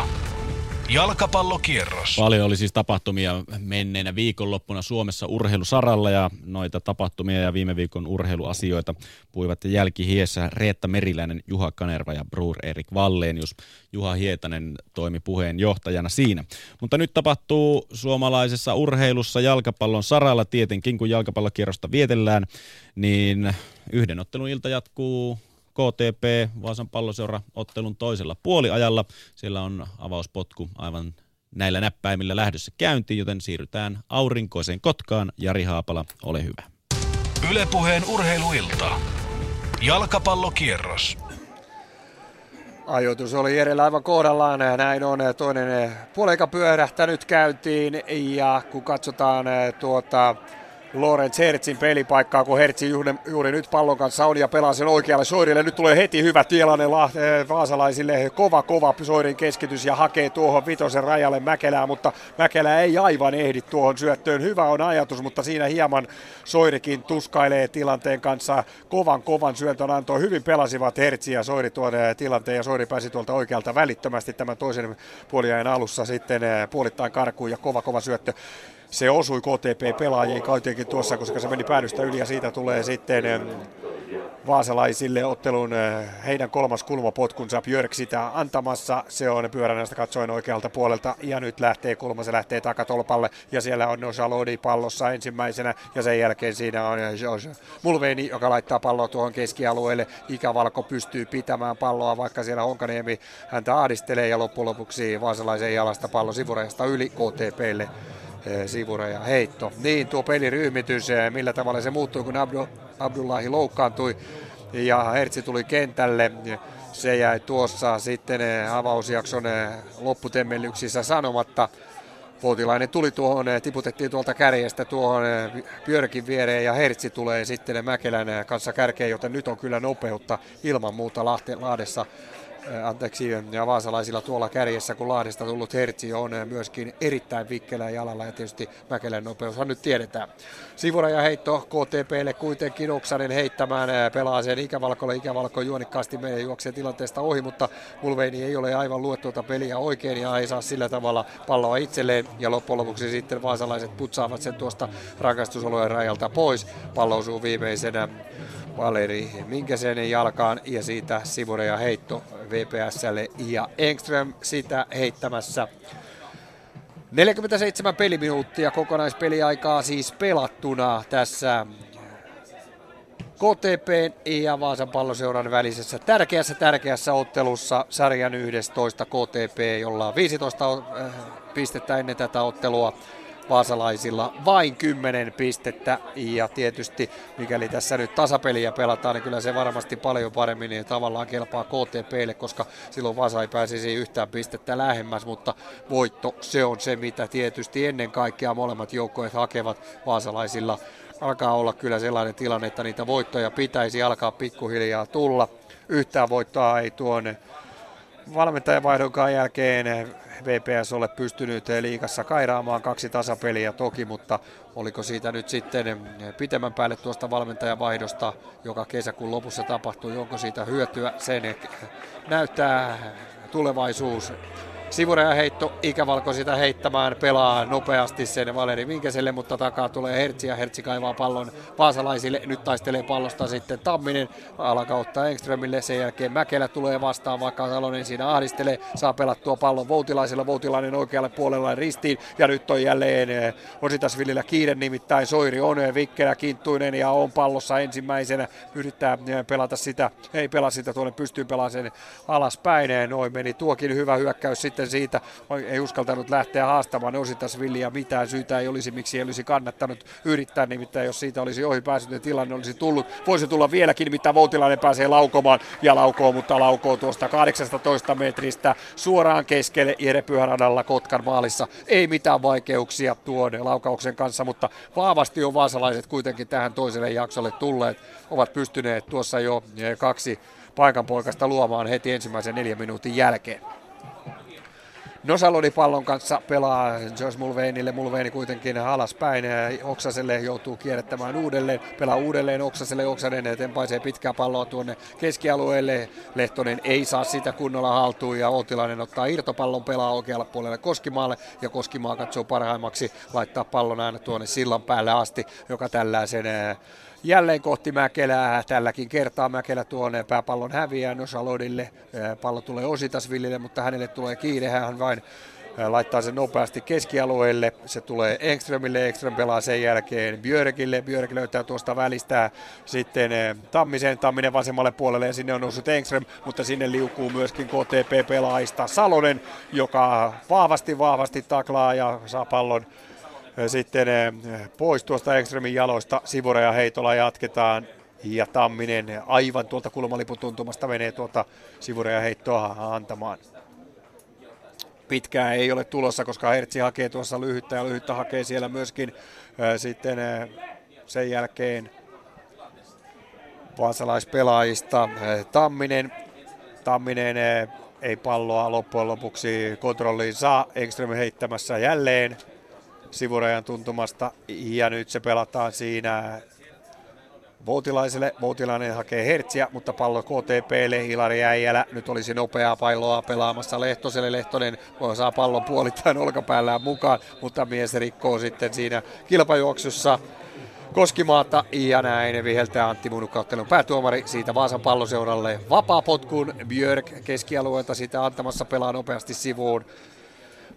Jalkapallokierros. Paljon oli siis tapahtumia menneenä viikonloppuna Suomessa urheilusaralla ja noita tapahtumia ja viime viikon urheiluasioita puivat jälkihiessä Reetta Meriläinen, Juha Kanerva ja Bruur Erik Valleenius. Juha Hietanen toimi puheenjohtajana siinä. Mutta nyt tapahtuu suomalaisessa urheilussa jalkapallon saralla tietenkin, kun jalkapallokierrosta vietellään, niin yhden ottelun ilta jatkuu KTP Vaasan palloseura ottelun toisella puoliajalla. Siellä on avauspotku aivan näillä näppäimillä lähdössä käyntiin, joten siirrytään aurinkoiseen Kotkaan. Jari Haapala, ole hyvä. Ylepuheen urheiluilta. Jalkapallokierros. Ajoitus oli Jerellä aivan kohdallaan. Näin on toinen puoleika pyörähtänyt käyntiin. Ja kun katsotaan tuota Lorenz Hertzin pelipaikkaa, kun Hertzi juuri, juuri nyt pallon kanssa on ja pelaa sen oikealle Soirille. Nyt tulee heti hyvä tilanne Lahte, vaasalaisille. Kova, kova Soirin keskitys ja hakee tuohon vitosen rajalle Mäkelää, mutta Mäkelä ei aivan ehdi tuohon syöttöön. Hyvä on ajatus, mutta siinä hieman Soirikin tuskailee tilanteen kanssa. Kovan, kovan syötön antoi. Hyvin pelasivat Hertzi ja Soiri tuon eh, tilanteen ja Soiri pääsi tuolta oikealta välittömästi tämän toisen puoliajan alussa sitten eh, puolittain karkuun ja kova, kova syöttö se osui KTP-pelaajiin kuitenkin tuossa, koska se meni päädystä yli ja siitä tulee sitten vaasalaisille ottelun eh, heidän kolmas kulmapotkunsa. Björk sitä antamassa. Se on pyöränästä katsoen oikealta puolelta. Ja nyt lähtee kulma, se lähtee takatolpalle. Ja siellä on Nojalodi pallossa ensimmäisenä. Ja sen jälkeen siinä on George Mulveini, joka laittaa palloa tuohon keskialueelle. Ikävalko pystyy pitämään palloa, vaikka siellä Honkaniemi häntä ahdistelee. Ja loppujen lopuksi vaasalaisen jalasta pallo sivurajasta yli KTPlle sivureja heitto. Niin tuo peliryhmitys, millä tavalla se muuttui, kun Abdu, Abdullahi loukkaantui ja Hertzi tuli kentälle. Se jäi tuossa sitten avausjakson lopputemmellyksissä sanomatta. Voutilainen tuli tuohon, tiputettiin tuolta kärjestä tuohon Björkin viereen ja Hertzi tulee sitten Mäkelän kanssa kärkeen, joten nyt on kyllä nopeutta ilman muuta Lahte, Lahdessa anteeksi, ja vaasalaisilla tuolla kärjessä, kun Lahdesta tullut Hertsi on myöskin erittäin vikkelä jalalla ja tietysti Mäkelän nopeushan nyt tiedetään. Sivuraja heitto KTPlle kuitenkin Oksanen heittämään pelaa sen ikävalkolle, ikävalko juonikkaasti menee juoksee tilanteesta ohi, mutta Mulveini ei ole aivan luettu tuota peliä oikein ja ei saa sillä tavalla palloa itselleen ja loppujen lopuksi sitten vaasalaiset putsaavat sen tuosta rakastusolojen rajalta pois. Pallo osuu viimeisenä Valeri Minkäsen jalkaan ja siitä sivureja heitto VPSlle ja Engström sitä heittämässä. 47 peliminuuttia kokonaispeliaikaa siis pelattuna tässä KTP ja Vaasan palloseuran välisessä tärkeässä tärkeässä ottelussa sarjan 11 KTP, jolla on 15 pistettä ennen tätä ottelua vaasalaisilla vain 10 pistettä ja tietysti mikäli tässä nyt tasapeliä pelataan, niin kyllä se varmasti paljon paremmin niin tavallaan kelpaa KTPlle, koska silloin Vaasa ei pääsisi yhtään pistettä lähemmäs, mutta voitto se on se, mitä tietysti ennen kaikkea molemmat joukkoet hakevat vaasalaisilla. Alkaa olla kyllä sellainen tilanne, että niitä voittoja pitäisi alkaa pikkuhiljaa tulla. Yhtään voittoa ei tuonne valmentajavaihdonkaan jälkeen VPS ole pystynyt liikassa kairaamaan kaksi tasapeliä toki, mutta oliko siitä nyt sitten pitemmän päälle tuosta valmentajavaihdosta, joka kesäkuun lopussa tapahtui, onko siitä hyötyä, sen näyttää tulevaisuus Sivuraja heitto, ikävalko sitä heittämään, pelaa nopeasti sen Valeri Vinkeselle, mutta takaa tulee Hertsi ja Hertsi kaivaa pallon vaasalaisille. Nyt taistelee pallosta sitten Tamminen alakautta Engströmille, sen jälkeen Mäkelä tulee vastaan, vaikka Salonen siinä ahdistelee, saa pelattua pallon Voutilaisella, Voutilainen oikealle puolella ristiin. Ja nyt on jälleen eh, Ositasvillillä kiire nimittäin Soiri on eh, Vikkelä Kinttuinen ja on pallossa ensimmäisenä, yrittää eh, pelata sitä, ei pelaa sitä tuonne pystyyn pelaa sen alaspäin, noin meni tuokin hyvä hyökkäys sitten sitten siitä ei uskaltanut lähteä haastamaan Ositasvillia. Mitään syytä ei olisi, miksi ei olisi kannattanut yrittää. Nimittäin jos siitä olisi ohi päässyt, niin tilanne olisi tullut. Voisi tulla vieläkin, mitä Voutilainen pääsee laukomaan ja laukoo, mutta laukoo tuosta 18 metristä suoraan keskelle Jere Pyhäradalla Kotkan maalissa. Ei mitään vaikeuksia tuon laukauksen kanssa, mutta vahvasti on vaasalaiset kuitenkin tähän toiselle jaksolle tulleet. Ovat pystyneet tuossa jo kaksi paikanpoikasta luomaan heti ensimmäisen neljän minuutin jälkeen. Nosalodi pallon kanssa pelaa Josh Mulveinille. Mulveini kuitenkin alaspäin. Oksaselle joutuu kierrättämään uudelleen. Pelaa uudelleen Oksaselle. Oksanen tempaisee pitkää palloa tuonne keskialueelle. Lehtonen ei saa sitä kunnolla haltuun ja Outilainen ottaa irtopallon pelaa oikealle puolelle Koskimaalle ja Koskimaa katsoo parhaimmaksi laittaa pallon aina tuonne sillan päälle asti, joka tällaisen jälleen kohti Mäkelää. Tälläkin kertaa Mäkelä tuon pääpallon häviää Nosalodille. Pallo tulee Ositasvillille, mutta hänelle tulee kiire. Hän vain laittaa sen nopeasti keskialueelle. Se tulee Engströmille, Engström pelaa sen jälkeen Björkille. Björk löytää tuosta välistä sitten Tammisen, Tamminen vasemmalle puolelle ja sinne on noussut Engström, mutta sinne liukuu myöskin KTP-pelaajista Salonen, joka vahvasti vahvasti taklaa ja saa pallon sitten pois tuosta Ekströmin jaloista. Sivura Heitola jatketaan ja Tamminen aivan tuolta kulmalipun tuntumasta menee tuota Sivura heittoa antamaan. Pitkää ei ole tulossa, koska Hertsi hakee tuossa lyhyttä ja lyhyttä hakee siellä myöskin sitten sen jälkeen vaasalaispelaajista Tamminen. Tamminen ei palloa loppujen lopuksi kontrolliin saa. Engström heittämässä jälleen sivurajan tuntumasta ja nyt se pelataan siinä Voutilaiselle. Voutilainen hakee Hertsiä, mutta pallo KTPlle. Hilari Äijälä nyt olisi nopeaa palloa pelaamassa Lehtoselle. Lehtonen saa pallon puolittain olkapäällään mukaan, mutta mies rikkoo sitten siinä kilpajuoksussa Koskimaata ja näin viheltää Antti Munukkauttelun päätuomari siitä Vaasan palloseuralle vapaa potkun Björk keskialueelta sitä antamassa pelaa nopeasti sivuun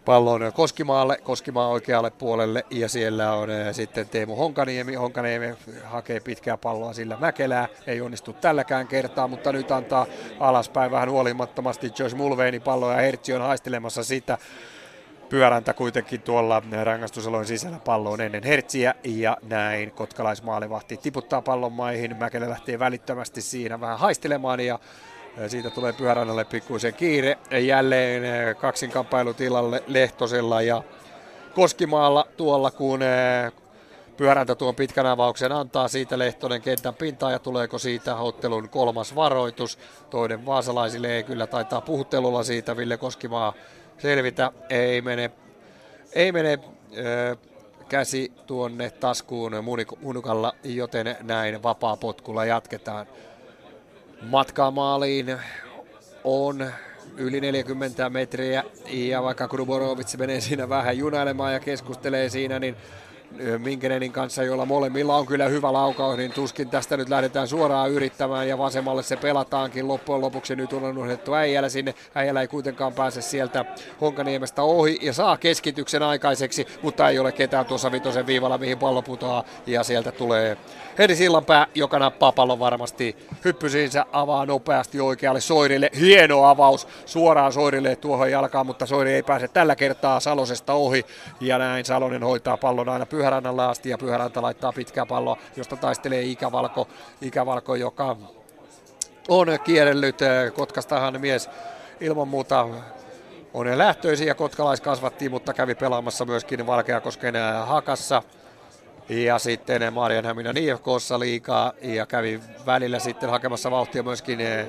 pallon Koskimaalle, Koskimaa oikealle puolelle ja siellä on eh, sitten Teemu Honkaniemi. Honkaniemi hakee pitkää palloa sillä Mäkelää, ei onnistu tälläkään kertaa, mutta nyt antaa alaspäin vähän huolimattomasti Josh Mulveini palloa ja Hertsi on haistelemassa sitä. Pyöräntä kuitenkin tuolla rangaistusalojen sisällä palloon ennen Hertsiä ja näin kotkalaismaalivahti tiputtaa pallon maihin. Mäkelä lähtee välittömästi siinä vähän haistelemaan ja siitä tulee Pyörännälle pikkuisen kiire. Jälleen kaksinkamppailu tilalle Lehtosella ja Koskimaalla tuolla, kun Pyöräntä tuon pitkän avauksen antaa siitä Lehtonen kentän pintaan ja tuleeko siitä ottelun kolmas varoitus. Toinen vaasalaisille ei kyllä taitaa puhuttelulla siitä Ville Koskimaa selvitä. Ei mene, ei mene ö, käsi tuonne taskuun munukalla, joten näin vapaa potkulla jatketaan. Matkaa maaliin on yli 40 metriä ja vaikka Kruborovic menee siinä vähän junailemaan ja keskustelee siinä, niin Minkenenin kanssa, joilla molemmilla on kyllä hyvä laukaus, niin tuskin tästä nyt lähdetään suoraan yrittämään ja vasemmalle se pelataankin loppujen lopuksi. Nyt on unohdettu äijällä sinne. Äijällä ei kuitenkaan pääse sieltä Honkaniemestä ohi ja saa keskityksen aikaiseksi, mutta ei ole ketään tuossa vitosen viivalla, mihin pallo putoaa ja sieltä tulee Heri Sillanpää, joka nappaa pallon varmasti hyppysiinsä, avaa nopeasti oikealle Soirille. Hieno avaus suoraan Soirille tuohon jalkaan, mutta Soiri ei pääse tällä kertaa Salosesta ohi. Ja näin Salonen hoitaa pallon aina Pyhärannalle asti ja Pyhäranta laittaa pitkää palloa, josta taistelee Ikävalko, Ikävalko joka on kierrellyt Kotkastahan mies ilman muuta on lähtöisiä ja kotkalais kasvattiin, mutta kävi pelaamassa myöskin Valkeakosken hakassa. Ja sitten Marianhaminan IFKssa liikaa ja kävi välillä sitten hakemassa vauhtia myöskin eh,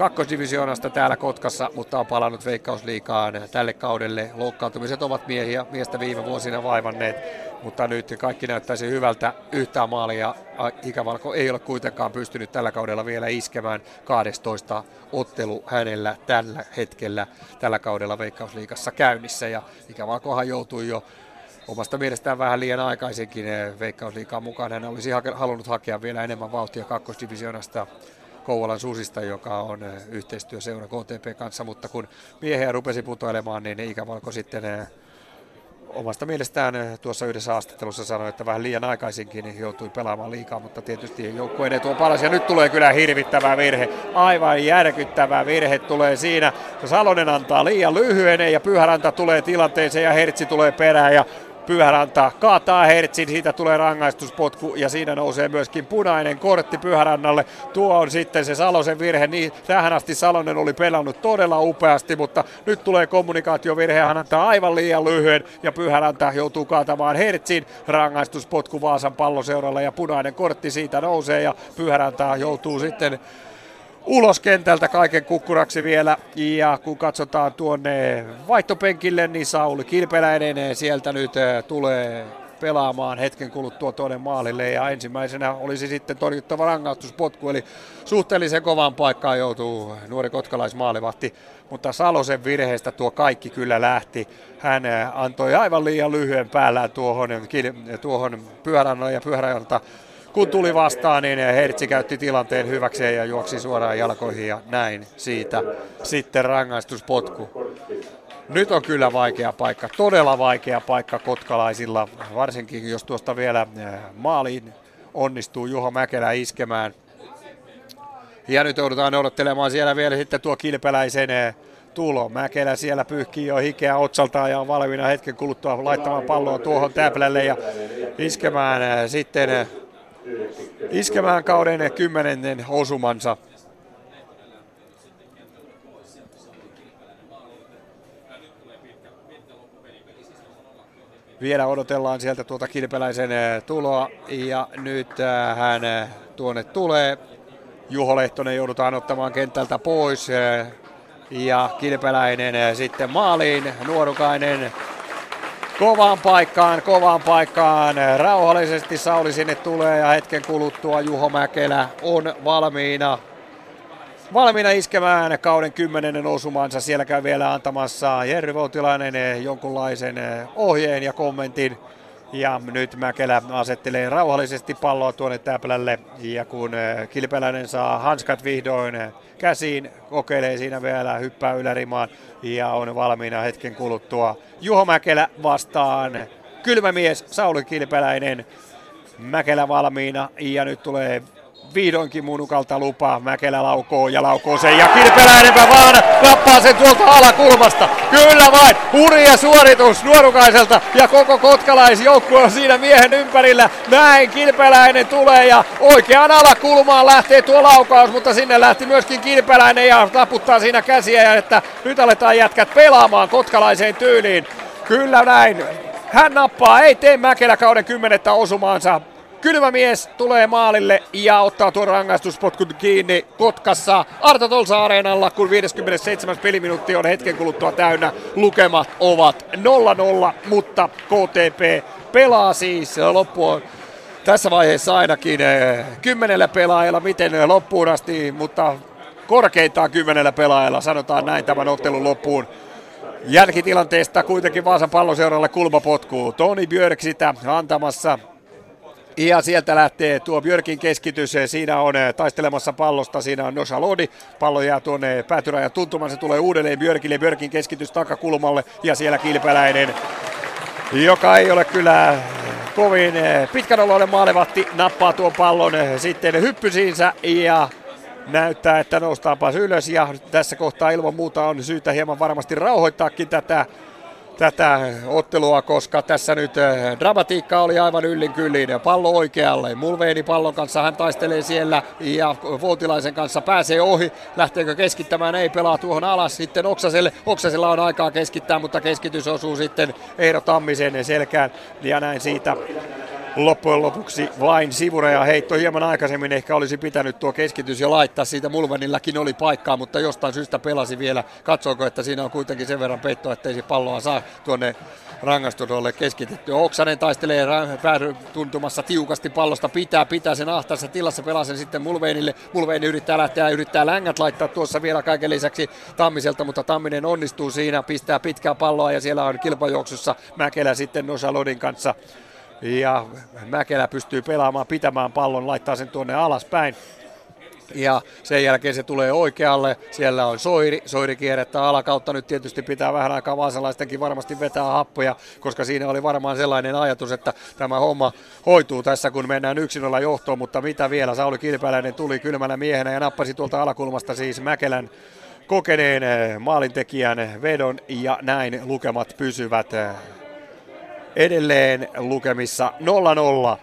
kakkosdivisioonasta täällä Kotkassa, mutta on palannut veikkausliikaan tälle kaudelle. Loukkaantumiset ovat miehiä, miestä viime vuosina vaivanneet, mutta nyt kaikki näyttäisi hyvältä yhtään maalia. Ikävalko ei ole kuitenkaan pystynyt tällä kaudella vielä iskemään 12 ottelu hänellä tällä hetkellä tällä kaudella veikkausliikassa käynnissä ja Ikävalkohan joutui jo omasta mielestään vähän liian aikaisenkin eh, veikkausliikaa mukaan. Hän olisi halunnut hakea vielä enemmän vauhtia kakkosdivisioonasta Kouvolan Susista, joka on eh, yhteistyöseura KTP kanssa, mutta kun miehiä rupesi putoilemaan, niin ikävalko sitten eh, omasta mielestään tuossa yhdessä haastattelussa sanoi, että vähän liian aikaisinkin joutui pelaamaan liikaa, mutta tietysti joukkueen etu on paras. Ja nyt tulee kyllä hirvittävä virhe, aivan järkyttävä virhe tulee siinä. Salonen antaa liian lyhyen ja Pyhäranta tulee tilanteeseen ja Hertsi tulee perään ja Pyhäranta kaataa Hertsin, siitä tulee rangaistuspotku ja siinä nousee myöskin punainen kortti Pyhärannalle. Tuo on sitten se Salosen virhe, niin tähän asti Salonen oli pelannut todella upeasti, mutta nyt tulee kommunikaatiovirhe, hän antaa aivan liian lyhyen ja Pyhäranta joutuu kaatamaan Hertsin. Rangaistuspotku Vaasan palloseuralla ja punainen kortti siitä nousee ja Pyhäranta joutuu sitten ulos kentältä kaiken kukkuraksi vielä. Ja kun katsotaan tuonne vaihtopenkille, niin Sauli Kilpeläinen sieltä nyt tulee pelaamaan hetken kuluttua tuonne maalille ja ensimmäisenä olisi sitten torjuttava rangaistuspotku, eli suhteellisen kovan paikkaan joutuu nuori kotkalaismaalivahti, mutta Salosen virheestä tuo kaikki kyllä lähti. Hän antoi aivan liian lyhyen päällään tuohon, tuohon pyörän ja pyörältä kun tuli vastaan, niin Hertsi käytti tilanteen hyväkseen ja juoksi suoraan jalkoihin ja näin siitä sitten rangaistuspotku. Nyt on kyllä vaikea paikka, todella vaikea paikka kotkalaisilla, varsinkin jos tuosta vielä eh, maaliin onnistuu Juho Mäkelä iskemään. Ja nyt joudutaan odottelemaan siellä vielä sitten tuo kilpeläisen eh, tulo. Mäkelä siellä pyyhkii jo hikeä otsaltaan ja on valmiina hetken kuluttua laittamaan palloa tuohon täplälle ja iskemään eh, sitten iskemään kauden kymmenennen osumansa. Vielä odotellaan sieltä tuota Kilpeläisen eh, tuloa ja nyt eh, hän eh, tuonne tulee. Juho Lehtonen joudutaan ottamaan kentältä pois ja Kilpeläinen sitten maaliin. Nuorukainen kovaan paikkaan, kovaan paikkaan. Rauhallisesti Sauli sinne tulee ja hetken kuluttua Juho Mäkelä on valmiina. Valmiina iskemään kauden kymmenennen osumansa. Siellä käy vielä antamassa Jerry Voutilainen jonkunlaisen ohjeen ja kommentin. Ja nyt Mäkelä asettelee rauhallisesti palloa tuonne Täplälle. Ja kun Kilpeläinen saa hanskat vihdoin käsiin, kokeilee siinä vielä, hyppää ylärimaan ja on valmiina hetken kuluttua. Juho Mäkelä vastaan kylmämies Sauli Kilpeläinen. Mäkelä valmiina ja nyt tulee vihdoinkin munukalta lupa. Mäkelä laukoo ja laukoo sen ja Kilpeläinen vaan nappaa sen tuolta alakulmasta. Kyllä vain, hurja suoritus nuorukaiselta ja koko kotkalaisjoukkue on siinä miehen ympärillä. Näin Kilpeläinen tulee ja oikeaan alakulmaan lähtee tuo laukaus, mutta sinne lähti myöskin Kilpeläinen ja taputtaa siinä käsiä ja että nyt aletaan jätkät pelaamaan kotkalaiseen tyyliin. Kyllä näin. Hän nappaa, ei tee Mäkelä kauden kymmenettä osumaansa. Kylmä mies tulee maalille ja ottaa tuon rangaistuspotkun kiinni Kotkassa Arto Tolsa Areenalla, kun 57. peliminuutti on hetken kuluttua täynnä. Lukemat ovat 0-0, mutta KTP pelaa siis loppuun tässä vaiheessa ainakin eh, kymmenellä pelaajalla, miten loppuun asti, mutta korkeintaan kymmenellä pelaajalla, sanotaan näin tämän ottelun loppuun. Jälkitilanteesta kuitenkin Vaasan palloseuralle kulmapotku. Toni Björk sitä antamassa ja sieltä lähtee tuo Björkin keskitys. Siinä on eh, taistelemassa pallosta. Siinä on Nosha Lodi. Pallo jää tuonne päätyrajan tuntumaan. Se tulee uudelleen Björkille. Björkin keskitys takakulmalle. Ja siellä kilpeläinen, joka ei ole kyllä kovin eh, pitkän oloinen maalevatti. Nappaa tuon pallon eh, sitten hyppysiinsä ja näyttää, että noustaanpas ylös. Ja tässä kohtaa ilman muuta on syytä hieman varmasti rauhoittaakin tätä tätä ottelua, koska tässä nyt eh, dramatiikka oli aivan yllin kyllin. Pallo oikealle. Mulveeni pallon kanssa hän taistelee siellä ja Voutilaisen kanssa pääsee ohi. Lähteekö keskittämään? Ei pelaa tuohon alas. Sitten Oksaselle. Oksasella on aikaa keskittää, mutta keskitys osuu sitten Eero Tammisen selkään ja näin siitä loppujen lopuksi vain sivureja heitto hieman aikaisemmin. Ehkä olisi pitänyt tuo keskitys jo laittaa. Siitä Mulvanillakin oli paikkaa, mutta jostain syystä pelasi vielä. Katsoiko, että siinä on kuitenkin sen verran peittoa, ettei se palloa saa tuonne rangaistusolle keskitetty. Oksanen taistelee tuntumassa tiukasti pallosta, pitää, pitää sen ahtaassa tilassa, pelaa sen sitten Mulveinille. Mulveini yrittää lähteä, yrittää längät laittaa tuossa vielä kaiken lisäksi Tammiselta, mutta Tamminen onnistuu siinä, pistää pitkää palloa ja siellä on kilpajuoksussa Mäkelä sitten Nosalodin kanssa ja Mäkelä pystyy pelaamaan, pitämään pallon, laittaa sen tuonne alaspäin. Ja sen jälkeen se tulee oikealle. Siellä on Soiri. Soiri kierrättää alakautta. Nyt tietysti pitää vähän aikaa vaasalaistenkin varmasti vetää happoja, koska siinä oli varmaan sellainen ajatus, että tämä homma hoituu tässä, kun mennään yksin olla johtoon. Mutta mitä vielä? Sauli Kilpäläinen tuli kylmänä miehenä ja nappasi tuolta alakulmasta siis Mäkelän kokeneen maalintekijän vedon ja näin lukemat pysyvät edelleen lukemissa 0-0.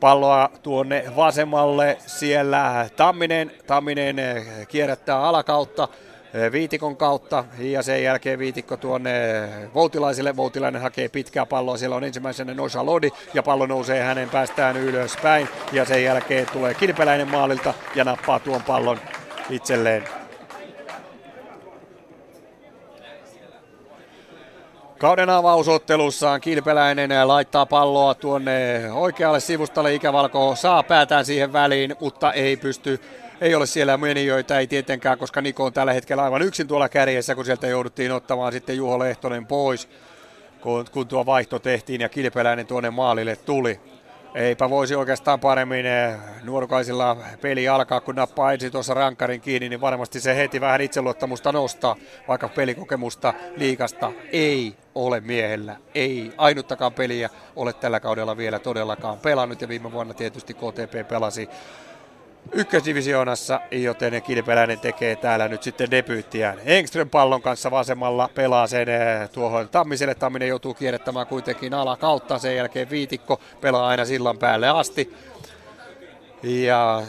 Palloa tuonne vasemmalle siellä Tamminen. Tamminen eh, kierrättää alakautta eh, Viitikon kautta ja sen jälkeen Viitikko tuonne Voutilaiselle. Voutilainen hakee pitkää palloa, siellä on ensimmäisenä Noisa Lodi ja pallo nousee hänen päästään ylöspäin ja sen jälkeen tulee Kilpeläinen maalilta ja nappaa tuon pallon itselleen Kauden avausottelussaan Kilpeläinen laittaa palloa tuonne oikealle sivustalle. Ikävalko saa päätään siihen väliin, mutta ei pysty ei ole siellä menijöitä, ei tietenkään, koska Niko on tällä hetkellä aivan yksin tuolla kärjessä, kun sieltä jouduttiin ottamaan sitten Juho Lehtonen pois, kun, kun tuo vaihto tehtiin ja Kilpeläinen tuonne maalille tuli. Eipä voisi oikeastaan paremmin eh, nuorukaisilla peli alkaa, kun nappaa ensin tuossa rankkarin kiinni, niin varmasti se heti vähän itseluottamusta nostaa, vaikka pelikokemusta liikasta ei ole miehellä. Ei ainuttakaan peliä ole tällä kaudella vielä todellakaan pelannut ja viime vuonna tietysti KTP pelasi ykkösdivisioonassa, joten Kilpeläinen tekee täällä nyt sitten debyyttiään. Engström pallon kanssa vasemmalla pelaa sen eh, tuohon Tammiselle. Tamminen joutuu kierrättämään kuitenkin ala kautta. Sen jälkeen Viitikko pelaa aina sillan päälle asti. Ja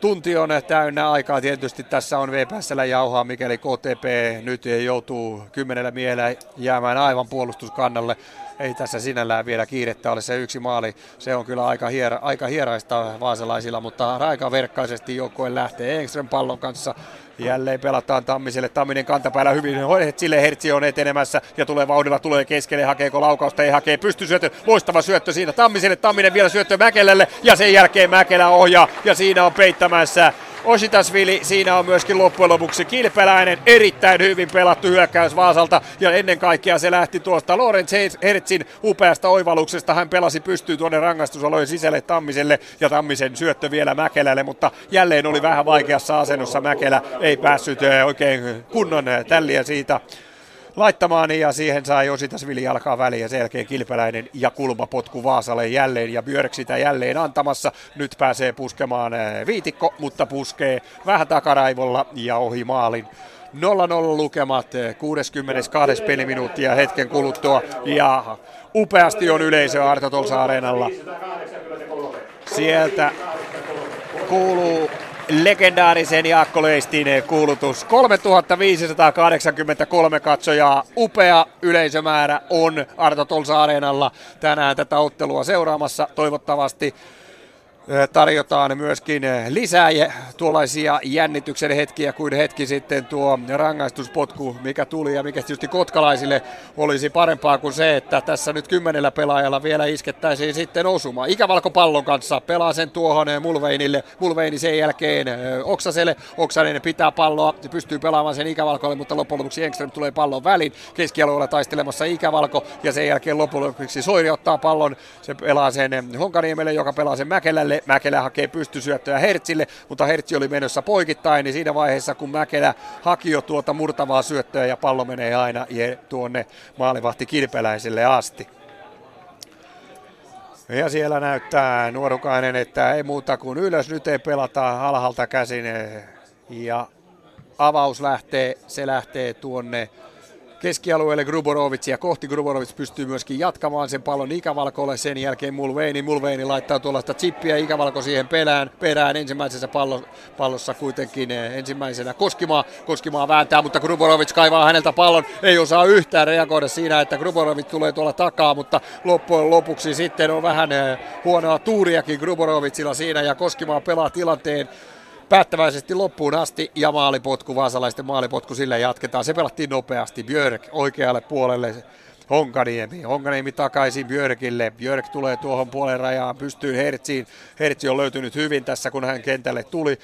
tunti on täynnä aikaa. Tietysti tässä on VPSllä jauhaa, mikäli KTP nyt joutuu kymmenellä miehellä jäämään aivan puolustuskannalle ei tässä sinällään vielä kiirettä ole se yksi maali. Se on kyllä aika, hiera, aika hieraista vaasalaisilla, mutta aika verkkaisesti joukkoen lähtee Engström pallon kanssa. Jälleen pelataan Tammiselle. Tamminen kantapäällä hyvin. Sille Hertsi on etenemässä ja tulee vauhdilla, tulee keskelle. Hakeeko laukausta? Ei hakee. Pysty syöttö. Loistava syöttö siinä Tammiselle. Tamminen vielä syöttö Mäkelälle ja sen jälkeen Mäkelä ohjaa ja siinä on peittämässä Ositasvili, siinä on myöskin loppujen lopuksi kilpeläinen, erittäin hyvin pelattu hyökkäys Vaasalta ja ennen kaikkea se lähti tuosta Lorenz Hertzin upeasta oivalluksesta. Hän pelasi pystyy tuonne rangaistusolojen sisälle Tammiselle ja Tammisen syöttö vielä Mäkelälle, mutta jälleen oli vähän vaikeassa asennossa Mäkelä, ei päässyt eh, oikein kunnon eh, tälliä siitä laittamaan ja siihen sai Ositasvili alkaa väliin ja sen jälkeen Kilpeläinen ja kulmapotku Vaasalle jälleen ja Björk sitä jälleen antamassa. Nyt pääsee puskemaan eh, Viitikko, mutta puskee vähän takaraivolla ja ohi maalin. 0-0 lukemat 62. Eh, peliminuuttia hetken kuluttua ja upeasti on yleisö Arto Tolsa Areenalla. Sieltä kuuluu legendaarisen Jaakko Leistin kuulutus. 3583 katsojaa, upea yleisömäärä on Arto Tolsa Areenalla tänään tätä ottelua seuraamassa. Toivottavasti tarjotaan myöskin lisää tuollaisia jännityksen hetkiä kuin hetki sitten tuo rangaistuspotku, mikä tuli ja mikä tietysti kotkalaisille olisi parempaa kuin se, että tässä nyt kymmenellä pelaajalla vielä iskettäisiin sitten osuma. Ikävalko pallon kanssa pelaa sen tuohon Mulveinille, Mulveini sen jälkeen Oksaselle, Oksanen pitää palloa, pystyy pelaamaan sen Ikävalkolle, mutta loppujen lopuksi Engström tulee pallon väliin, keskialueella taistelemassa Ikävalko ja sen jälkeen loppujen lopuksi Soiri ottaa pallon, se pelaa sen Honkaniemelle, joka pelaa sen Mäkelälle, Mäkelälle. Mäkelä hakee pystysyöttöä Hertzille, mutta Hertzi oli menossa poikittain, niin siinä vaiheessa kun Mäkelä haki jo tuota murtavaa syöttöä ja pallo menee aina tuonne maalivahti Kilpeläiselle asti. Ja siellä näyttää nuorukainen, että ei muuta kuin ylös, nyt ei pelata alhaalta käsin. Ja avaus lähtee, se lähtee tuonne keskialueelle Gruborovic ja kohti Gruborovic pystyy myöskin jatkamaan sen pallon Ikävalkolle. Sen jälkeen Mulveini. Mulveini laittaa tuollaista chippiä Ikävalko siihen perään, perään ensimmäisessä pallo, pallossa kuitenkin eh, ensimmäisenä Koskimaa. Koskimaa vääntää, mutta Gruborovic kaivaa häneltä pallon. Ei osaa yhtään reagoida siinä, että Gruborovic tulee tuolla takaa, mutta loppujen lopuksi sitten on vähän eh, huonoa tuuriakin Gruborovicilla siinä ja Koskimaa pelaa tilanteen päättäväisesti loppuun asti ja maalipotku, vaasalaisten maalipotku, sillä jatketaan. Se pelattiin nopeasti. Björk oikealle puolelle. Honkaniemi. Honkaniemi takaisin Björkille. Björk tulee tuohon puolen rajaan, pystyy Hertsiin. Hertsi on löytynyt hyvin tässä, kun hän kentälle tuli.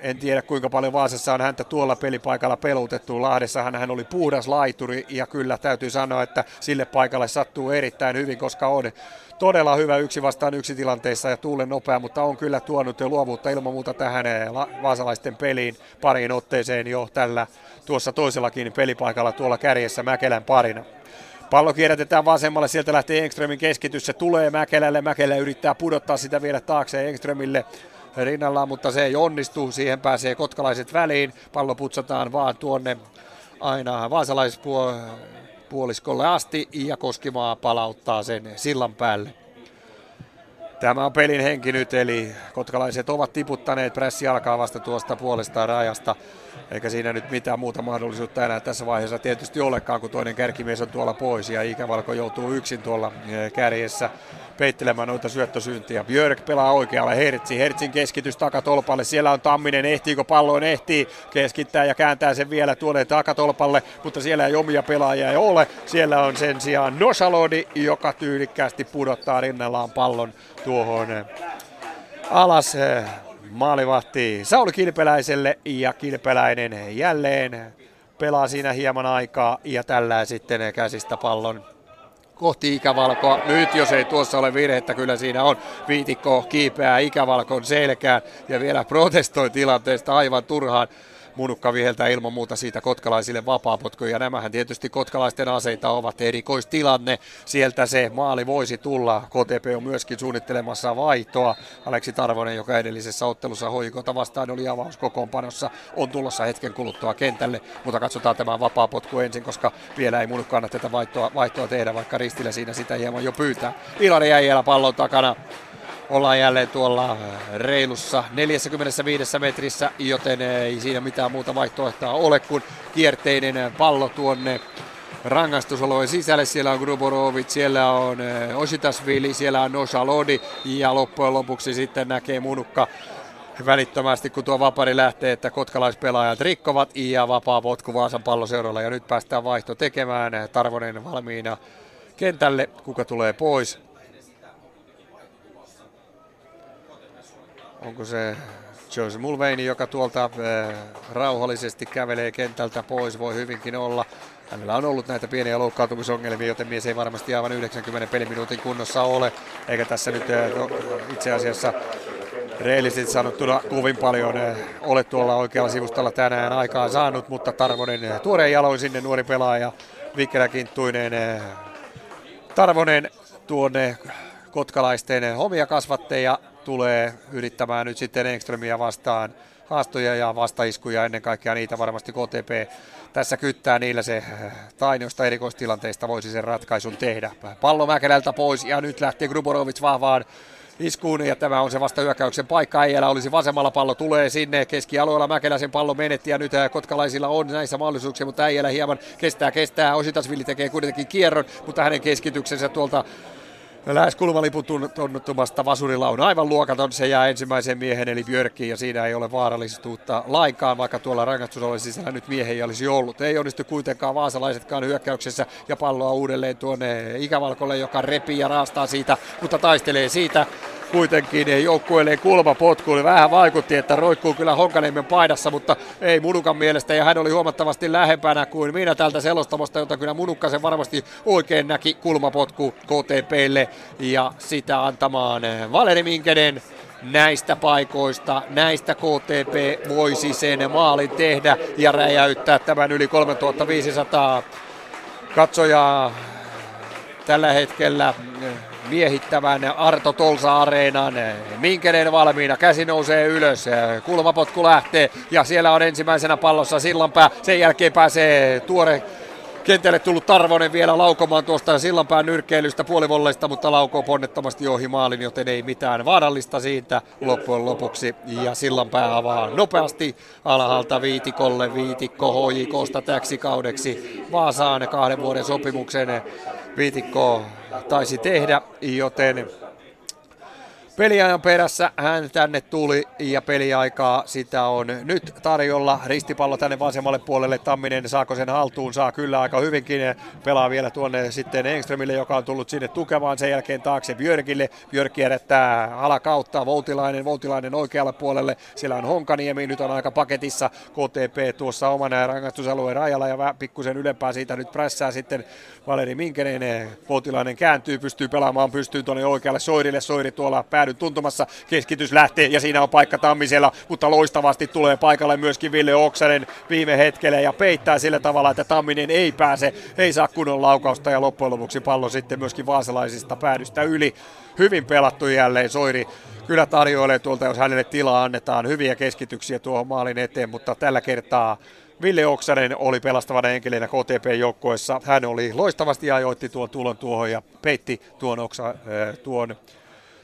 En tiedä kuinka paljon Vaasassa on häntä tuolla pelipaikalla pelutettu. Lahdessahan hän oli puhdas laituri ja kyllä täytyy sanoa, että sille paikalle sattuu erittäin hyvin, koska on todella hyvä yksi vastaan yksi tilanteessa ja tuulen nopea, mutta on kyllä tuonut jo luovuutta ilman muuta tähän eh, vaasalaisten peliin pariin otteeseen jo tällä tuossa toisellakin pelipaikalla tuolla kärjessä Mäkelän parina. Pallo kierrätetään vasemmalle, sieltä lähtee Engströmin keskitys, se tulee Mäkelälle, Mäkelä yrittää pudottaa sitä vielä taakse Engströmille rinnallaan, mutta se ei onnistu, siihen pääsee kotkalaiset väliin, pallo putsataan vaan tuonne aina vaasalaispuoliskolle asti ja Koskimaa palauttaa sen sillan päälle. Tämä on pelin henki nyt, eli kotkalaiset ovat tiputtaneet, pressi alkaa vasta tuosta puolesta rajasta, eikä siinä nyt mitään muuta mahdollisuutta enää tässä vaiheessa tietysti olekaan, kun toinen kärkimies on tuolla pois ja Ikävalko joutuu yksin tuolla eh, kärjessä peittelemään noita syöttösyntiä. Björk pelaa oikealle Hertzi. Hertzin keskitys takatolpalle. Siellä on Tamminen. Ehtiikö palloon? Ehtii. Keskittää ja kääntää sen vielä tuonne takatolpalle, mutta siellä ei omia pelaajia ei ole. Siellä on sen sijaan Nosalodi, joka tyylikkäästi pudottaa rinnallaan pallon tuohon eh, alas eh, maalivahti Sauli Kilpeläiselle ja Kilpeläinen jälleen pelaa siinä hieman aikaa ja tällä sitten käsistä pallon kohti ikävalkoa. Nyt jos ei tuossa ole virhettä, kyllä siinä on. Viitikko kiipeää ikävalkon selkään ja vielä protestoi tilanteesta aivan turhaan. Munukka viheltää ilman muuta siitä kotkalaisille vapaapotku. Ja nämähän tietysti kotkalaisten aseita ovat erikoistilanne. Sieltä se maali voisi tulla. KTP on myöskin suunnittelemassa vaihtoa. Aleksi Tarvonen, joka edellisessä ottelussa hoikota vastaan oli avauskokoonpanossa, on tulossa hetken kuluttua kentälle. Mutta katsotaan tämä vapaapotku ensin, koska vielä ei Munukka anna tätä vaihtoa, vaihtoa tehdä, vaikka Ristillä siinä sitä hieman jo pyytää. Ilari jäi pallon takana ollaan jälleen tuolla reilussa 45 metrissä, joten ei siinä mitään muuta vaihtoehtoa ole kuin kierteinen pallo tuonne rangaistusolojen sisälle. Siellä on Gruborovic, siellä on eh, Ositasvili, siellä on Lodi ja loppujen lopuksi sitten näkee Munukka välittömästi, kun tuo vapari lähtee, että kotkalaispelaajat rikkovat ja vapaa potku Vaasan palloseuralla ja nyt päästään vaihto tekemään. Tarvonen valmiina kentälle, kuka tulee pois. Onko se Jose Mulveini, joka tuolta äh, rauhallisesti kävelee kentältä pois, voi hyvinkin olla. Hänellä on ollut näitä pieniä loukkaantumisongelmia, joten mies ei varmasti aivan 90 peliminuutin kunnossa ole. Eikä tässä nyt äh, itse asiassa reellisesti sanottuna kovin paljon äh, ole tuolla oikealla sivustalla tänään aikaa saanut, mutta Tarvonen tuoreen jaloin sinne nuori pelaaja, Vikkeläkinttuinen äh, Tarvonen tuonne kotkalaisten homia kasvatteja tulee yrittämään nyt sitten Engströmiä vastaan haastoja ja vastaiskuja ennen kaikkea niitä varmasti KTP tässä kyttää niillä se äh, tainiosta erikoistilanteista voisi sen ratkaisun tehdä. Pallo Mäkelältä pois ja nyt lähtee Gruborovic vahvaan iskuun ja tämä on se vasta hyökkäyksen paikka. Äijälä olisi vasemmalla pallo, tulee sinne keskialueella Mäkeläisen pallo menetti ja nyt äh, kotkalaisilla on näissä mahdollisuuksia, mutta Äijälä hieman kestää, kestää. Ositasvili tekee kuitenkin kierron, mutta hänen keskityksensä tuolta lähes kulmalipun tunnuttumasta vasurilla on aivan luokaton. Se jää ensimmäisen miehen eli Björkkiin ja siinä ei ole vaarallisuutta lainkaan, vaikka tuolla rangaistusolojen sisällä nyt miehen olisi ollut. Ei onnistu kuitenkaan vaasalaisetkaan hyökkäyksessä ja palloa uudelleen tuonne ikävalkolle, joka repii ja raastaa siitä, mutta taistelee siitä kuitenkin joukkueelleen kulmapotku. Oli vähän vaikutti, että roikkuu kyllä Honkaniemen paidassa, mutta ei Munukan mielestä. Ja hän oli huomattavasti lähempänä kuin minä tältä selostamosta, jota kyllä Munukka sen varmasti oikein näki kulmapotku KTPlle ja sitä antamaan Valeri Minkenen näistä paikoista, näistä KTP voisi sen maalin tehdä ja räjäyttää tämän yli 3500 katsojaa tällä hetkellä miehittävän Arto Tolsa-areenan. Minkenen valmiina, käsi nousee ylös, kulmapotku lähtee ja siellä on ensimmäisenä pallossa Sillanpää. Sen jälkeen pääsee tuore kentälle tullut Tarvonen vielä laukomaan tuosta sillanpään nyrkkeilystä puolivolleista, mutta laukoo ponnettomasti ohi maalin, joten ei mitään vaarallista siitä loppujen lopuksi. Ja sillanpää avaa nopeasti alhaalta Viitikolle. Viitikko HJKsta täksi kaudeksi Vaasaan kahden vuoden sopimuksen. Viitikko taisi tehdä, joten Peliajan perässä hän tänne tuli ja peliaikaa sitä on nyt tarjolla. Ristipallo tänne vasemmalle puolelle. Tamminen saako sen haltuun? Saa kyllä aika hyvinkin. Pelaa vielä tuonne sitten Engströmille, joka on tullut sinne tukemaan. Sen jälkeen taakse Björkille. Björk jättää alakautta. Voutilainen, Voutilainen oikealle puolelle. Siellä on Honkaniemi. Nyt on aika paketissa. KTP tuossa oman rangaistusalueen rajalla ja pikkusen ylempää siitä nyt prässää sitten Valeri Minkenen. Voutilainen kääntyy, pystyy pelaamaan, pystyy tuonne oikealle Soirille. Soiri tuolla pää päädyn tuntumassa. Keskitys lähtee ja siinä on paikka Tammisella, mutta loistavasti tulee paikalle myöskin Ville Oksanen viime hetkellä ja peittää sillä tavalla, että Tamminen ei pääse, ei saa kunnon laukausta ja loppujen lopuksi pallo sitten myöskin vaasalaisista päädystä yli. Hyvin pelattu jälleen Soiri kyllä tarjoilee tuolta, jos hänelle tilaa annetaan hyviä keskityksiä tuohon maalin eteen, mutta tällä kertaa Ville Oksanen oli pelastavana enkelinä KTP-joukkoessa. Hän oli loistavasti ajoitti tuon tulon tuohon ja peitti tuon, oksa, äh, tuon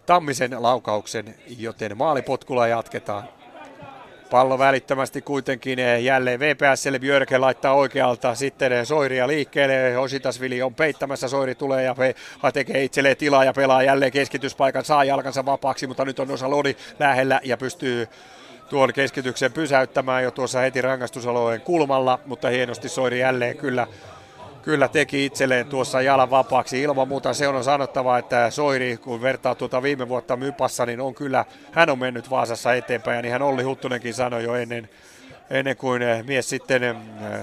Tammisen laukauksen, joten maalipotkulla jatketaan. Pallo välittömästi kuitenkin jälleen VPSlle Björke laittaa oikealta, sitten Soiria liikkeelle, Ositasvili on peittämässä, Soiri tulee ja tekee itselleen tilaa ja pelaa jälleen keskityspaikan, saa jalkansa vapaaksi, mutta nyt on osa Lodi lähellä ja pystyy tuon keskityksen pysäyttämään jo tuossa heti rangaistusalueen kulmalla, mutta hienosti Soiri jälleen kyllä kyllä teki itselleen tuossa jalan vapaaksi. Ilman muuta se on sanottava, että Soiri, kun vertaa tuota viime vuotta Mypassa, niin on kyllä, hän on mennyt Vaasassa eteenpäin, ja niin hän Olli Huttunenkin sanoi jo ennen, ennen kuin eh, mies sitten eh,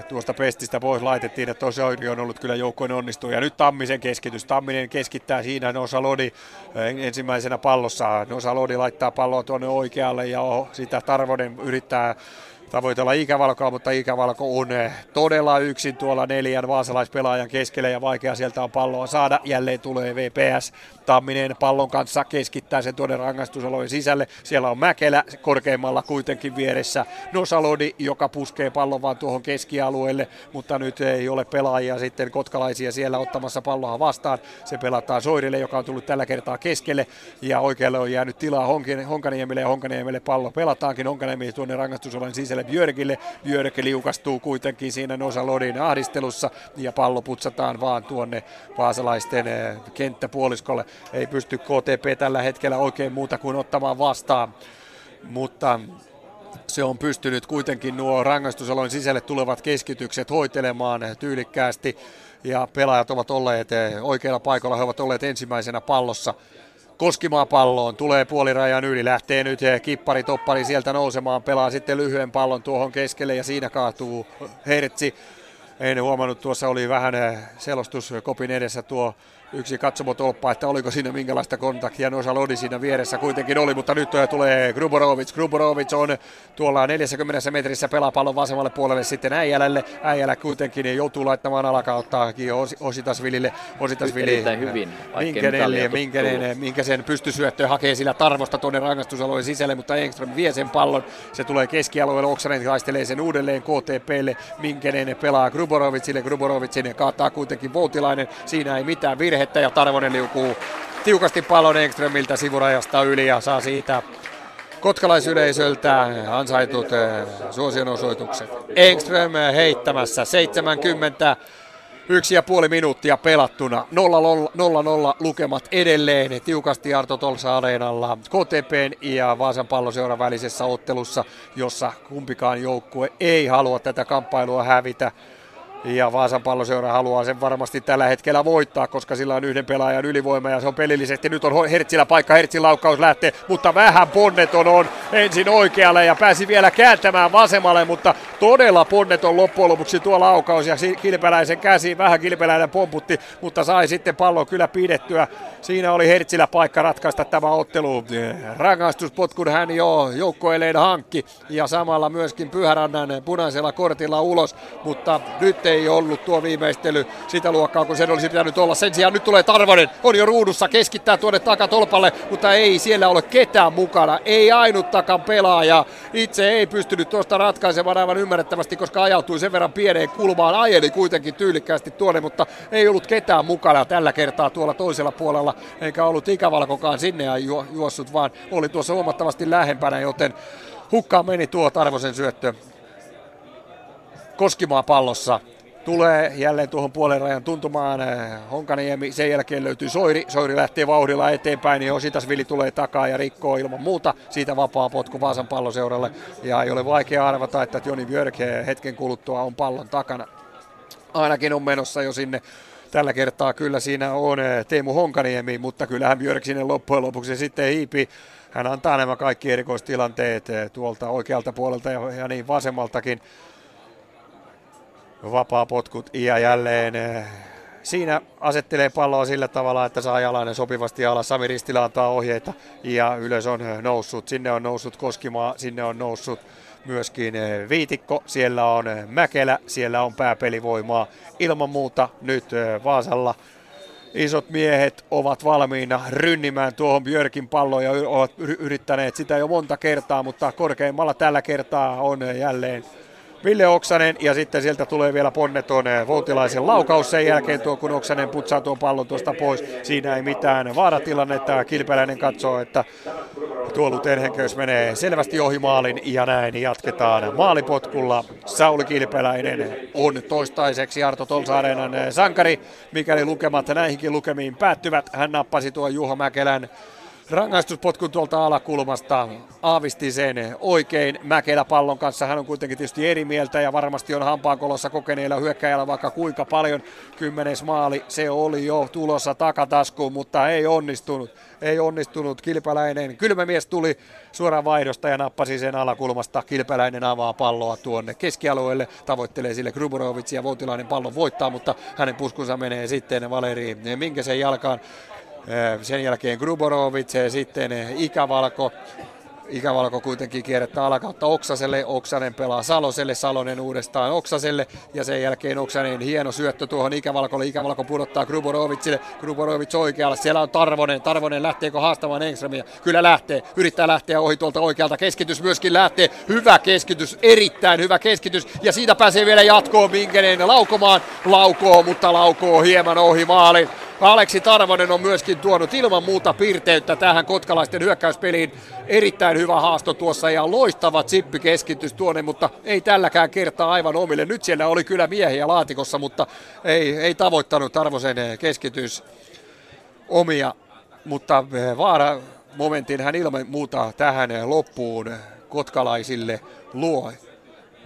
tuosta pestistä pois laitettiin, että Soiri on ollut kyllä joukkojen onnistuja. Ja nyt Tammisen keskitys. Tamminen keskittää siinä Nosa Lodi eh, ensimmäisenä pallossa. Nosa Lodi laittaa palloa tuonne oikealle ja sitä Tarvonen yrittää tavoitella ikävalkoa, mutta ikävalko on eh, todella yksin tuolla neljän vaasalaispelaajan keskellä ja vaikea sieltä on palloa saada. Jälleen tulee VPS. Tamminen pallon kanssa keskittää sen tuonne rangaistusalojen sisälle. Siellä on Mäkelä korkeimmalla kuitenkin vieressä. Nosalodi, joka puskee pallon vaan tuohon keskialueelle, mutta nyt ei ole pelaajia sitten kotkalaisia siellä ottamassa palloa vastaan. Se pelataan Soirille, joka on tullut tällä kertaa keskelle ja oikealle on jäänyt tilaa Honkaniemelle ja Honkaniemelle pallo pelataankin. Honkaniemi tuonne rangaistusalojen sisälle Joselle Björkille. Björk liukastuu kuitenkin siinä Nosa Lodin ahdistelussa ja pallo putsataan vaan tuonne vaasalaisten eh, kenttäpuoliskolle. Ei pysty KTP tällä hetkellä oikein muuta kuin ottamaan vastaan, mutta se on pystynyt kuitenkin nuo rangaistusalojen sisälle tulevat keskitykset hoitelemaan tyylikkäästi ja pelaajat ovat olleet eh, oikealla paikalla, he ovat olleet ensimmäisenä pallossa Koskimaa palloon, tulee puolirajan yli, lähtee nyt eh, kippari toppari sieltä nousemaan, pelaa sitten lyhyen pallon tuohon keskelle ja siinä kaatuu Hertsi. En huomannut, tuossa oli vähän eh, selostus kopin edessä tuo yksi katsomotolppa, että oliko siinä minkälaista kontaktia. Noisa Lodi siinä vieressä kuitenkin oli, mutta nyt tulee Gruborovic. Gruborovic on tuolla 40 metrissä pelapallon vasemmalle puolelle sitten Äijälälle. Äijälä kuitenkin joutuu laittamaan alakautta Ositasvilille. Ositasvili Erittäin hyvin. Minkenelle, Minkenen, minkä sen pystysyöttö hakee sillä tarvosta tuonne rangaistusalueen sisälle, mutta Engström vie sen pallon. Se tulee keskialueelle, Oksanen taistelee sen uudelleen KTPlle. Minkenen pelaa Gruborovicille, Gruborovicin kaataa kuitenkin Voutilainen. Siinä ei mitään virhe miehettä ja Tarvonen liukuu tiukasti pallon Engströmiltä sivurajasta yli ja saa siitä kotkalaisyleisöltä ansaitut eh, suosionosoitukset. Engström heittämässä 70 Yksi ja puoli minuuttia pelattuna. 0-0 lukemat edelleen tiukasti Arto Tolsa Areenalla KTPn ja Vaasan palloseuran välisessä ottelussa, jossa kumpikaan joukkue ei halua tätä kamppailua hävitä. Ja Vaasan palloseura haluaa sen varmasti tällä hetkellä voittaa, koska sillä on yhden pelaajan ylivoima ja se on pelillisesti. Nyt on Hertzillä paikka, Hertzin laukkaus lähtee, mutta vähän ponneton on ensin oikealle ja pääsi vielä kääntämään vasemmalle, mutta todella ponneton loppujen lopuksi tuo laukaus ja Kilpeläisen käsi, vähän Kilpeläinen pomputti, mutta sai sitten pallon kyllä pidettyä. Siinä oli Hertzillä paikka ratkaista tämä ottelu. Rangaistuspotkun hän jo joukkoileen hankki ja samalla myöskin Pyhärannan punaisella kortilla ulos, mutta nyt ei ollut tuo viimeistely sitä luokkaa, kun sen olisi pitänyt olla. Sen sijaan nyt tulee Tarvonen, on jo ruudussa, keskittää tuonne takatolpalle, mutta ei siellä ole ketään mukana. Ei ainuttakaan pelaaja. Itse ei pystynyt tuosta ratkaisemaan aivan ymmärrettävästi, koska ajautui sen verran pieneen kulmaan. Ajeli kuitenkin tyylikkäästi tuonne, mutta ei ollut ketään mukana tällä kertaa tuolla toisella puolella. Eikä ollut ikävalkokaan sinne ja juossut, vaan oli tuossa huomattavasti lähempänä, joten hukkaan meni tuo Tarvosen syöttö Koskimaa pallossa tulee jälleen tuohon puolen rajan tuntumaan. Honkaniemi, sen jälkeen löytyy Soiri. Soiri lähtee vauhdilla eteenpäin, niin Ositasvili tulee takaa ja rikkoo ilman muuta. Siitä vapaa potku Vaasan palloseuralle. Ja ei ole vaikea arvata, että Joni Björk hetken kuluttua on pallon takana. Ainakin on menossa jo sinne Tällä kertaa kyllä siinä on Teemu Honkaniemi, mutta kyllähän Björk sinne loppujen lopuksi sitten hiipi. Hän antaa nämä kaikki erikoistilanteet tuolta oikealta puolelta ja, ja niin vasemmaltakin vapaa potkut ja jälleen siinä asettelee palloa sillä tavalla, että saa jalainen sopivasti alas. Sami Ristilä antaa ohjeita ja ylös on noussut. Sinne on noussut Koskimaa, sinne on noussut myöskin Viitikko, siellä on Mäkelä, siellä on pääpelivoimaa. Ilman muuta nyt Vaasalla isot miehet ovat valmiina rynnimään tuohon Björkin palloon ja ovat yrittäneet sitä jo monta kertaa, mutta korkeimmalla tällä kertaa on jälleen Ville Oksanen ja sitten sieltä tulee vielä ponneton eh, Voutilaisen laukaus sen jälkeen tuo, kun Oksanen putsaa tuon pallon tuosta pois. Siinä ei mitään vaaratilannetta. Kilpeläinen katsoo, että tuo Lutenhenköys menee selvästi ohi maalin ja näin jatketaan maalipotkulla. Sauli Kilpeläinen on toistaiseksi Arto Tolsaarenan eh, sankari, mikäli lukemat näihinkin lukemiin päättyvät. Hän nappasi tuon Juho Mäkelän rangaistuspotkun tuolta alakulmasta aavisti sen oikein Mäkelä pallon kanssa. Hän on kuitenkin tietysti eri mieltä ja varmasti on hampaankolossa kokeneilla hyökkäjällä vaikka kuinka paljon. Kymmenes maali, se oli jo tulossa takataskuun, mutta ei onnistunut. Ei onnistunut. Kilpäläinen kylmämies tuli suoraan vaihdosta ja nappasi sen alakulmasta. Kilpäläinen avaa palloa tuonne keskialueelle, tavoittelee sille Gruborovic ja Voutilainen pallon voittaa, mutta hänen puskunsa menee sitten Valeri Minkäsen jalkaan. Sen jälkeen Gruborovic, sitten Ikävalko. Ikävalko kuitenkin kierrättää alakautta Oksaselle, Oksanen pelaa Saloselle, Salonen uudestaan Oksaselle. Ja sen jälkeen Oksanen hieno syöttö tuohon Ikävalkolle, Ikävalko pudottaa Gruborovicille, Gruborovic oikealla, siellä on Tarvonen, Tarvonen lähteekö haastamaan Engströmiä? Kyllä lähtee, yrittää lähteä ohi tuolta oikealta, keskitys myöskin lähtee, hyvä keskitys, erittäin hyvä keskitys. Ja siitä pääsee vielä jatkoon Minkenen laukomaan, laukoo, mutta laukoo hieman ohi maalin. Aleksi Tarvonen on myöskin tuonut ilman muuta piirteyttä tähän kotkalaisten hyökkäyspeliin. Erittäin hyvä haasto tuossa ja loistava keskitys tuonne, mutta ei tälläkään kertaa aivan omille. Nyt siellä oli kyllä miehiä laatikossa, mutta ei, ei tavoittanut Tarvosen keskitys omia. Mutta eh, vaara momentin hän ilman muuta tähän loppuun kotkalaisille luo.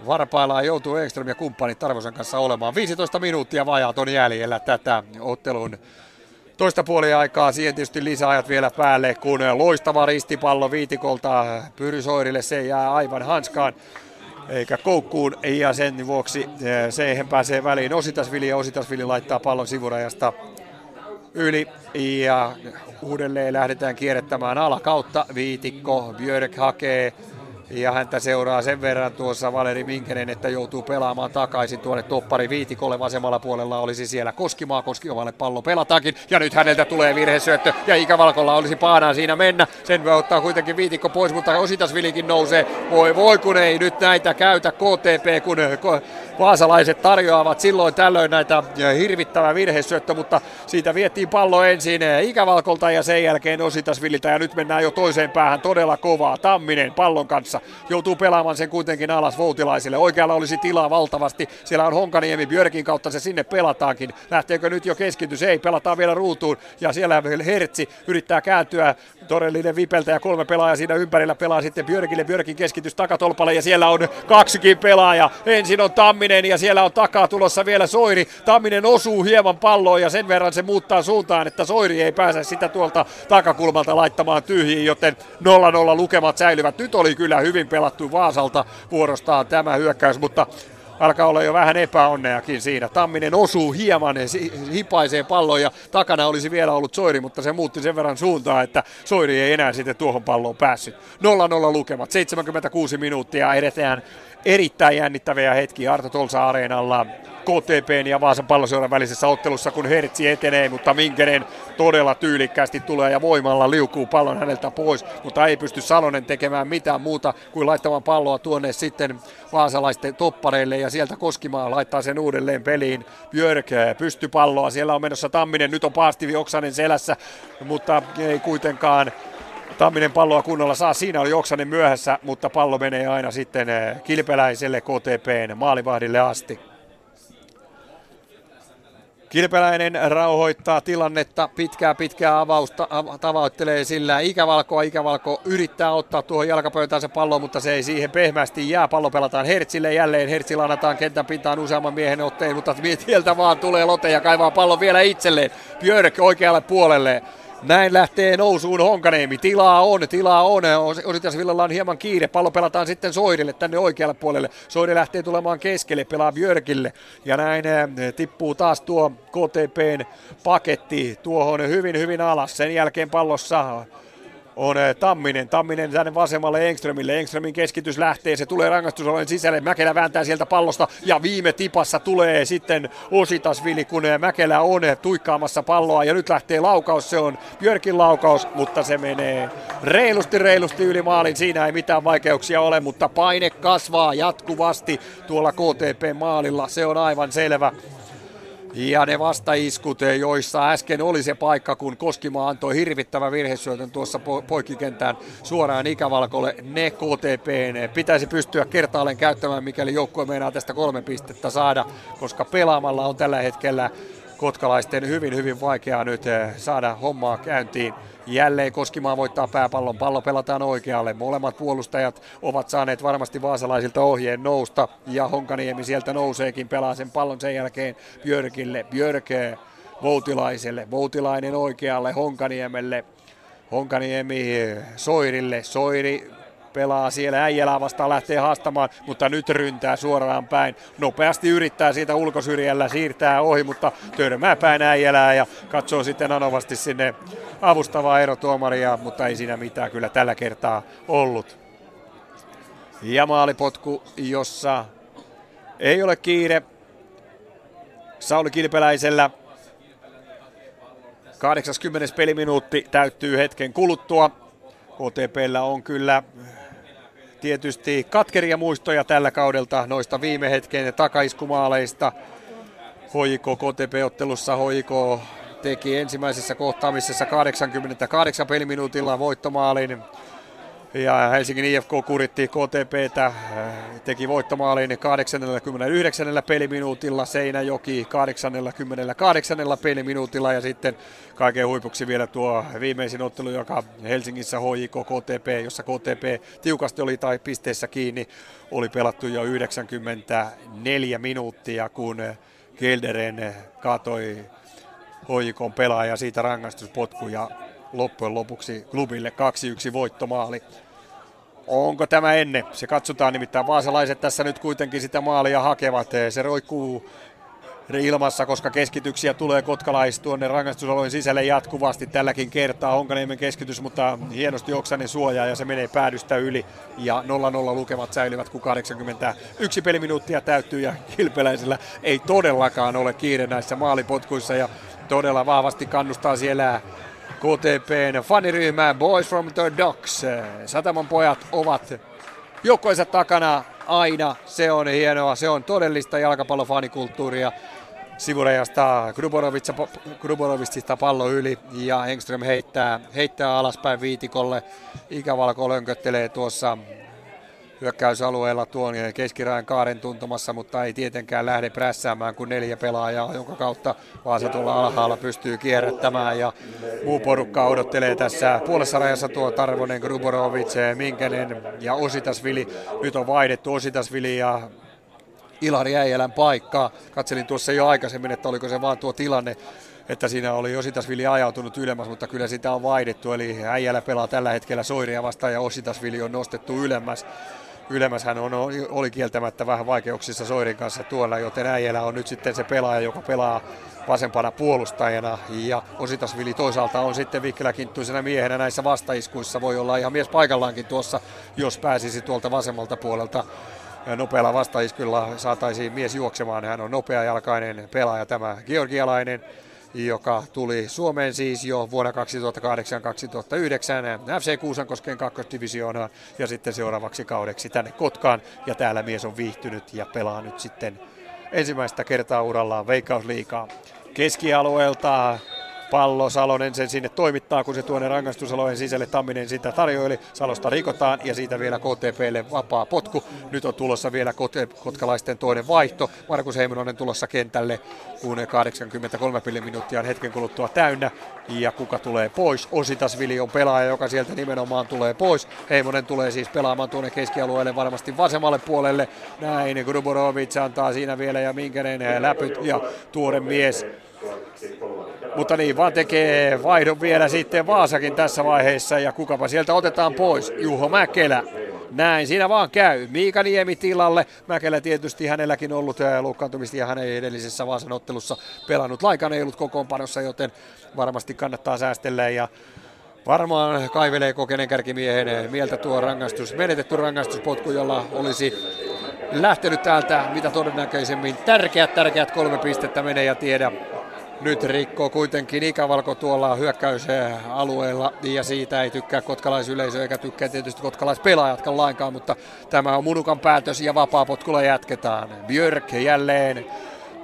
Varpaillaan joutuu Ekström ja kumppanit Tarvosen kanssa olemaan. 15 minuuttia vajaat on jäljellä tätä ottelun toista puolia aikaa. Siihen tietysti lisäajat vielä päälle, kun loistava ristipallo viitikolta Pyrysoirille. Se jää aivan hanskaan eikä koukkuun ja sen vuoksi eh, siihen pääsee väliin Ositasvili ja Ositasvili laittaa pallon sivurajasta yli ja uudelleen lähdetään kierrättämään alakautta. Viitikko, Björk hakee Ja häntä seuraa sen verran tuossa Valeri Minkenen, että joutuu pelaamaan takaisin tuonne toppari viitikolle vasemmalla puolella olisi siellä Koskimaa. Koskiovalle pallo pelataankin ja nyt häneltä tulee virhesyöttö ja Ikävalkolla olisi paanaa siinä mennä. Sen voi ottaa kuitenkin viitikko pois, mutta Ositasvilikin nousee. Voi voi kun ei nyt näitä käytä KTP, kun vaasalaiset tarjoavat silloin tällöin näitä hirvittävää virhesyöttö, mutta siitä viettiin pallo ensin Ikävalkolta ja sen jälkeen Ositasvililtä ja nyt mennään jo toiseen päähän todella kovaa. Tamminen pallon kanssa joutuu pelaamaan sen kuitenkin alas Voutilaisille. Oikealla olisi tilaa valtavasti. Siellä on Honkaniemi Björkin kautta se sinne pelataankin. Lähteekö nyt jo keskitys? Ei, pelataan vielä ruutuun ja siellä Hertsi yrittää kääntyä todellinen vipeltä ja kolme pelaajaa siinä ympärillä pelaa sitten Björkille. Björkin keskitys takatolpalle ja siellä on kaksikin pelaajaa. Ensin on Tamminen ja siellä on takaa tulossa vielä Soiri. Tamminen osuu hieman palloon ja sen verran se muuttaa suuntaan, että Soiri ei pääse sitä tuolta takakulmalta laittamaan tyhjiin, joten 0-0 lukemat säilyvät. Nyt oli kyllä hyvin pelattu Vaasalta vuorostaan tämä hyökkäys, mutta alkaa olla jo vähän epäonneakin siinä. Tamminen osuu hieman, hipaisee pallon ja takana olisi vielä ollut Soiri, mutta se muutti sen verran suuntaa, että Soiri ei enää sitten tuohon palloon päässyt. 0-0 lukemat, 76 minuuttia edetään erittäin jännittäviä hetkiä Arto Tolsa Areenalla. KTPn ja Vaasan palloseuran välisessä ottelussa, kun Hertsi etenee, mutta Minkenen todella tyylikkäästi tulee ja voimalla liukuu pallon häneltä pois, mutta ei pysty Salonen tekemään mitään muuta kuin laittamaan palloa tuonne sitten vaasalaisten toppareille ja sieltä Koskimaa laittaa sen uudelleen peliin. Björk pystyy palloa, siellä on menossa Tamminen, nyt on Paastivi Oksanen selässä, mutta ei kuitenkaan Tamminen palloa kunnolla saa. Siinä oli Oksanen myöhässä, mutta pallo menee aina sitten kilpeläiselle KTPn maalivahdille asti. Kilpeläinen rauhoittaa tilannetta, pitkää pitkää avausta tavoittelee sillä ikävalkoa. Ikävalko yrittää ottaa tuohon jalkapöytään se pallo, mutta se ei siihen pehmästi jää. Pallo pelataan Hertzille jälleen. Hertzi lanataan kentän pintaan useamman miehen otteen, mutta tieltä vaan tulee Lote ja kaivaa pallon vielä itselleen. Björk oikealle puolelle. Näin lähtee nousuun Honkaneemi. Tilaa on, tilaa on. Ositas Villalla on hieman kiire. Pallo pelataan sitten Soirille tänne oikealle puolelle. Soiri lähtee tulemaan keskelle, pelaa Björkille. Ja näin eh, tippuu taas tuo KTPn paketti tuohon hyvin hyvin alas. Sen jälkeen pallossa on eh, Tamminen. Tamminen tänne vasemmalle Engströmille. Engströmin keskitys lähtee, se tulee rangaistusalueen sisälle. Mäkelä vääntää sieltä pallosta ja viime tipassa tulee sitten Ositasvili, kun eh, Mäkelä on tuikkaamassa palloa ja nyt lähtee laukaus. Se on Björkin laukaus, mutta se menee reilusti reilusti yli maalin. Siinä ei mitään vaikeuksia ole, mutta paine kasvaa jatkuvasti tuolla KTP-maalilla. Se on aivan selvä. Ja ne vastaiskut, joissa äsken oli se paikka, kun Koskimaa antoi hirvittävän virhesyötön tuossa po- poikkikentään suoraan ikävalkolle, ne KTP pitäisi pystyä kertaalleen käyttämään, mikäli joukkue meinaa tästä kolme pistettä saada, koska pelaamalla on tällä hetkellä kotkalaisten hyvin, hyvin vaikeaa nyt eh, saada hommaa käyntiin. Jälleen Koskimaa voittaa pääpallon, pallo pelataan oikealle. Molemmat puolustajat ovat saaneet varmasti vaasalaisilta ohjeen nousta ja Honkaniemi sieltä nouseekin, pelaa sen pallon sen jälkeen Björkille. Björk Voutilaiselle, Voutilainen oikealle Honkaniemelle. Honkaniemi Soirille, Soiri pelaa siellä Äijälää vastaan, lähtee haastamaan, mutta nyt ryntää suoraan päin. Nopeasti yrittää siitä ulkosyrjällä siirtää ohi, mutta törmää päin Äijälää ja katsoo sitten anovasti sinne avustavaa erotuomaria, mutta ei siinä mitään kyllä tällä kertaa ollut. Ja maalipotku, jossa ei ole kiire. Sauli Kilpeläisellä 80. peliminuutti täyttyy hetken kuluttua. KTPllä on kyllä tietysti katkeria muistoja tällä kaudelta noista viime hetken takaiskumaaleista. Hoiko KTP-ottelussa Hoiko teki ensimmäisessä kohtaamisessa 88 peliminuutilla voittomaalin. Ja Helsingin IFK kuritti KTPtä, äh, teki voittomaalin 89 peliminuutilla, Seinäjoki 88 peliminuutilla ja sitten kaiken huipuksi vielä tuo viimeisin ottelu, joka Helsingissä HJK KTP, jossa KTP tiukasti oli tai pisteessä kiinni, oli pelattu jo 94 minuuttia, kun Gelderen katoi HJKn pelaaja siitä rangaistuspotku ja loppujen lopuksi klubille 2-1 voittomaali. Onko tämä ennen? Se katsotaan nimittäin. Vaasalaiset tässä nyt kuitenkin sitä maalia hakevat. Se roikkuu ilmassa, koska keskityksiä tulee Kotkalais tuonne rangaistusalojen sisälle jatkuvasti tälläkin kertaa. Honkaniemen keskitys, mutta hienosti Oksanen suojaa ja se menee päädystä yli. Ja 0-0 lukemat säilyvät, kun 81 peliminuuttia täyttyy ja Kilpeläisellä ei todellakaan ole kiire näissä maalipotkuissa ja todella vahvasti kannustaa siellä KTPn faniryhmää Boys from the Docks. Sataman pojat ovat joukkoensa takana aina. Se on hienoa, se on todellista jalkapallofanikulttuuria. Sivurajasta Gruborovicista pallo yli ja Engström heittää, heittää alaspäin viitikolle. Ikävalko lönköttelee tuossa hyökkäysalueella tuon keskirajan kaaren tuntumassa, mutta ei tietenkään lähde prässäämään kuin neljä pelaajaa, jonka kautta Vaasa tuolla alhaalla pystyy kierrättämään ja muu porukka odottelee tässä puolessa rajassa tuo Tarvonen, Gruborovic, Minkänen ja Ositasvili. Nyt on vaihdettu Ositasvili ja Ilari Äijälän paikkaa. Katselin tuossa jo aikaisemmin, että oliko se vaan tuo tilanne, että siinä oli Ositasvili ajautunut ylemmäs, mutta kyllä sitä on vaihdettu. Eli Äijälä pelaa tällä hetkellä Soiria vastaan ja Ositasvili on nostettu ylemmäs. Ylemmäs hän on, oli kieltämättä vähän vaikeuksissa Soirin kanssa tuolla, joten Äijälä on nyt sitten se pelaaja, joka pelaa vasempana puolustajana ja Ositasvili toisaalta on sitten vikkeläkinttuisena miehenä näissä vastaiskuissa. Voi olla ihan mies paikallaankin tuossa, jos pääsisi tuolta vasemmalta puolelta nopealla vastaiskulla saataisiin mies juoksemaan. Hän on nopeajalkainen pelaaja tämä georgialainen joka tuli Suomeen siis jo vuonna 2008-2009 FC Kuusankosken kakkosdivisioonaan ja sitten seuraavaksi kaudeksi tänne Kotkaan. Ja täällä mies on viihtynyt ja pelaa nyt sitten ensimmäistä kertaa urallaan Veikkausliikaa keskialueelta pallo. Salonen sen sinne toimittaa, kun se tuonne rangaistusalojen sisälle Tamminen sitä tarjoili. Salosta rikotaan ja siitä vielä KTPlle vapaa potku. Nyt on tulossa vielä kotkalaisten toinen vaihto. Markus Heimonen tulossa kentälle, kun 83 minuuttia on hetken kuluttua täynnä. Ja kuka tulee pois? Ositasvili on pelaaja, joka sieltä nimenomaan tulee pois. Heimonen tulee siis pelaamaan tuonne keskialueelle varmasti vasemmalle puolelle. Näin Gruborovic antaa siinä vielä ja Minkänen läpyt ja tuore mies mutta niin vaan tekee vaihdon vielä sitten Vaasakin tässä vaiheessa ja kukapa sieltä otetaan pois. Juho Mäkelä. Näin siinä vaan käy. Miika Niemi tilalle. Mäkelä tietysti hänelläkin ollut loukkaantumista ja hän ei edellisessä Vaasan ottelussa pelannut. Laikan ei ollut kokoonpanossa, joten varmasti kannattaa säästellä ja varmaan kaivelee kokenen kärkimiehen mieltä tuo rangaistus, menetetty rangaistuspotku, jolla olisi lähtenyt täältä mitä todennäköisemmin. Tärkeät, tärkeät kolme pistettä menee ja tiedä nyt rikkoo kuitenkin ikävalko tuolla hyökkäysalueella ja siitä ei tykkää kotkalaisyleisö eikä tykkää tietysti kotkalaispelaajatkaan lainkaan, mutta tämä on Munukan päätös ja vapaa-potkulla jatketaan. Björk jälleen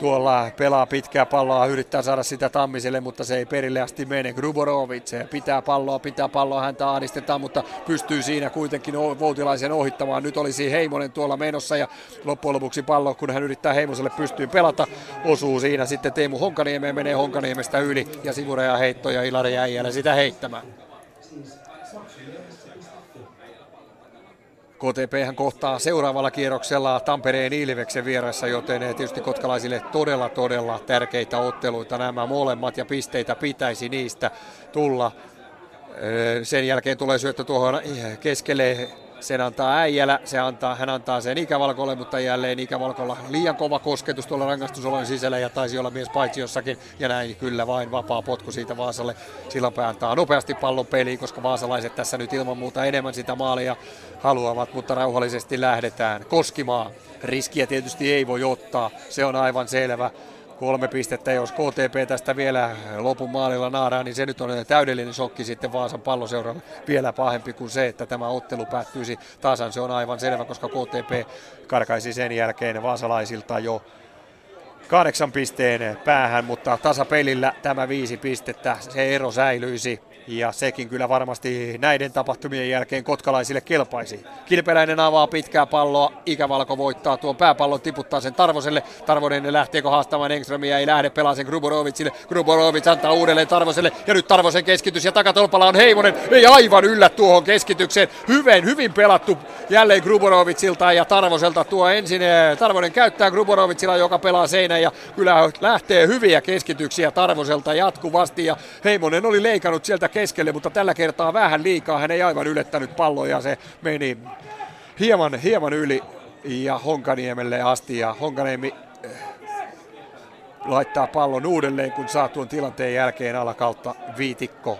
tuolla pelaa pitkää palloa, yrittää saada sitä Tammiselle, mutta se ei perille asti mene. Gruborovic pitää palloa, pitää palloa, häntä ahdistetaan, mutta pystyy siinä kuitenkin Voutilaisen ohittamaan. Nyt olisi Heimonen tuolla menossa ja loppujen lopuksi pallo, kun hän yrittää Heimoselle pystyy pelata, osuu siinä sitten Teemu Honkaniemeen, menee Honkaniemestä yli ja sivureja heitto ja Ilari Äijälä sitä heittämään. KTP kohtaa seuraavalla kierroksella Tampereen Ilveksen vieressä, joten tietysti kotkalaisille todella todella tärkeitä otteluita nämä molemmat ja pisteitä pitäisi niistä tulla. Sen jälkeen tulee syöttö tuohon keskelle sen antaa äijälä, se antaa, hän antaa sen ikävalkolle, mutta jälleen ikävalkolla liian kova kosketus tuolla rangaistusolojen sisällä ja taisi olla mies paitsi jossakin. Ja näin kyllä vain vapaa potku siitä Vaasalle. Silloin antaa nopeasti pallon peliin, koska vaasalaiset tässä nyt ilman muuta enemmän sitä maalia haluavat, mutta rauhallisesti lähdetään koskimaan. Riskiä tietysti ei voi ottaa, se on aivan selvä kolme pistettä. Jos KTP tästä vielä lopun maalilla naaraa, niin se nyt on täydellinen shokki sitten Vaasan palloseuralle. Vielä pahempi kuin se, että tämä ottelu päättyisi tasan. Se on aivan selvä, koska KTP karkaisi sen jälkeen vaasalaisilta jo kahdeksan pisteen päähän, mutta tasapelillä tämä viisi pistettä, se ero säilyisi ja sekin kyllä varmasti näiden tapahtumien jälkeen kotkalaisille kelpaisi. Kilpeläinen avaa pitkää palloa, Ikävalko voittaa tuon pääpallon, tiputtaa sen Tarvoselle. Tarvonen lähteekö haastamaan Engströmiä, ei lähde, pelaa sen Gruborovicille. Gruborovic antaa uudelleen Tarvoselle ja nyt Tarvosen keskitys ja takatolpalla on Heimonen. Ei aivan yllä tuohon keskitykseen. Hyvin, hyvin pelattu jälleen Gruborovicilta ja Tarvoselta tuo ensin. Eh, Tarvonen käyttää Gruborovicilla, joka pelaa seinään ja kyllä lähtee hyviä keskityksiä Tarvoselta jatkuvasti ja Heimonen oli leikannut sieltä keskelle, mutta tällä kertaa vähän liikaa. Hän ei aivan ylettänyt palloja, se meni hieman, hieman yli ja Honkaniemelle asti ja Honkaniemi eh, laittaa pallon uudelleen, kun saa tuon tilanteen jälkeen alakautta viitikko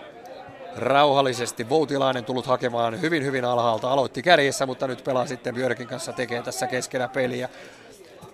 rauhallisesti. Voutilainen tullut hakemaan hyvin hyvin alhaalta. Aloitti kärjessä, mutta nyt pelaa sitten Björkin kanssa, tekee tässä keskellä peliä.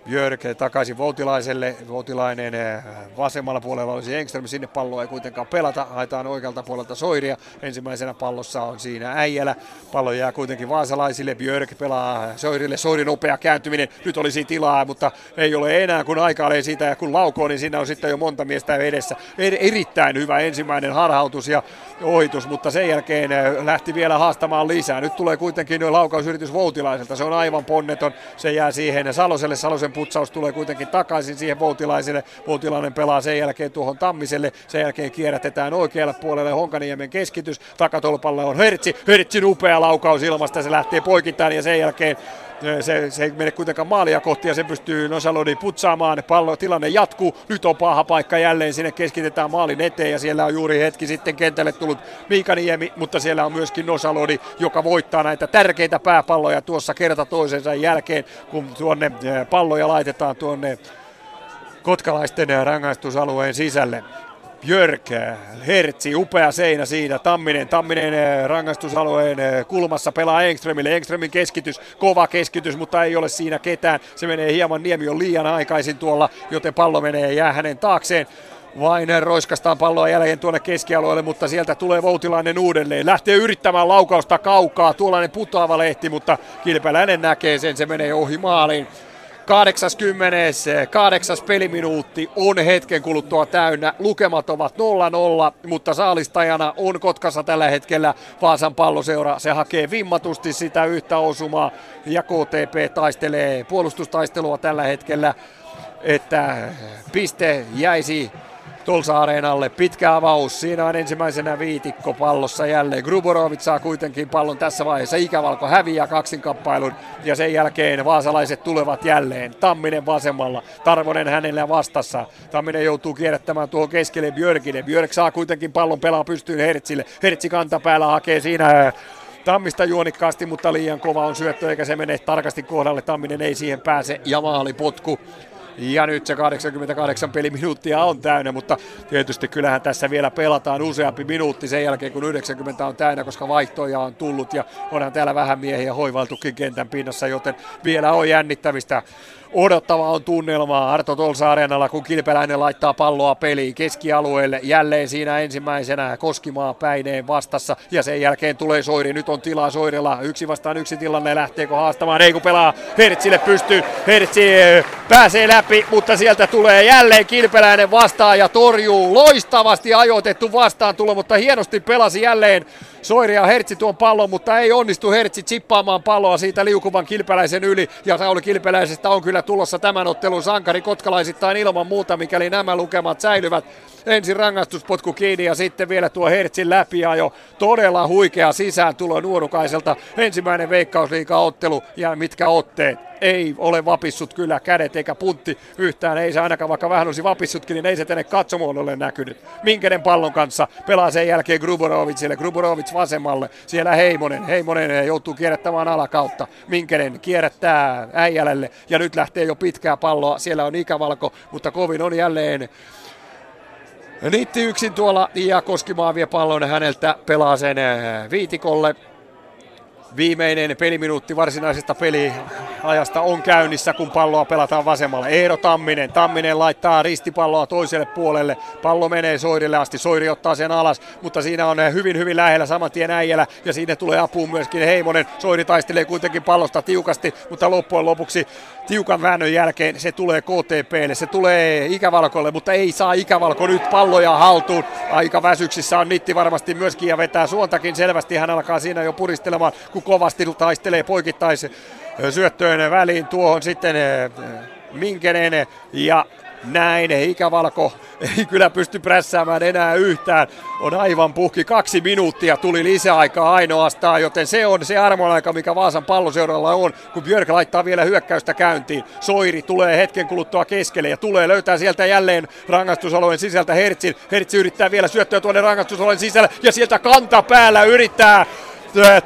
Björk takaisin Voutilaiselle. Voutilainen eh, vasemmalla puolella olisi Engström. Sinne palloa ei kuitenkaan pelata. Haetaan oikealta puolelta Soiria. Ensimmäisenä pallossa on siinä Äijälä. Pallo jää kuitenkin vaasalaisille. Björk pelaa Soirille. Soirin nopea kääntyminen. Nyt olisi tilaa, mutta ei ole enää kun aikailee siitä. Ja kun laukoo, niin siinä on sitten jo monta miestä edessä. Erittäin hyvä ensimmäinen harhautus ja ohitus, mutta sen jälkeen eh, lähti vielä haastamaan lisää. Nyt tulee kuitenkin laukausyritys Voutilaiselta. Se on aivan ponneton. Se jää siihen Saloselle. Salosen putsaus tulee kuitenkin takaisin siihen Voutilaiselle. Voutilainen pelaa sen jälkeen tuohon Tammiselle. Sen jälkeen kierrätetään oikealle puolelle Honkaniemen keskitys. Takatolpalle on Hertsi. Hertsin upea laukaus ilmasta. Se lähtee poikittain ja sen jälkeen se, se ei mene kuitenkaan maalia kohti ja se pystyy Nosalodi putsaamaan. Pallo tilanne jatkuu. Nyt on paha paikka jälleen. Sinne keskitetään maalin eteen ja siellä on juuri hetki sitten kentälle tullut Miikaniemi, mutta siellä on myöskin Nosalodi, joka voittaa näitä tärkeitä pääpalloja tuossa kerta toisensa jälkeen, kun tuonne palloja laitetaan tuonne kotkalaisten rangaistusalueen sisälle. Björk, Hertzi, upea seinä siinä, Tamminen, Tamminen eh, rangaistusalueen eh, kulmassa pelaa Engströmille, Engströmin keskitys, kova keskitys, mutta ei ole siinä ketään, se menee hieman, Niemi on liian aikaisin tuolla, joten pallo menee jää hänen taakseen. Vain roiskastaan palloa jälleen tuonne keskialueelle, mutta sieltä tulee Voutilainen uudelleen. Lähtee yrittämään laukausta kaukaa, tuollainen putoava lehti, mutta Kilpeläinen näkee sen, se menee ohi maaliin. 80. kahdeksas peliminuutti on hetken kuluttua täynnä. Lukemat ovat 0-0, mutta saalistajana on Kotkassa tällä hetkellä Vaasan palloseura. Se hakee vimmatusti sitä yhtä osumaa ja KTP taistelee puolustustaistelua tällä hetkellä, että piste jäisi Tulsa Areenalle. Pitkä avaus. Siinä on ensimmäisenä viitikko pallossa jälleen. Gruborovic saa kuitenkin pallon tässä vaiheessa. Ikävalko häviää kaksinkamppailun ja sen jälkeen vaasalaiset tulevat jälleen. Tamminen vasemmalla. Tarvonen hänellä vastassa. Tamminen joutuu kierrättämään tuohon keskelle Björkille. Björk saa kuitenkin pallon pelaa pystyyn Hertzille. Hertzi kantapäällä hakee siinä Tammista juonikkaasti, mutta liian kova on syöttö eikä se mene tarkasti kohdalle. Tamminen ei siihen pääse ja maalipotku. Ja nyt se 88 peliminuuttia on täynnä, mutta tietysti kyllähän tässä vielä pelataan useampi minuutti sen jälkeen, kun 90 on täynnä, koska vaihtoja on tullut ja onhan täällä vähän miehiä hoivailtukin kentän pinnassa, joten vielä on jännittämistä odottava on tunnelma Arto Tolsa Areenalla, kun Kilpeläinen laittaa palloa peliin keskialueelle. Jälleen siinä ensimmäisenä Koskimaa päineen vastassa ja sen jälkeen tulee Soiri. Nyt on tilaa Soirilla. Yksi vastaan yksi tilanne. Lähteekö haastamaan? Ei kun pelaa Hertzille pystyy. Hertzi eh, pääsee läpi, mutta sieltä tulee jälleen Kilpeläinen vastaan ja torjuu. Loistavasti ajoitettu vastaan tulo, mutta hienosti pelasi jälleen Soiri ja Hertsi tuon pallon, mutta ei onnistu Hertsi chippaamaan palloa siitä liukuvan kilpeläisen yli. Ja Sauli Kilpeläisestä on kyllä tulossa tämän ottelun sankari kotkalaisittain ilman muuta, mikäli nämä lukemat säilyvät. Ensin rangaistuspotku kiinni ja sitten vielä tuo Hertsin jo Todella huikea sisääntulo Nuorukaiselta. Ensimmäinen veikkausliiga-ottelu ja mitkä otteet ei ole vapissut kyllä kädet eikä puntti yhtään. Ei se ainakaan, vaikka vähän olisi vapissutkin, niin ei se tänne katsomoon ole näkynyt. Minkäden pallon kanssa pelaa sen jälkeen Gruborovicille. Gruborovic vasemmalle. Siellä Heimonen. Heimonen joutuu kierrättämään alakautta. Minkäden kierrättää äijälälle ja nyt lähtee jo pitkää palloa. Siellä on ikävalko, mutta kovin on jälleen Niitti yksin tuolla ja Koskimaa vie pallon häneltä, pelaa sen eh, viitikolle. Viimeinen peliminuutti varsinaisesta peliajasta on käynnissä, kun palloa pelataan vasemmalle. Eero Tamminen. Tamminen laittaa ristipalloa toiselle puolelle. Pallo menee Soirille asti. Soiri ottaa sen alas, mutta siinä on hyvin hyvin lähellä saman tien äijällä ja siinä tulee apuun myöskin Heimonen. Soiri taistelee kuitenkin pallosta tiukasti, mutta loppujen lopuksi tiukan väännön jälkeen se tulee KTPlle, se tulee Ikävalkolle, mutta ei saa Ikävalko nyt palloja haltuun. Aika väsyksissä on Nitti varmasti myöskin ja vetää suontakin selvästi. Hän alkaa siinä jo puristelemaan, kovasti taistelee poikittais syöttöön väliin tuohon sitten Minkenen ja näin, ikävalko ei kyllä pysty prässäämään enää yhtään. On aivan puhki. Kaksi minuuttia tuli lisäaikaa ainoastaan, joten se on se armonaika, mikä Vaasan palloseuralla on, kun Björk laittaa vielä hyökkäystä käyntiin. Soiri tulee hetken kuluttua keskelle ja tulee löytää sieltä jälleen rangaistusalueen sisältä Hertzin. Hertz yrittää vielä syöttöä tuonne rangaistusalueen sisälle ja sieltä kanta päällä yrittää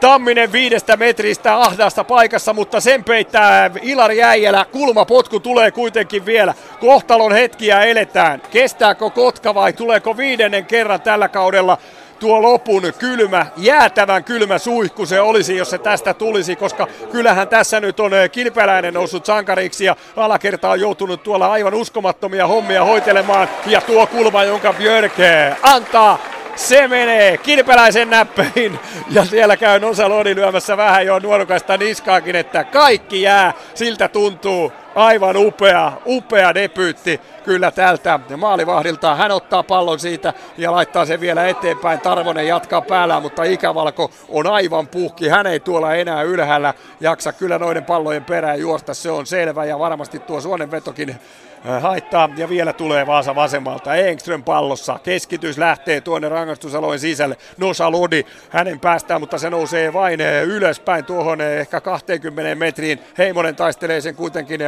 Tamminen viidestä metristä ahdasta paikassa, mutta sen peittää Ilari Äijälä. Kulmapotku tulee kuitenkin vielä. Kohtalon hetkiä eletään. Kestääkö Kotka vai tuleeko viidennen kerran tällä kaudella tuo lopun kylmä, jäätävän kylmä suihku se olisi, jos se tästä tulisi, koska kyllähän tässä nyt on kilpeläinen noussut sankariksi ja alakerta on joutunut tuolla aivan uskomattomia hommia hoitelemaan ja tuo kulma, jonka Björke antaa se menee kilpeläisen näppäin ja siellä käy Nosaloni lyömässä vähän jo nuorukasta niskaakin, että kaikki jää, siltä tuntuu. Aivan upea, upea debyytti kyllä tältä maalivahdilta. Hän ottaa pallon siitä ja laittaa sen vielä eteenpäin. Tarvonen jatkaa päällä, mutta Ikävalko on aivan puhki. Hän ei tuolla enää ylhäällä jaksa kyllä noiden pallojen perään juosta, se on selvä. Ja varmasti tuo suonenvetokin haittaa ja vielä tulee Vaasa vasemmalta. Engström pallossa. Keskitys lähtee tuonne rangaistusalojen sisälle. Nosa Lodi hänen päästään, mutta se nousee vain ylöspäin tuohon ehkä 20 metriin. Heimonen taistelee sen kuitenkin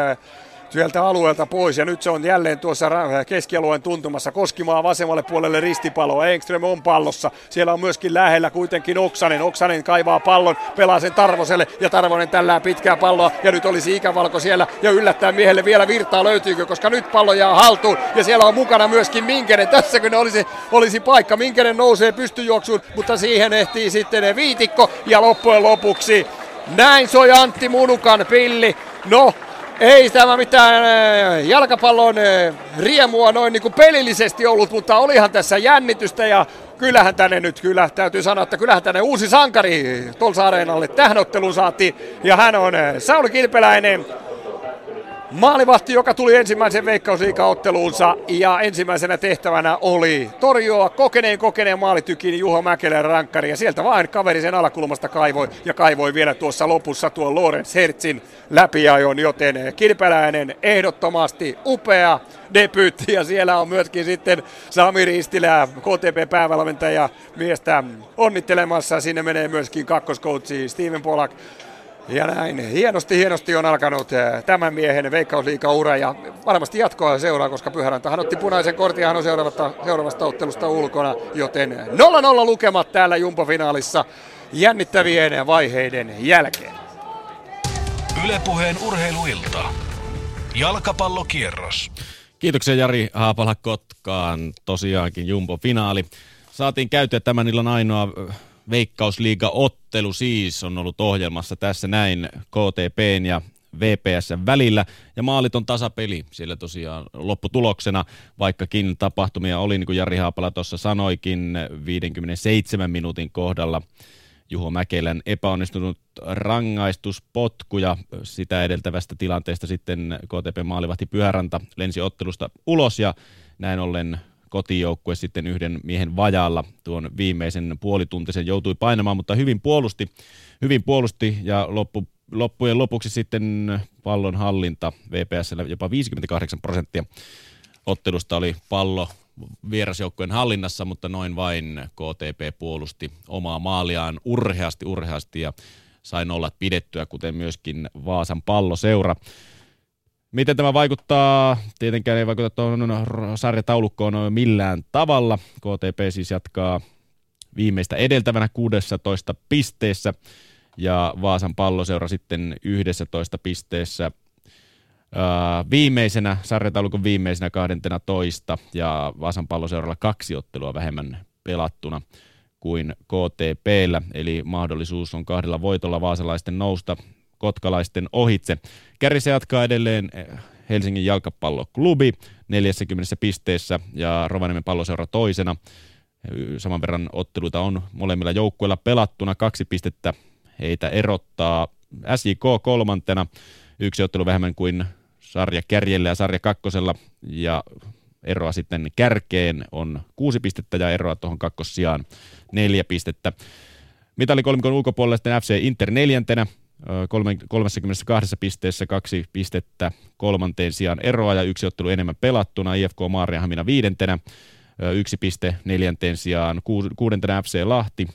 sieltä alueelta pois ja nyt se on jälleen tuossa keskialueen tuntumassa. Koskimaa vasemmalle puolelle ristipaloa. Engström on pallossa. Siellä on myöskin lähellä kuitenkin Oksanen. Oksanen kaivaa pallon, pelaa sen Tarvoselle ja Tarvonen tällää pitkää palloa ja nyt olisi ikävalko siellä ja yllättää miehelle vielä virtaa löytyykö, koska nyt pallo jää haltuun ja siellä on mukana myöskin Minkenen. Tässäkö olisi, olisi paikka. Minkenen nousee pystyjuoksuun, mutta siihen ehtii sitten viitikko ja loppujen lopuksi näin soi Antti Munukan pilli. No, ei tämä mitään äh, jalkapallon äh, riemua noin niin kuin pelillisesti ollut, mutta olihan tässä jännitystä ja kyllähän tänne nyt kyllä täytyy sanoa, että kyllähän tänne uusi sankari Tolsa Areenalle tähän otteluun saatiin ja hän on äh, Sauli Kilpeläinen Maalivahti, joka tuli ensimmäisen veikkausliikaotteluunsa ja ensimmäisenä tehtävänä oli torjua kokeneen kokeneen maalitykin Juho Mäkelän rankkari. Ja sieltä vain kaveri sen alakulmasta kaivoi ja kaivoi vielä tuossa lopussa tuon Lorenz Hertzin läpiajon, joten kilpeläinen ehdottomasti upea debyytti. Ja siellä on myöskin sitten Sami Ristilä, KTP-päävalmentaja miestä onnittelemassa. Sinne menee myöskin kakkoskoutsi Steven Polak ja näin, hienosti, hienosti on alkanut eh, tämän miehen veikkausliikaura ja varmasti jatkoa seuraa, koska Pyhäräntähän otti punaisen kortin ja hän on seuraavasta, seuraavasta ottelusta ulkona, joten 0-0 lukemat täällä Jumpo-finaalissa jännittävien vaiheiden jälkeen. Ylepuheen urheiluilta. Jalkapallokierros. Kiitoksia Jari Haapala Kotkaan. Tosiaankin Jumpo-finaali. Saatiin käyttää tämän illan ainoa Veikkausliiga-ottelu siis on ollut ohjelmassa tässä näin KTPn ja VPS välillä. Ja maalit on tasapeli siellä tosiaan lopputuloksena, vaikkakin tapahtumia oli, niin kuin Jari Haapala tuossa sanoikin, 57 minuutin kohdalla Juho Mäkelän epäonnistunut rangaistuspotku ja sitä edeltävästä tilanteesta sitten KTP maalivahti Pyhäranta lensi ottelusta ulos ja näin ollen kotijoukkue sitten yhden miehen vajaalla tuon viimeisen puolituntisen joutui painamaan, mutta hyvin puolusti, hyvin puolusti ja loppu, loppujen lopuksi sitten pallon hallinta VPSllä jopa 58 prosenttia ottelusta oli pallo vierasjoukkueen hallinnassa, mutta noin vain KTP puolusti omaa maaliaan urheasti, urheasti ja sai olla pidettyä, kuten myöskin Vaasan palloseura. Miten tämä vaikuttaa? Tietenkään ei vaikuta tuohon sarjataulukkoon millään tavalla. KTP siis jatkaa viimeistä edeltävänä 16 pisteessä ja Vaasan palloseura sitten 11 pisteessä viimeisenä, sarjataulukon viimeisenä 12 ja Vaasan palloseuralla kaksi ottelua vähemmän pelattuna kuin KTPllä, eli mahdollisuus on kahdella voitolla vaasalaisten nousta kotkalaisten ohitse. Kärrissä jatkaa edelleen eh, Helsingin jalkapalloklubi 40 pisteessä ja Rovaniemen palloseura toisena. Saman verran otteluita on molemmilla joukkueilla pelattuna. Kaksi pistettä heitä erottaa SJK kolmantena. Yksi ottelu vähemmän kuin sarja kärjellä ja sarja kakkosella. Ja eroa sitten kärkeen on kuusi pistettä ja eroa tuohon kakkossijaan neljä pistettä. Mitalikolmikon ulkopuolella sitten FC Inter neljäntenä, 32 pisteessä kaksi pistettä kolmanteen sijaan eroa ja yksi ottelu enemmän pelattuna. IFK Maariahamina viidentenä, yksi piste neljänteen sijaan kuudentena FC Lahti.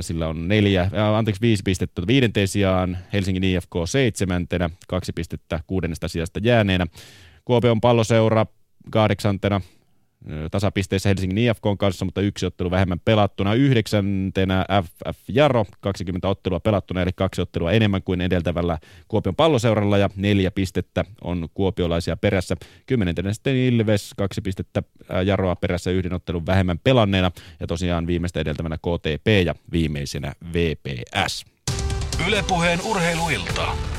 Sillä on neljä, anteeksi viisi pistettä viidenteen sijaan, Helsingin IFK seitsemäntenä, kaksi pistettä kuudennesta sijasta jääneenä. Kuopion palloseura kahdeksantena, tasapisteissä Helsingin IFK kanssa, mutta yksi ottelu vähemmän pelattuna. Yhdeksäntenä FF Jaro, 20 ottelua pelattuna, eli kaksi ottelua enemmän kuin edeltävällä Kuopion palloseuralla, ja neljä pistettä on kuopiolaisia perässä. Kymmenentenä sitten Ilves, kaksi pistettä Jaroa perässä yhden ottelun vähemmän pelanneena, ja tosiaan viimeistä edeltävänä KTP ja viimeisenä VPS. Ylepuheen urheiluilta.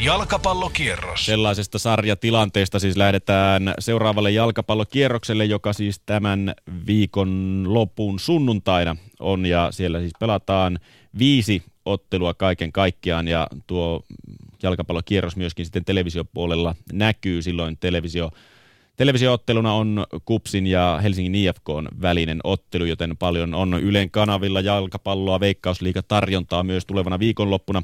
Jalkapallokierros. Sellaisesta sarjatilanteesta siis lähdetään seuraavalle jalkapallokierrokselle, joka siis tämän viikon lopun sunnuntaina on ja siellä siis pelataan viisi ottelua kaiken kaikkiaan ja tuo jalkapallokierros myöskin sitten televisiopuolella näkyy silloin televisio Televisiootteluna on Kupsin ja Helsingin IFK välinen ottelu, joten paljon on Ylen kanavilla jalkapalloa, veikkausliiga tarjontaa myös tulevana viikonloppuna.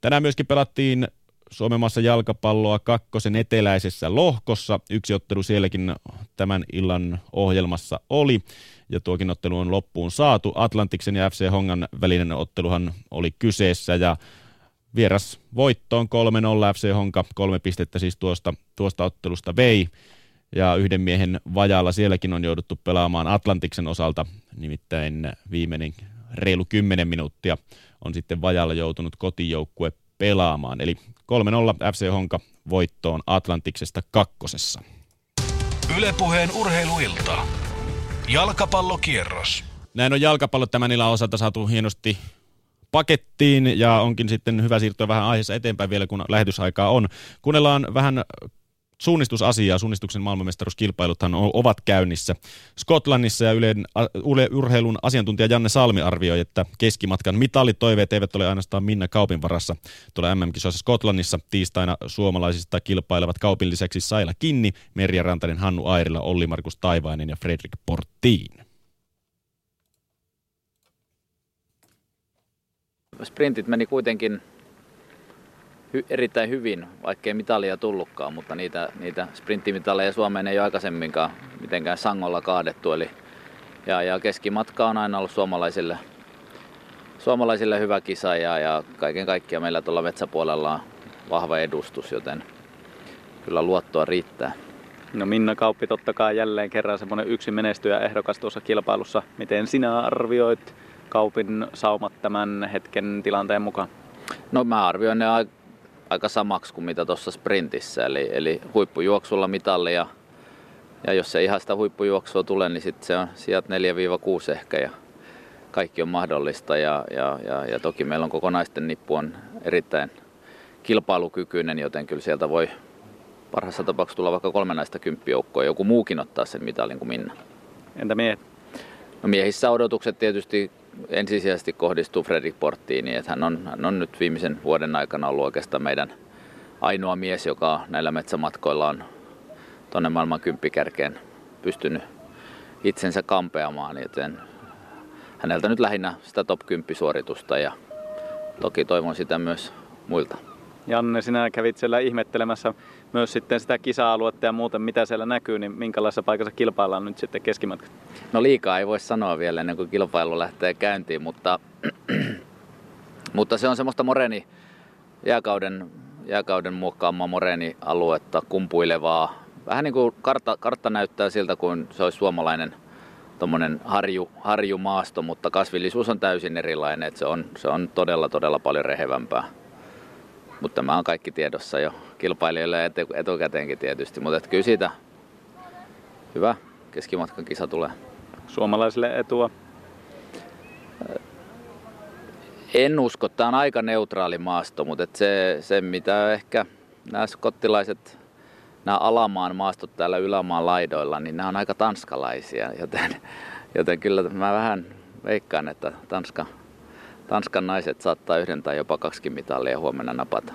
Tänään myöskin pelattiin Suomen maassa jalkapalloa kakkosen eteläisessä lohkossa. Yksi ottelu sielläkin tämän illan ohjelmassa oli, ja tuokin ottelu on loppuun saatu. Atlantiksen ja FC Hongan välinen otteluhan oli kyseessä, ja vieras voittoon 3-0 FC Honka, kolme pistettä siis tuosta, tuosta ottelusta vei. Ja yhden miehen vajalla sielläkin on jouduttu pelaamaan Atlantiksen osalta, nimittäin viimeinen reilu 10 minuuttia on sitten vajalla joutunut kotijoukkue pelaamaan. Eli 3-0 FC Honka voittoon Atlantiksesta kakkosessa. Ylepuheen urheiluilta. Jalkapallokierros. Näin on jalkapallo tämän illan osalta saatu hienosti pakettiin ja onkin sitten hyvä siirtyä vähän aiheessa eteenpäin vielä, kun lähetysaikaa on. Kuunnellaan vähän suunnistusasiaa. Suunnistuksen maailmanmestaruuskilpailuthan ovat käynnissä Skotlannissa ja Ylen, Yle urheilun asiantuntija Janne Salmi arvioi, että keskimatkan mitallitoiveet eivät ole ainoastaan Minna Kaupin varassa. Tuolla MM-kisoissa Skotlannissa tiistaina suomalaisista kilpailevat Kaupin lisäksi Saila Kinni, Merja Rantanen, Hannu Airila, Olli Markus Taivainen ja Fredrik Portiin. Sprintit meni kuitenkin hy, erittäin hyvin, vaikkei mitalia tullutkaan, mutta niitä, niitä sprinttimitaleja Suomeen ei ole aikaisemminkaan mitenkään sangolla kaadettu. Eli, ja, ja keskimatka on aina ollut suomalaisille, suomalaisille hyvä kisa ja, ja kaiken kaikkiaan meillä tuolla metsäpuolella on vahva edustus, joten kyllä luottoa riittää. No Minna Kauppi totta kai jälleen kerran semmoinen yksi menestyjä ehdokas tuossa kilpailussa. Miten sinä arvioit Kaupin saumat tämän hetken tilanteen mukaan? No mä arvioin ne aika samaksi kuin mitä tuossa sprintissä. Eli, eli huippujuoksulla mitalli ja, ja jos se ihan sitä huippujuoksua tulee, niin sitten se on sijat 4-6 ehkä ja kaikki on mahdollista. Ja, ja, ja, ja toki meillä on kokonaisten nippu on erittäin kilpailukykyinen, joten kyllä sieltä voi parhaassa tapauksessa tulla vaikka kolme näistä kymppijoukkoa. Joku muukin ottaa sen mitalin kuin Minna. Entä miehet? No miehissä odotukset tietysti ensisijaisesti kohdistuu Fredrik Porttiini, että hän on, hän on nyt viimeisen vuoden aikana ollut oikeastaan meidän ainoa mies, joka näillä metsämatkoilla on tuonne maailman kymppikärkeen pystynyt itsensä kampeamaan, joten häneltä nyt lähinnä sitä top 10 suoritusta ja toki toivon sitä myös muilta. Janne, sinä kävit siellä ihmettelemässä myös sitten sitä kisa-aluetta ja muuten, mitä siellä näkyy, niin minkälaisessa paikassa kilpaillaan nyt sitten keskimatkat? No liikaa ei voi sanoa vielä ennen kuin kilpailu lähtee käyntiin, mutta, mutta se on semmoista moreni jääkauden, jääkauden muokkaamaa moreni-aluetta, kumpuilevaa. Vähän niin kuin kartta, kartta näyttää siltä, kuin se olisi suomalainen tuommoinen harju, harjumaasto, mutta kasvillisuus on täysin erilainen, että se on, se on todella, todella paljon rehevämpää. Mutta tämä on kaikki tiedossa jo kilpailijoille etu, etukäteenkin tietysti, mutta kyllä siitä hyvä keskimatkan kisa tulee. Suomalaisille etua? En usko, tämä on aika neutraali maasto, mutta et se, se mitä ehkä nämä skottilaiset, nämä alamaan maastot täällä ylämaan laidoilla, niin nämä on aika tanskalaisia, joten, joten kyllä mä vähän veikkaan, että Tanska, Tanskan naiset saattaa yhden tai jopa kaksi mitalia huomenna napata.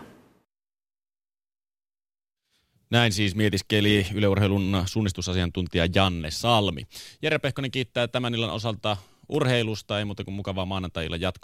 Näin siis mietiskeli yleurheilun suunnistusasiantuntija Janne Salmi. Jere Pehkonen kiittää tämän illan osalta urheilusta, ei muuta kuin mukavaa maanantai jatkoa